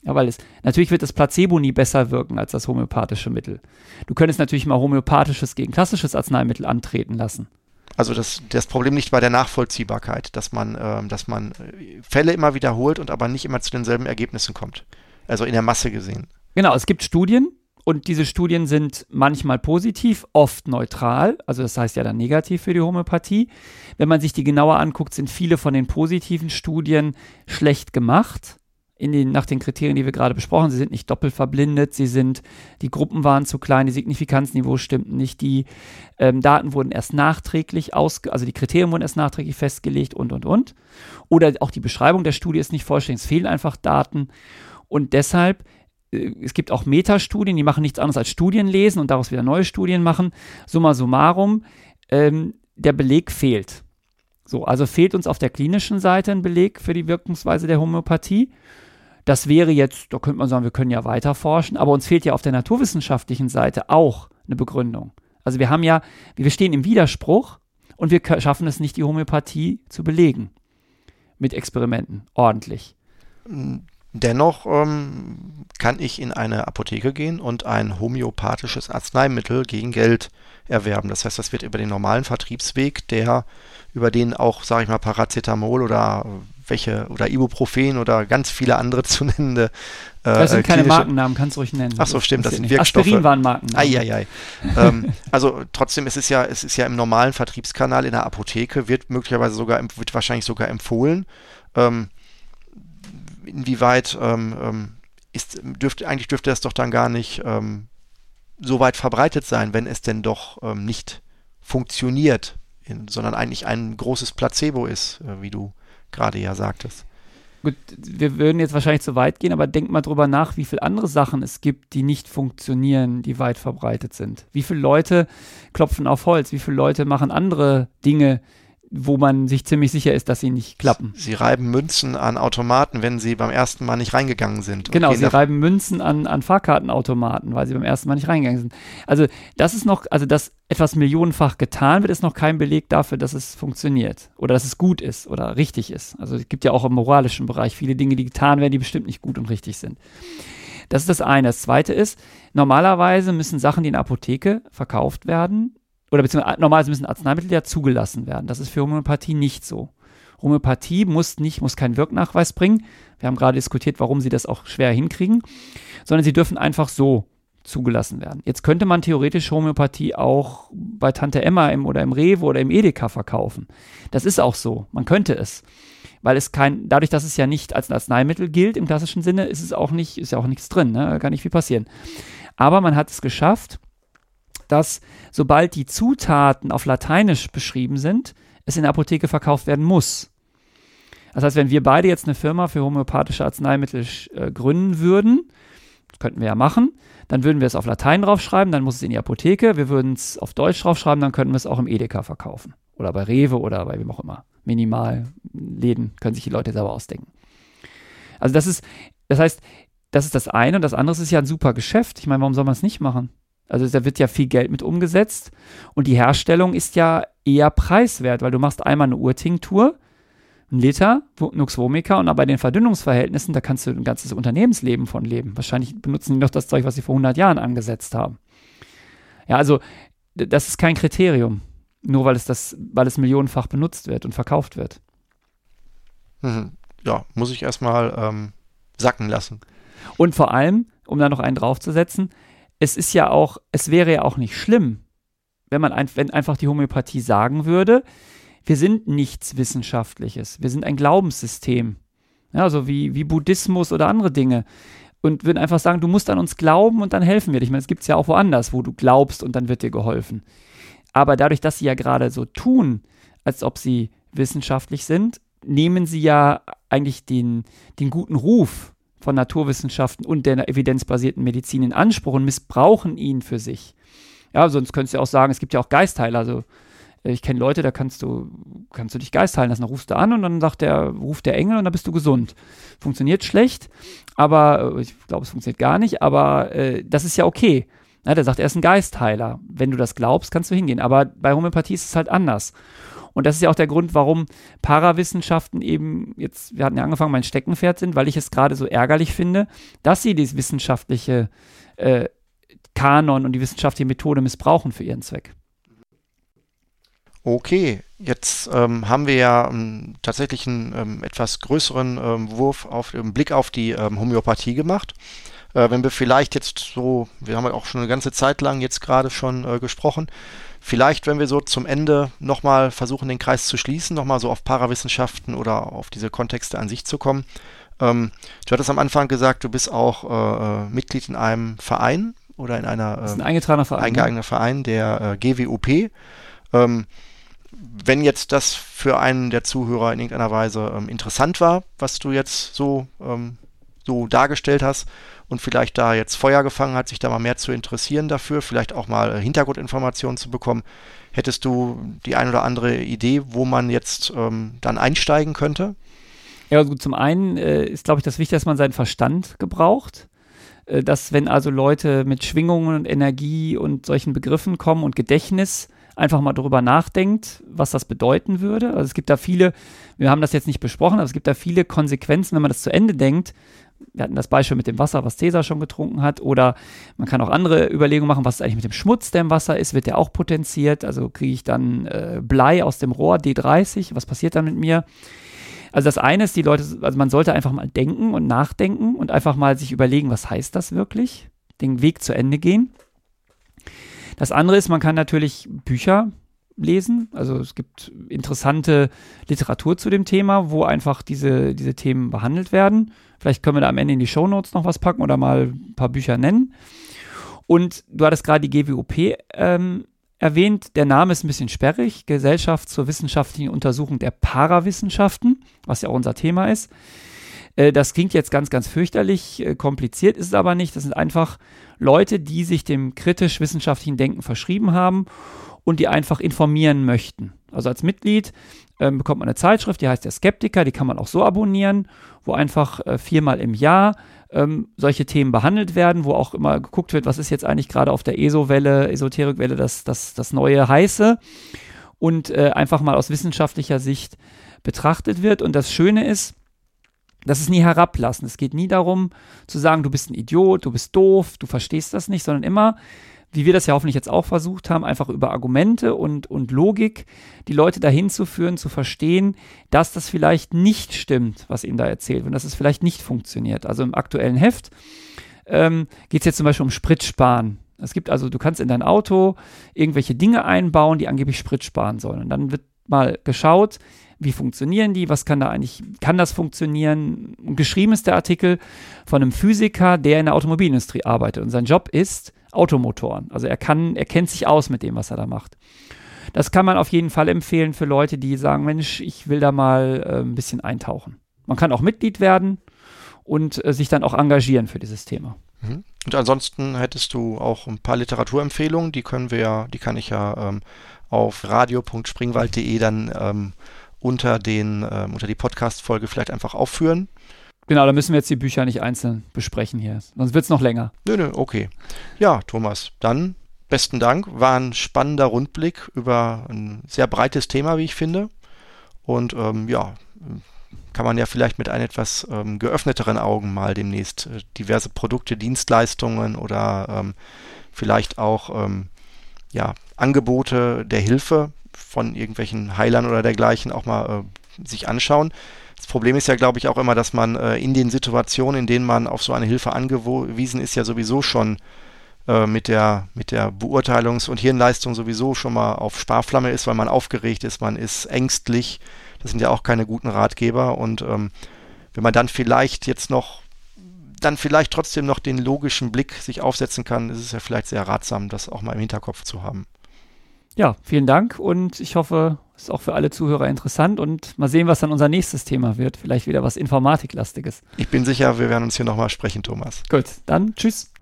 Ja, weil es, natürlich wird das Placebo nie besser wirken als das homöopathische Mittel. Du könntest natürlich mal homöopathisches gegen klassisches Arzneimittel antreten lassen.
Also das, das Problem nicht bei der Nachvollziehbarkeit, dass man, ähm, dass man äh, Fälle immer wiederholt und aber nicht immer zu denselben Ergebnissen kommt. Also in der Masse gesehen.
Genau, es gibt Studien und diese Studien sind manchmal positiv, oft neutral, also das heißt ja dann negativ für die Homöopathie. Wenn man sich die genauer anguckt, sind viele von den positiven Studien schlecht gemacht den, nach den Kriterien, die wir gerade besprochen. Sie sind nicht doppelt verblindet, sie sind, die Gruppen waren zu klein, die Signifikanzniveau stimmten nicht, die ähm, Daten wurden erst nachträglich aus, also die Kriterien wurden erst nachträglich festgelegt und, und, und. Oder auch die Beschreibung der Studie ist nicht vollständig, es fehlen einfach Daten. Und deshalb, äh, es gibt auch Metastudien, die machen nichts anderes als Studien lesen und daraus wieder neue Studien machen. Summa summarum, ähm, der Beleg fehlt. So, also fehlt uns auf der klinischen Seite ein Beleg für die Wirkungsweise der Homöopathie. Das wäre jetzt, da könnte man sagen, wir können ja weiter forschen, aber uns fehlt ja auf der naturwissenschaftlichen Seite auch eine Begründung. Also wir haben ja, wir stehen im Widerspruch und wir schaffen es nicht, die Homöopathie zu belegen mit Experimenten ordentlich.
Dennoch ähm, kann ich in eine Apotheke gehen und ein homöopathisches Arzneimittel gegen Geld erwerben. Das heißt, das wird über den normalen Vertriebsweg, der über den auch, sage ich mal, Paracetamol oder welche oder Ibuprofen oder ganz viele andere zu nennende.
Äh, das sind keine Markennamen, kannst du ruhig nennen.
Ach so, stimmt, das, das sind Wirkstoffe.
Aspirin waren Markennamen.
Eieiei. ähm, also trotzdem ist es ja, es ist ja im normalen Vertriebskanal in der Apotheke, wird möglicherweise sogar, wird wahrscheinlich sogar empfohlen. Ähm, inwieweit ähm, ähm, ist, dürfte, eigentlich dürfte das doch dann gar nicht ähm, so weit verbreitet sein, wenn es denn doch ähm, nicht funktioniert, in, sondern eigentlich ein großes Placebo ist, äh, wie du gerade ja sagtest.
Gut, wir würden jetzt wahrscheinlich zu weit gehen, aber denk mal drüber nach, wie viele andere Sachen es gibt, die nicht funktionieren, die weit verbreitet sind. Wie viele Leute klopfen auf Holz? Wie viele Leute machen andere Dinge, wo man sich ziemlich sicher ist, dass sie nicht klappen.
Sie reiben Münzen an Automaten, wenn sie beim ersten Mal nicht reingegangen sind.
Genau, sie reiben Münzen an, an Fahrkartenautomaten, weil sie beim ersten Mal nicht reingegangen sind. Also das ist noch, also dass etwas millionenfach getan wird, ist noch kein Beleg dafür, dass es funktioniert oder dass es gut ist oder richtig ist. Also es gibt ja auch im moralischen Bereich viele Dinge, die getan werden, die bestimmt nicht gut und richtig sind. Das ist das eine. Das zweite ist, normalerweise müssen Sachen, die in der Apotheke verkauft werden, oder beziehungsweise normalerweise müssen Arzneimittel ja zugelassen werden. Das ist für Homöopathie nicht so. Homöopathie muss nicht, muss keinen Wirknachweis bringen. Wir haben gerade diskutiert, warum sie das auch schwer hinkriegen, sondern sie dürfen einfach so zugelassen werden. Jetzt könnte man theoretisch Homöopathie auch bei Tante Emma im, oder im Rewe oder im Edeka verkaufen. Das ist auch so. Man könnte es. Weil es kein, dadurch, dass es ja nicht als Arzneimittel gilt im klassischen Sinne, ist es auch nicht, ist ja auch nichts drin, ne? kann nicht viel passieren. Aber man hat es geschafft, dass sobald die Zutaten auf Lateinisch beschrieben sind, es in der Apotheke verkauft werden muss. Das heißt, wenn wir beide jetzt eine Firma für homöopathische Arzneimittel äh, gründen würden, könnten wir ja machen, dann würden wir es auf Latein draufschreiben, dann muss es in die Apotheke, wir würden es auf Deutsch draufschreiben, dann könnten wir es auch im Edeka verkaufen. Oder bei Rewe oder bei wem auch immer. Minimalläden können sich die Leute selber ausdenken. Also das ist, das heißt, das ist das eine und das andere ist ja ein super Geschäft. Ich meine, warum soll man es nicht machen? Also da wird ja viel Geld mit umgesetzt und die Herstellung ist ja eher preiswert, weil du machst einmal eine Urtinktur, ein Liter Nux vomica und bei den Verdünnungsverhältnissen, da kannst du ein ganzes Unternehmensleben von leben. Wahrscheinlich benutzen die noch das Zeug, was sie vor 100 Jahren angesetzt haben. Ja, also das ist kein Kriterium, nur weil es das, weil es millionenfach benutzt wird und verkauft wird.
Mhm. Ja, muss ich erstmal ähm, sacken lassen.
Und vor allem, um da noch einen draufzusetzen, es ist ja auch, es wäre ja auch nicht schlimm, wenn man ein, wenn einfach die Homöopathie sagen würde, wir sind nichts Wissenschaftliches, wir sind ein Glaubenssystem. Ja, so wie, wie Buddhismus oder andere Dinge. Und würden einfach sagen, du musst an uns glauben und dann helfen wir dich. Ich meine, es gibt es ja auch woanders, wo du glaubst und dann wird dir geholfen. Aber dadurch, dass sie ja gerade so tun, als ob sie wissenschaftlich sind, nehmen sie ja eigentlich den, den guten Ruf von Naturwissenschaften und der evidenzbasierten Medizin in Anspruch und missbrauchen ihn für sich. Ja, sonst könntest du auch sagen, es gibt ja auch Geistheiler. Also äh, ich kenne Leute, da kannst du, kannst du dich geistheilen lassen. Da rufst du an und dann sagt der, ruft der Engel und dann bist du gesund. Funktioniert schlecht, aber äh, ich glaube, es funktioniert gar nicht, aber äh, das ist ja okay. Ja, der sagt, er ist ein Geistheiler. Wenn du das glaubst, kannst du hingehen. Aber bei Homöopathie ist es halt anders. Und das ist ja auch der Grund, warum Parawissenschaften eben jetzt, wir hatten ja angefangen, mein Steckenpferd sind, weil ich es gerade so ärgerlich finde, dass sie das wissenschaftliche äh, Kanon und die wissenschaftliche Methode missbrauchen für ihren Zweck.
Okay, jetzt ähm, haben wir ja ähm, tatsächlich einen ähm, etwas größeren ähm, Wurf auf den Blick auf die ähm, Homöopathie gemacht. Äh, wenn wir vielleicht jetzt so, wir haben ja auch schon eine ganze Zeit lang jetzt gerade schon äh, gesprochen, Vielleicht, wenn wir so zum Ende nochmal versuchen, den Kreis zu schließen, nochmal so auf Parawissenschaften oder auf diese Kontexte an sich zu kommen. Ähm, du hattest am Anfang gesagt, du bist auch äh, äh Mitglied in einem Verein oder in einer.
Das ist ein ähm, eingetragener Verein.
Ne? Eingeeigneter Verein, der äh, GWUP. Ähm, wenn jetzt das für einen der Zuhörer in irgendeiner Weise ähm, interessant war, was du jetzt so, ähm, so dargestellt hast, und vielleicht da jetzt Feuer gefangen hat, sich da mal mehr zu interessieren dafür, vielleicht auch mal Hintergrundinformationen zu bekommen, hättest du die ein oder andere Idee, wo man jetzt ähm, dann einsteigen könnte?
Ja, gut, zum einen äh, ist, glaube ich, das Wichtige, dass man seinen Verstand gebraucht. Äh, dass, wenn also Leute mit Schwingungen und Energie und solchen Begriffen kommen und Gedächtnis, einfach mal darüber nachdenkt, was das bedeuten würde. Also es gibt da viele, wir haben das jetzt nicht besprochen, aber es gibt da viele Konsequenzen, wenn man das zu Ende denkt, Wir hatten das Beispiel mit dem Wasser, was Cäsar schon getrunken hat. Oder man kann auch andere Überlegungen machen, was ist eigentlich mit dem Schmutz, der im Wasser ist. Wird der auch potenziert? Also kriege ich dann äh, Blei aus dem Rohr D30? Was passiert dann mit mir? Also das eine ist, die Leute, also man sollte einfach mal denken und nachdenken und einfach mal sich überlegen, was heißt das wirklich? Den Weg zu Ende gehen. Das andere ist, man kann natürlich Bücher lesen. Also es gibt interessante Literatur zu dem Thema, wo einfach diese, diese Themen behandelt werden. Vielleicht können wir da am Ende in die Show Notes noch was packen oder mal ein paar Bücher nennen. Und du hattest gerade die GWOP ähm, erwähnt. Der Name ist ein bisschen sperrig. Gesellschaft zur wissenschaftlichen Untersuchung der Parawissenschaften, was ja auch unser Thema ist. Äh, das klingt jetzt ganz, ganz fürchterlich. Äh, kompliziert ist es aber nicht. Das sind einfach Leute, die sich dem kritisch-wissenschaftlichen Denken verschrieben haben und die einfach informieren möchten. Also als Mitglied ähm, bekommt man eine Zeitschrift, die heißt der Skeptiker, die kann man auch so abonnieren, wo einfach äh, viermal im Jahr ähm, solche Themen behandelt werden, wo auch immer geguckt wird, was ist jetzt eigentlich gerade auf der ESO-Welle, Esoterikwelle das, das, das neue Heiße und äh, einfach mal aus wissenschaftlicher Sicht betrachtet wird. Und das Schöne ist, das ist nie herablassen. Es geht nie darum zu sagen, du bist ein Idiot, du bist doof, du verstehst das nicht, sondern immer, wie wir das ja hoffentlich jetzt auch versucht haben, einfach über Argumente und, und Logik die Leute dahin zu führen, zu verstehen, dass das vielleicht nicht stimmt, was ihnen da erzählt wird, dass es vielleicht nicht funktioniert. Also im aktuellen Heft ähm, geht es jetzt zum Beispiel um Spritsparen. Es gibt also, du kannst in dein Auto irgendwelche Dinge einbauen, die angeblich Sprit sparen sollen. Und dann wird mal geschaut, wie funktionieren die, was kann da eigentlich, kann das funktionieren? Und geschrieben ist der Artikel von einem Physiker, der in der Automobilindustrie arbeitet und sein Job ist Automotoren. Also er kann, er kennt sich aus mit dem, was er da macht. Das kann man auf jeden Fall empfehlen für Leute, die sagen, Mensch, ich will da mal äh, ein bisschen eintauchen. Man kann auch Mitglied werden und äh, sich dann auch engagieren für dieses Thema.
Mhm. Und ansonsten hättest du auch ein paar Literaturempfehlungen, die können wir ja, die kann ich ja ähm, auf radio.springwald.de dann ähm, unter, den, ähm, unter die Podcast-Folge vielleicht einfach aufführen.
Genau, da müssen wir jetzt die Bücher nicht einzeln besprechen hier. Sonst wird es noch länger.
Nö, nö, okay. Ja, Thomas, dann besten Dank. War ein spannender Rundblick über ein sehr breites Thema, wie ich finde. Und ähm, ja, kann man ja vielleicht mit ein etwas ähm, geöffneteren Augen mal demnächst äh, diverse Produkte, Dienstleistungen oder ähm, vielleicht auch ähm, ja, Angebote der Hilfe von irgendwelchen Heilern oder dergleichen auch mal äh, sich anschauen. Das Problem ist ja, glaube ich, auch immer, dass man äh, in den Situationen, in denen man auf so eine Hilfe angewiesen ist, ja sowieso schon äh, mit der, mit der Beurteilungs- und Hirnleistung sowieso schon mal auf Sparflamme ist, weil man aufgeregt ist, man ist ängstlich. Das sind ja auch keine guten Ratgeber. Und ähm, wenn man dann vielleicht jetzt noch dann vielleicht trotzdem noch den logischen Blick sich aufsetzen kann, ist es ja vielleicht sehr ratsam, das auch mal im Hinterkopf zu haben.
Ja, vielen Dank und ich hoffe, ist auch für alle Zuhörer interessant und mal sehen, was dann unser nächstes Thema wird. Vielleicht wieder was Informatiklastiges.
Ich bin sicher, wir werden uns hier nochmal sprechen, Thomas.
Gut, dann tschüss.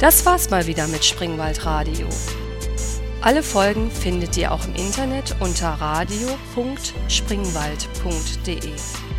Das war's mal wieder mit Springwald Radio. Alle Folgen findet ihr auch im Internet unter radio.springwald.de.